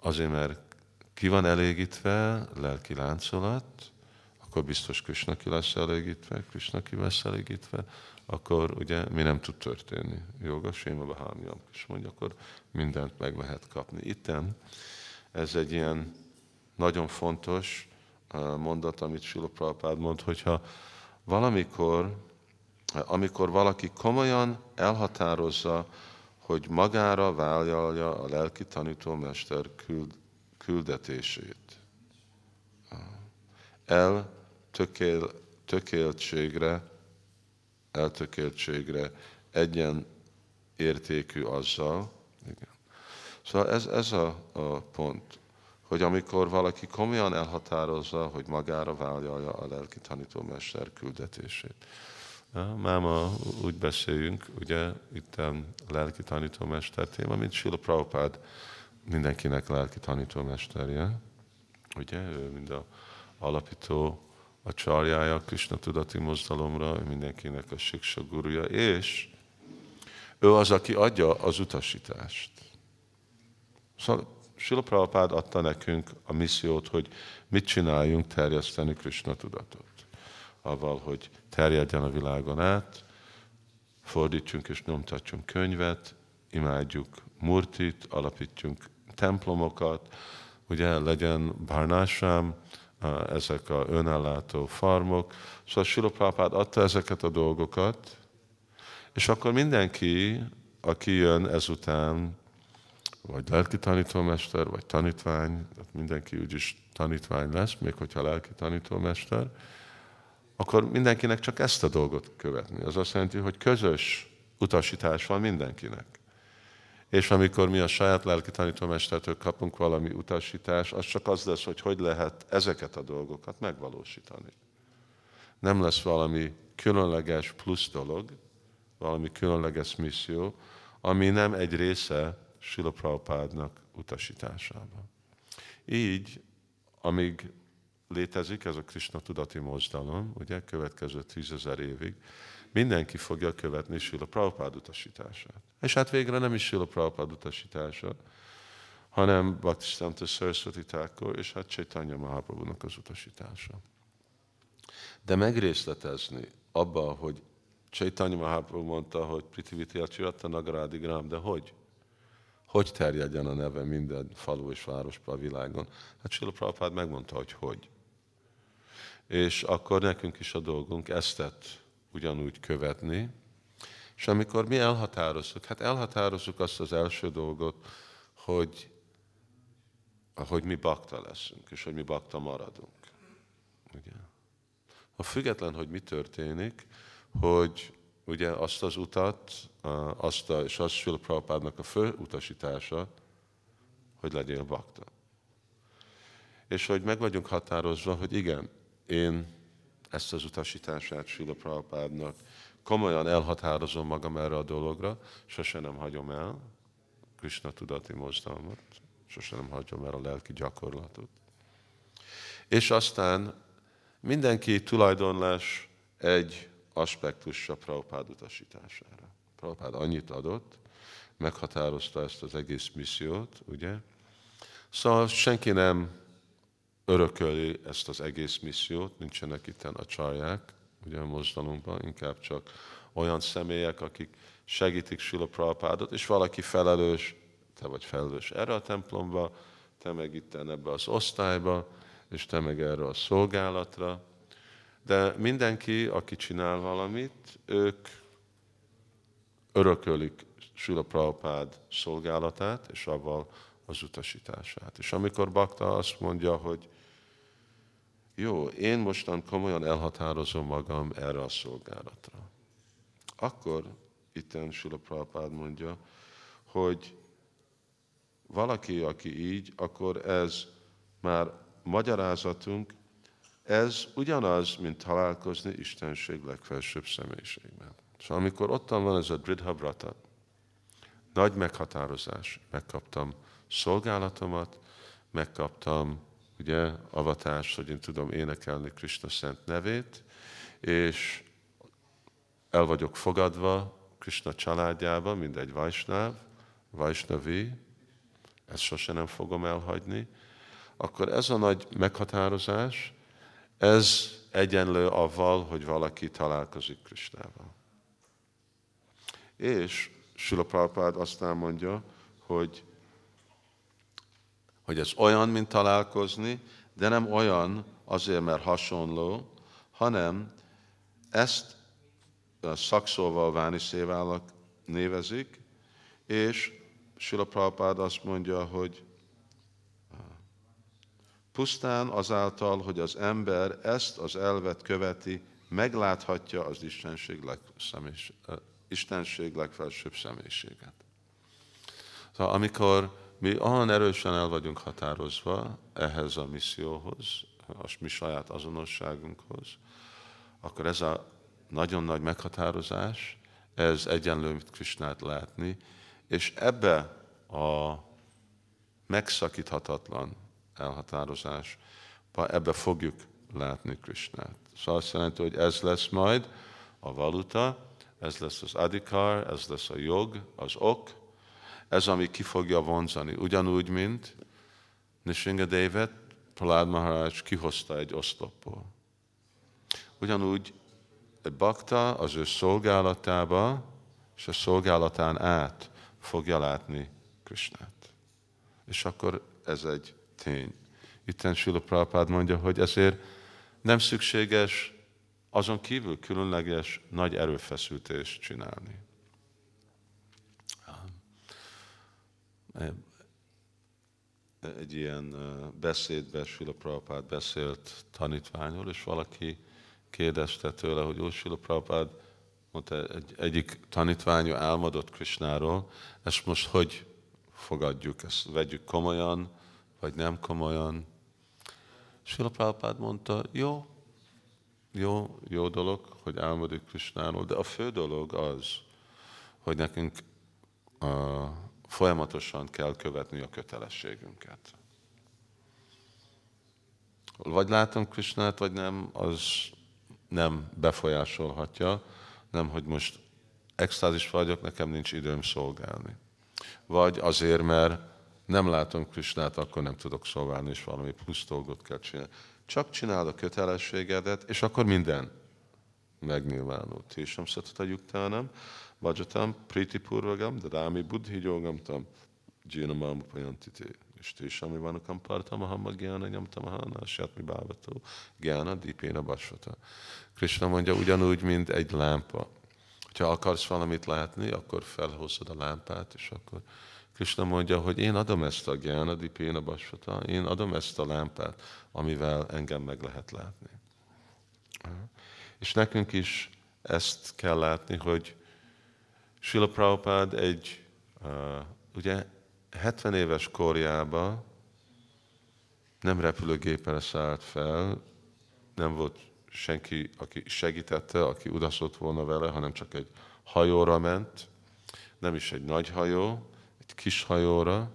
Azért, mert ki van elégítve lelki láncolat, akkor biztos Krishna ki lesz elégítve, Krishna ki lesz elégítve, akkor ugye mi nem tud történni. Joga, Séma Bahámiam, és mondja, akkor mindent meg lehet kapni. Itten ez egy ilyen nagyon fontos mondat, amit Sila Prabhupád mond, hogyha valamikor, amikor valaki komolyan elhatározza, hogy magára vállalja a lelki tanítómester küld, küldetését. El tökél, tökéltségre eltökéltségre egyen értékű azzal. Igen. Szóval ez, ez a, a pont, hogy amikor valaki komolyan elhatározza, hogy magára vállalja a lelki tanítómester küldetését. Máma úgy beszéljünk, ugye itt a lelki tanítómester téma, mint Sila Prabhupád mindenkinek lelki tanítómesterje. Ugye, ő mind a alapító a csarjája a Krishna tudati mozdalomra, mindenkinek a siksa gurúja, és ő az, aki adja az utasítást. Szóval Sila Prabhupád adta nekünk a missziót, hogy mit csináljunk terjeszteni Krishna tudatot. Avval, hogy terjedjen a világon át, fordítsunk és nyomtatjunk könyvet, imádjuk murtit, alapítjunk templomokat, ugye legyen Barnásám, ezek a önellátó farmok. Szóval Silo Prabhupád adta ezeket a dolgokat, és akkor mindenki, aki jön ezután, vagy lelki tanítómester, vagy tanítvány, mindenki úgyis tanítvány lesz, még hogyha lelki tanítómester, akkor mindenkinek csak ezt a dolgot követni. Az azt jelenti, hogy közös utasítás van mindenkinek. És amikor mi a saját lelki tanítómestertől kapunk valami utasítást, az csak az lesz, hogy hogy lehet ezeket a dolgokat megvalósítani. Nem lesz valami különleges plusz dolog, valami különleges misszió, ami nem egy része Sila Prabhupádnak utasításában. Így, amíg létezik ez a Krishna tudati mozdalom, ugye, következő tízezer évig, mindenki fogja követni Sila Prabhupád utasítását. És hát végre nem is Sila Prabhupád utasítása, hanem Bhaktisiddhanta Saraswati és hát Chaitanya mahaprabhu az utasítása. De megrészletezni abba, hogy Chaitanya Mahaprabhu mondta, hogy Pritiviti Achiratta Nagarádi Gram, de hogy? Hogy terjedjen a neve minden falu és városba a világon? Hát Sila Prabhupád megmondta, hogy hogy. És akkor nekünk is a dolgunk ezt tett ugyanúgy követni. És amikor mi elhatározzuk, hát elhatározzuk azt az első dolgot, hogy, hogy mi bakta leszünk, és hogy mi bakta maradunk. Ugye? A független, hogy mi történik, hogy ugye azt az utat, azt a, és az Sula Prabhupádnak a fő utasítása, hogy legyél bakta. És hogy meg vagyunk határozva, hogy igen, én ezt az utasítását Sila Prabhupádnak. Komolyan elhatározom magam erre a dologra, sose nem hagyom el Krishna tudati mozdalmat, sose nem hagyom el a lelki gyakorlatot. És aztán mindenki tulajdonlás egy aspektusra Prabhupád utasítására. Prabhupád annyit adott, meghatározta ezt az egész missziót, ugye? Szóval senki nem örököli ezt az egész missziót, nincsenek itt a csarják, ugye a mozdalunkban, inkább csak olyan személyek, akik segítik Sula Prabhupádot, és valaki felelős, te vagy felelős erre a templomba, te meg itt ebbe az osztályba, és te meg erre a szolgálatra. De mindenki, aki csinál valamit, ők örökölik Sula Prabhupád szolgálatát, és avval az utasítását. És amikor Bakta azt mondja, hogy jó, én mostan komolyan elhatározom magam erre a szolgálatra. Akkor itten Sula Prabhupád mondja, hogy valaki, aki így, akkor ez már magyarázatunk, ez ugyanaz, mint találkozni Istenség legfelsőbb személyiségben. Szóval amikor ottan van ez a Dridha Vrata, nagy meghatározás, megkaptam szolgálatomat, megkaptam ugye, avatást, hogy én tudom énekelni Krishna szent nevét, és el vagyok fogadva Krishna családjába, mint egy Vajsnáv, Vajsnavi, ezt sose nem fogom elhagyni, akkor ez a nagy meghatározás, ez egyenlő avval, hogy valaki találkozik Krisnával. És Sula Prabhupád aztán mondja, hogy, hogy ez olyan, mint találkozni, de nem olyan azért, mert hasonló, hanem ezt a szakszóval vániszévállak névezik, és Sula Prabhupád azt mondja, hogy pusztán azáltal, hogy az ember ezt az elvet követi, megláthatja az Istenség, legszemélyis, Istenség legfelsőbb személyiséget. Szóval amikor mi olyan erősen el vagyunk határozva ehhez a misszióhoz, a mi saját azonosságunkhoz, akkor ez a nagyon nagy meghatározás, ez egyenlő, Krisnát látni, és ebbe a megszakíthatatlan elhatározás, ebbe fogjuk látni Krisnát. Szóval azt jelenti, hogy ez lesz majd a valuta, ez lesz az adikar, ez lesz a jog, az ok, ez, ami ki fogja vonzani. Ugyanúgy, mint Nishinga David, Pralád Maharaj kihozta egy oszlopból. Ugyanúgy egy bakta az ő szolgálatába, és a szolgálatán át fogja látni Krisnát. És akkor ez egy tény. Itten Sula Prabhupád mondja, hogy ezért nem szükséges azon kívül különleges nagy erőfeszültést csinálni. Egy ilyen beszédben Sula Prabhupád beszélt tanítványról, és valaki kérdezte tőle, hogy ó, Sula Prabhupád, mondta, egy, egyik tanítványa álmodott Krisnáról, ezt most hogy fogadjuk, ezt vegyük komolyan, vagy nem komolyan. Sula Prabhupád mondta, jó, jó, jó dolog, hogy álmodik Krisnáról, de a fő dolog az, hogy nekünk uh, folyamatosan kell követni a kötelességünket. Vagy látom Krisnát, vagy nem, az nem befolyásolhatja, nem, hogy most extázis vagyok, nekem nincs időm szolgálni. Vagy azért, mert nem látom Krisnát, akkor nem tudok szolgálni, és valami plusz dolgot kell csinálni. Csak csináld a kötelességedet, és akkor minden megnyilvánul. Tésam szatata juktánam, vajatam, priti purvagam, dadámi buddhi jogam jinamam pajantité. És tésami vanakam partam, ahamma gyána nyamtam, ahana, mi bávató, gyána, dipéna basvata. Krishna mondja, ugyanúgy, mint egy lámpa. Ha akarsz valamit látni, akkor felhozod a lámpát, és akkor Krishna mondja, hogy én adom ezt a gyána, dipéna basvata, én adom ezt a lámpát, amivel engem meg lehet látni. És nekünk is ezt kell látni, hogy Srila Prabhupád egy, uh, ugye 70 éves korjában nem repülőgépre szállt fel, nem volt senki, aki segítette, aki udaszott volna vele, hanem csak egy hajóra ment, nem is egy nagy hajó, kis hajóra,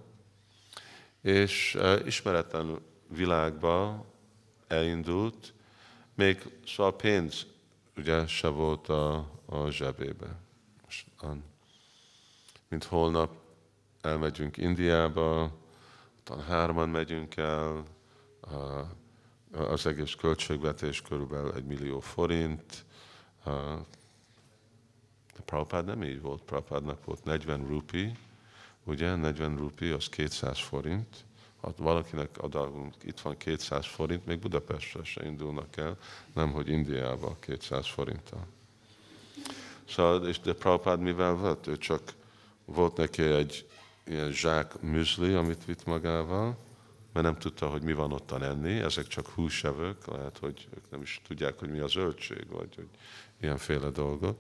és ismeretlen világba elindult, még szóval pénz ugye se volt a, a zsebébe. Most, mint holnap elmegyünk Indiába, talán hárman megyünk el, az egész költségvetés körülbelül egy millió forint. Prabhupád nem így volt, Prabhupádnak volt 40 rupi, ugye, 40 rupi az 200 forint, ha valakinek adunk, itt van 200 forint, még Budapestre se indulnak el, nem hogy Indiába 200 forinttal. Szóval, és de Prabhupád mivel volt? Ő csak volt neki egy ilyen zsák műzli, amit vitt magával, mert nem tudta, hogy mi van ottan enni, ezek csak húsevők, lehet, hogy ők nem is tudják, hogy mi az zöldség, vagy hogy ilyenféle dolgok.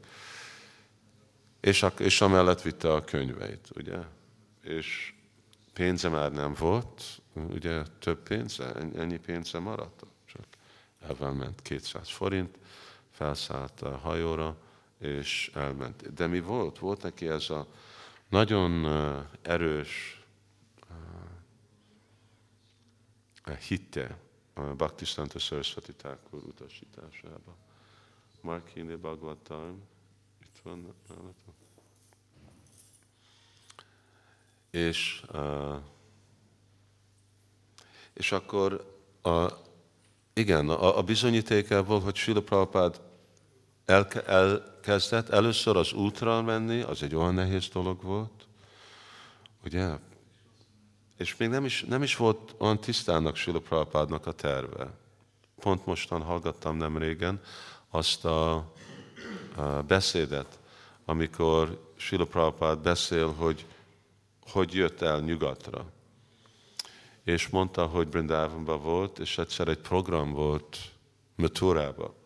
És, a, és amellett vitte a könyveit, ugye? És pénze már nem volt, ugye több pénze, ennyi pénze maradt, csak elment 200 forint, felszállt a hajóra, és elment. De mi volt? Volt neki ez a nagyon erős hitte a Bhaktisztanta Saraswati Thakur utasításába. Markini Bhagavatam, itt van nálatok. És, és akkor a, igen, a, a bizonyítékával, hogy Srila Prabhupád elke, elkezdett először az útra menni, az egy olyan nehéz dolog volt, ugye? És még nem is, nem is volt olyan tisztának Srila Prabhupádnak a terve. Pont mostan hallgattam nem régen azt a, a beszédet, amikor Srila Prabhupád beszél, hogy hogy jött el nyugatra. És mondta, hogy Brindávonban volt, és egyszer egy program volt Maturába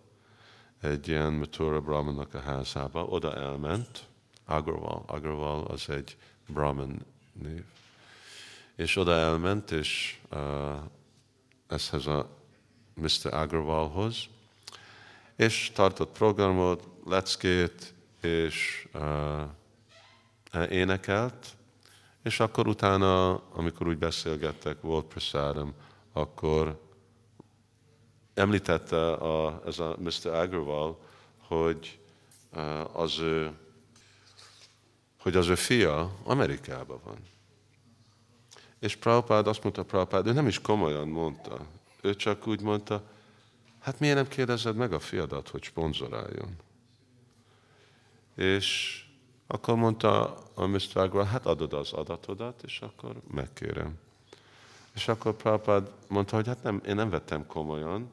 egy ilyen Matura Brahmannak a házába, oda elment, Agarwal, Agarwal az egy Brahman név. És oda elment, és uh, ezhez a Mr. Agarwalhoz, és tartott programot, leckét, és uh, énekelt, és akkor utána, amikor úgy beszélgettek, volt prasadam, akkor említette a, ez a Mr. Agarwal, hogy az ő, hogy az ő fia Amerikában van. És Prabhupád azt mondta, Prabhupád, ő nem is komolyan mondta. Ő csak úgy mondta, hát miért nem kérdezed meg a fiadat, hogy sponzoráljon? És akkor mondta a Mr. Hát adod az adatodat, és akkor megkérem. És akkor Prabhupád mondta, hogy hát nem, én nem vettem komolyan,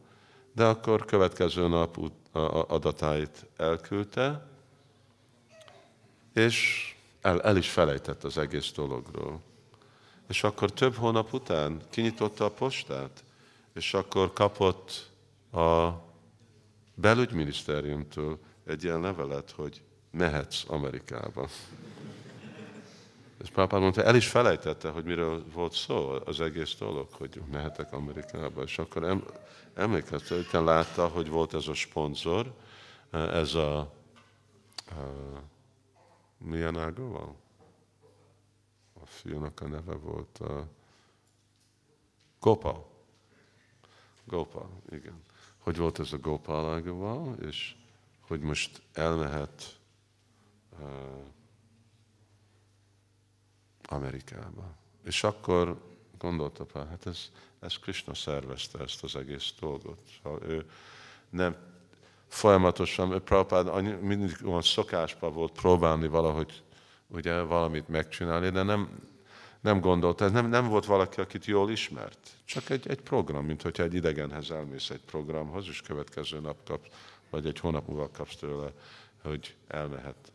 de akkor következő nap adatáit elküldte, és el, el is felejtett az egész dologról. És akkor több hónap után kinyitotta a postát, és akkor kapott a belügyminisztériumtól egy ilyen levelet, hogy mehetsz Amerikába. És Pápán mondta, el is felejtette, hogy miről volt szó az egész dolog, hogy mehetek Amerikába. És akkor em, emlékezte, hogy látta, hogy volt ez a szponzor, ez a, a milyen ága van? A fiúnak a neve volt a Gopal. Gopal, igen. Hogy volt ez a Gopal ágával, és hogy most elmehet Amerikába. És akkor gondolta, hát ez, ez Krishna szervezte ezt az egész dolgot. Szóval ő nem folyamatosan, Prabhupád mindig olyan szokásban volt próbálni valahogy ugye, valamit megcsinálni, de nem, nem gondolta, ez nem, nem volt valaki, akit jól ismert. Csak egy, egy program, mint hogyha egy idegenhez elmész egy programhoz, és következő nap kapsz, vagy egy hónap múlva kapsz tőle, hogy elmehet.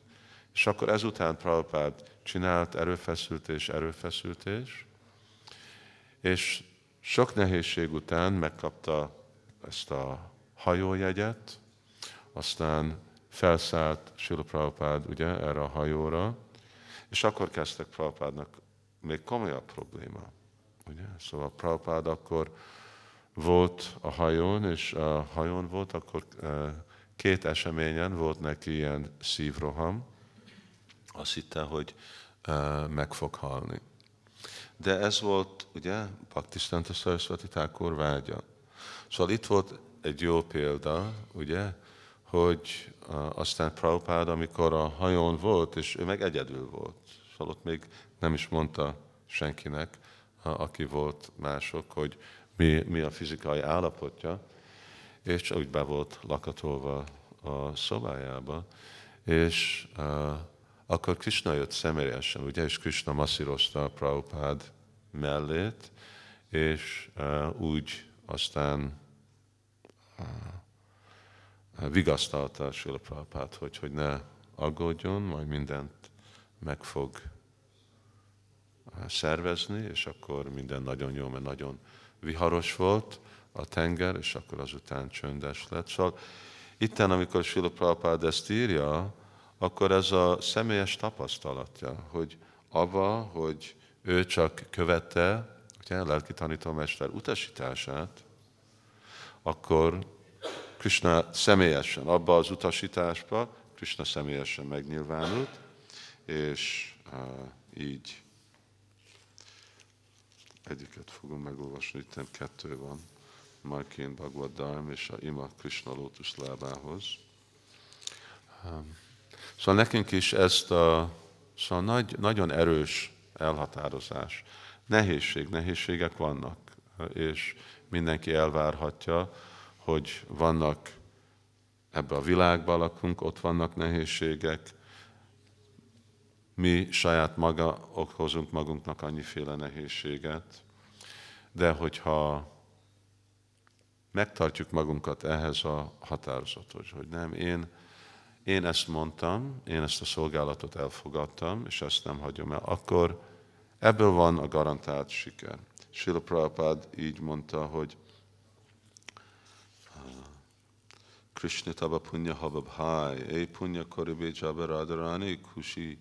És akkor ezután Prabhupád csinált erőfeszültés, erőfeszültés, és sok nehézség után megkapta ezt a hajójegyet, aztán felszállt Sila Prabhupád ugye, erre a hajóra, és akkor kezdtek Prabhupádnak még komolyabb probléma. Ugye? Szóval Prabhupád akkor volt a hajón, és a hajón volt, akkor eh, két eseményen volt neki ilyen szívroham, azt hitte, hogy meg fog halni. De ez volt, ugye, Bhaktisztanta Sarasvati Thakur vágya. Szóval itt volt egy jó példa, ugye, hogy aztán Prabhupád, amikor a hajón volt, és ő meg egyedül volt, szóval ott még nem is mondta senkinek, aki volt mások, hogy mi, mi a fizikai állapotja, és úgy be volt lakatolva a szobájába, és akkor Krishna jött személyesen, ugye, és Krishna masszírozta a Prabhupád mellét, és uh, úgy aztán uh, vigasztalta Sila Prabhupát, hogy, hogy ne aggódjon, majd mindent meg fog szervezni, és akkor minden nagyon jó, mert nagyon viharos volt a tenger, és akkor azután csöndes lett. Szóval itten, amikor Sila Prabhupád ezt írja, akkor ez a személyes tapasztalatja, hogy ava, hogy ő csak követte ugye, lelki tanítómester utasítását, akkor Krishna személyesen, abba az utasításba, Krishna személyesen megnyilvánult, és uh, így egyiket fogom megolvasni, itt kettő van, Markén Bhagavad és a Ima Krishna Lotus lábához. Um, Szóval nekünk is ezt a szóval nagy, nagyon erős elhatározás. Nehézség, nehézségek vannak, és mindenki elvárhatja, hogy vannak ebbe a világban lakunk, ott vannak nehézségek, mi saját maga okozunk magunknak annyiféle nehézséget, de hogyha megtartjuk magunkat ehhez a határozathoz, hogy nem, én én ezt mondtam, én ezt a szolgálatot elfogadtam, és ezt nem hagyom el, akkor ebből van a garantált siker. Srila Prabhupád így mondta, hogy Krishna taba punya habab hai, e punya koribe jaba radharani kushi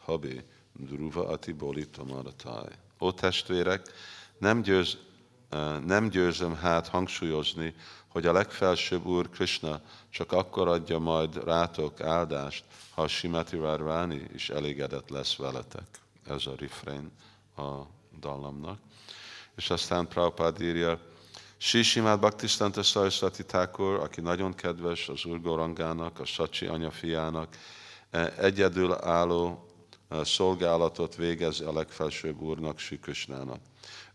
habe, druva ati boli tamaratai. Ó testvérek, nem, győz, nem győzöm hát hangsúlyozni, hogy a legfelsőbb Úr Krishna csak akkor adja majd rátok áldást, ha a Simati Várváni is elégedett lesz veletek. Ez a refrain a dallamnak. És aztán Prabhupád írja, Sisimát Bhaktistanta Saraswati Thakur, aki nagyon kedves az Úr Gorangának, a Sacsi anyafiának, e, egyedül álló e, szolgálatot végez a legfelsőbb Úrnak, Sikrisnának.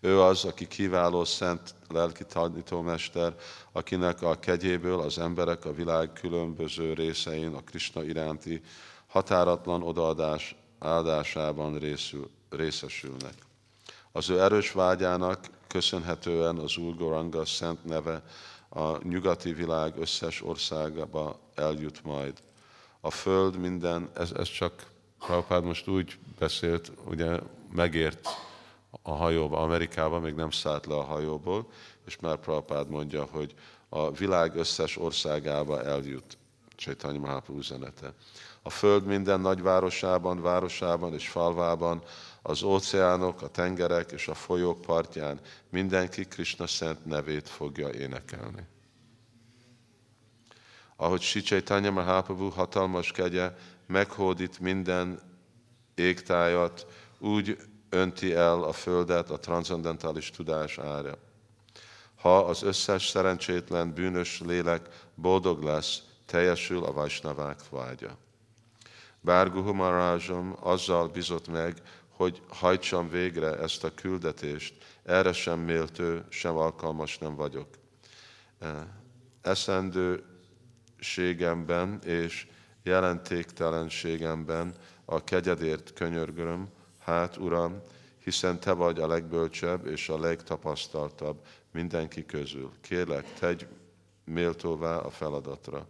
Ő az, aki kiváló szent lelki tanítómester, akinek a kegyéből az emberek a világ különböző részein a Krishna iránti határatlan odaadás áldásában részül, részesülnek. Az ő erős vágyának köszönhetően az Úr szent neve a nyugati világ összes országába eljut majd. A föld minden, ez, ez csak Prabhupád most úgy beszélt, ugye megért a hajóba, Amerikába, még nem szállt le a hajóból, és már Prabhupád mondja, hogy a világ összes országába eljut Csaitanya Mahaprabhu üzenete. A föld minden nagyvárosában, városában és falvában, az óceánok, a tengerek és a folyók partján mindenki Krishna szent nevét fogja énekelni. Ahogy Sicsejtanya Mahaprabhu hatalmas kegye meghódít minden égtájat, úgy önti el a földet a transzendentális tudás ára. Ha az összes szerencsétlen, bűnös lélek boldog lesz, teljesül a Vajsnavák vágya. Bár Guhumarázsom azzal bizott meg, hogy hajtsam végre ezt a küldetést, erre sem méltő, sem alkalmas nem vagyok. Eszendőségemben és jelentéktelenségemben a kegyedért könyörgöröm, Hát, Uram, hiszen Te vagy a legbölcsebb és a legtapasztaltabb mindenki közül. Kérlek, tegy méltóvá a feladatra.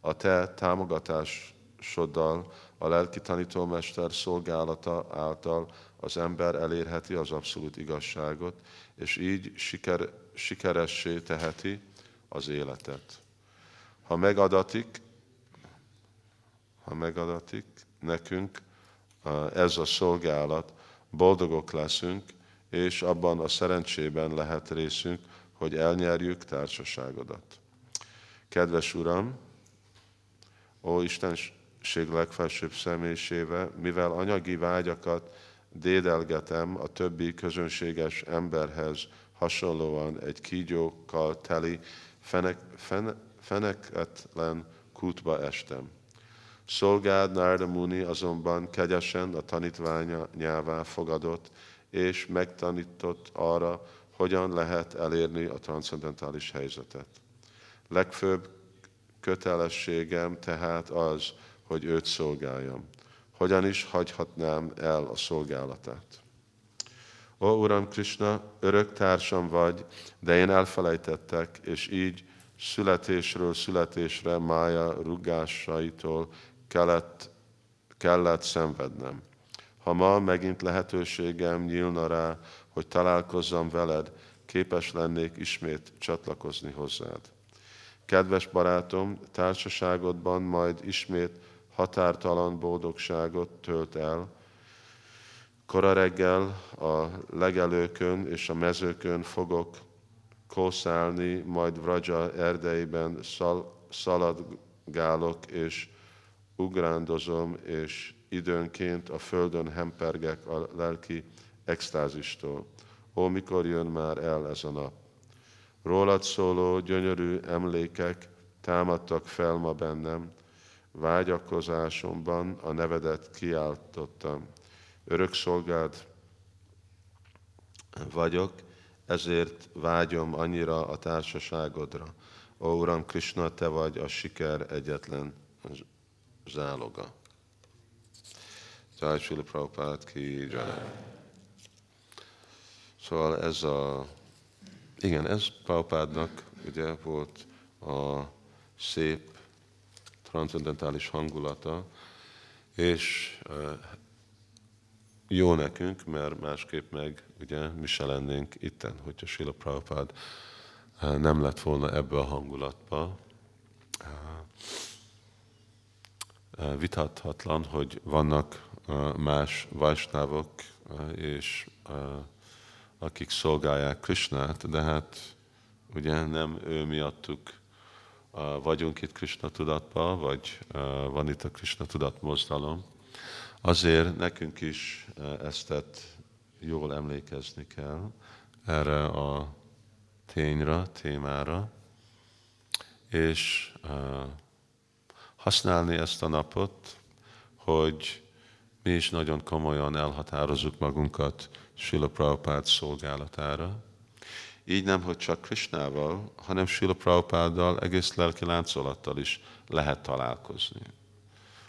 A Te támogatásoddal a lelki tanítómester szolgálata által az ember elérheti az abszolút igazságot, és így siker, sikeressé teheti az életet. Ha megadatik, ha megadatik nekünk ez a szolgálat, boldogok leszünk, és abban a szerencsében lehet részünk, hogy elnyerjük társaságodat. Kedves Uram, ó Istenség legfelsőbb személyiséve, mivel anyagi vágyakat dédelgetem a többi közönséges emberhez hasonlóan egy kígyókkal teli fenek, fene, feneketlen kútba estem. Szolgád Narda Muni azonban kegyesen a tanítványa nyelvá fogadott, és megtanított arra, hogyan lehet elérni a transzendentális helyzetet. Legfőbb kötelességem tehát az, hogy őt szolgáljam. Hogyan is hagyhatnám el a szolgálatát? Ó, Uram Krishna, örök társam vagy, de én elfelejtettek, és így születésről születésre mája rugásaitól kellett, kellett szenvednem. Ha ma megint lehetőségem nyílna rá, hogy találkozzam veled, képes lennék ismét csatlakozni hozzád. Kedves barátom, társaságodban majd ismét határtalan boldogságot tölt el. Kora reggel a legelőkön és a mezőkön fogok kószálni, majd Vraja erdeiben szal, szaladgálok és ugrándozom, és időnként a földön hempergek a lelki extázistól. Ó, mikor jön már el ez a nap? Rólad szóló gyönyörű emlékek támadtak fel ma bennem, vágyakozásomban a nevedet kiáltottam. Örök szolgád vagyok, ezért vágyom annyira a társaságodra. Ó, Uram Krishna, Te vagy a siker egyetlen záloga. Jai Srila Prabhupád ki jai. Szóval ez a, igen, ez Prabhupádnak ugye volt a szép transzendentális hangulata, és jó nekünk, mert másképp meg ugye mi se lennénk itten, hogyha Sila Prabhupád nem lett volna ebbe a hangulatba. Vitathatlan, hogy vannak más vajsnávok, és akik szolgálják Krishnát, de hát ugye nem ő miattuk vagyunk itt Krishna tudatban, vagy van itt a Krishna tudat mozdalom. Azért nekünk is ezt jól emlékezni kell erre a tényre, témára, és használni ezt a napot, hogy mi is nagyon komolyan elhatározunk magunkat Sila Prabhupád szolgálatára. Így nem, hogy csak Krishnával, hanem Sila Prabhupáddal, egész lelki láncolattal is lehet találkozni.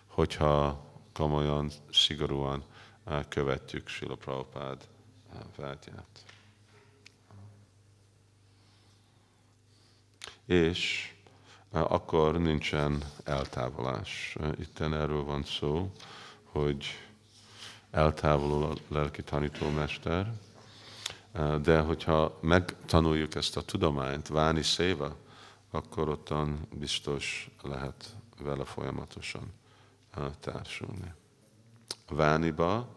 Hogyha komolyan, szigorúan követjük Sila Prabhupád vágyát. És akkor nincsen eltávolás. Itten erről van szó, hogy eltávolul a lelki tanítómester, de hogyha megtanuljuk ezt a tudományt, váni széva, akkor ottan biztos lehet vele folyamatosan társulni. Vániba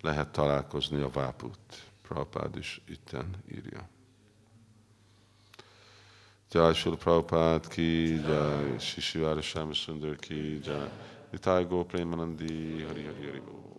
lehet találkozni a váput. Prabhupád is itten írja. Jai Shula Prabhupád ki, Jai Sisi Sundar ki, Jai Nitai Go Premanandi, Hari Hari Hari Bo.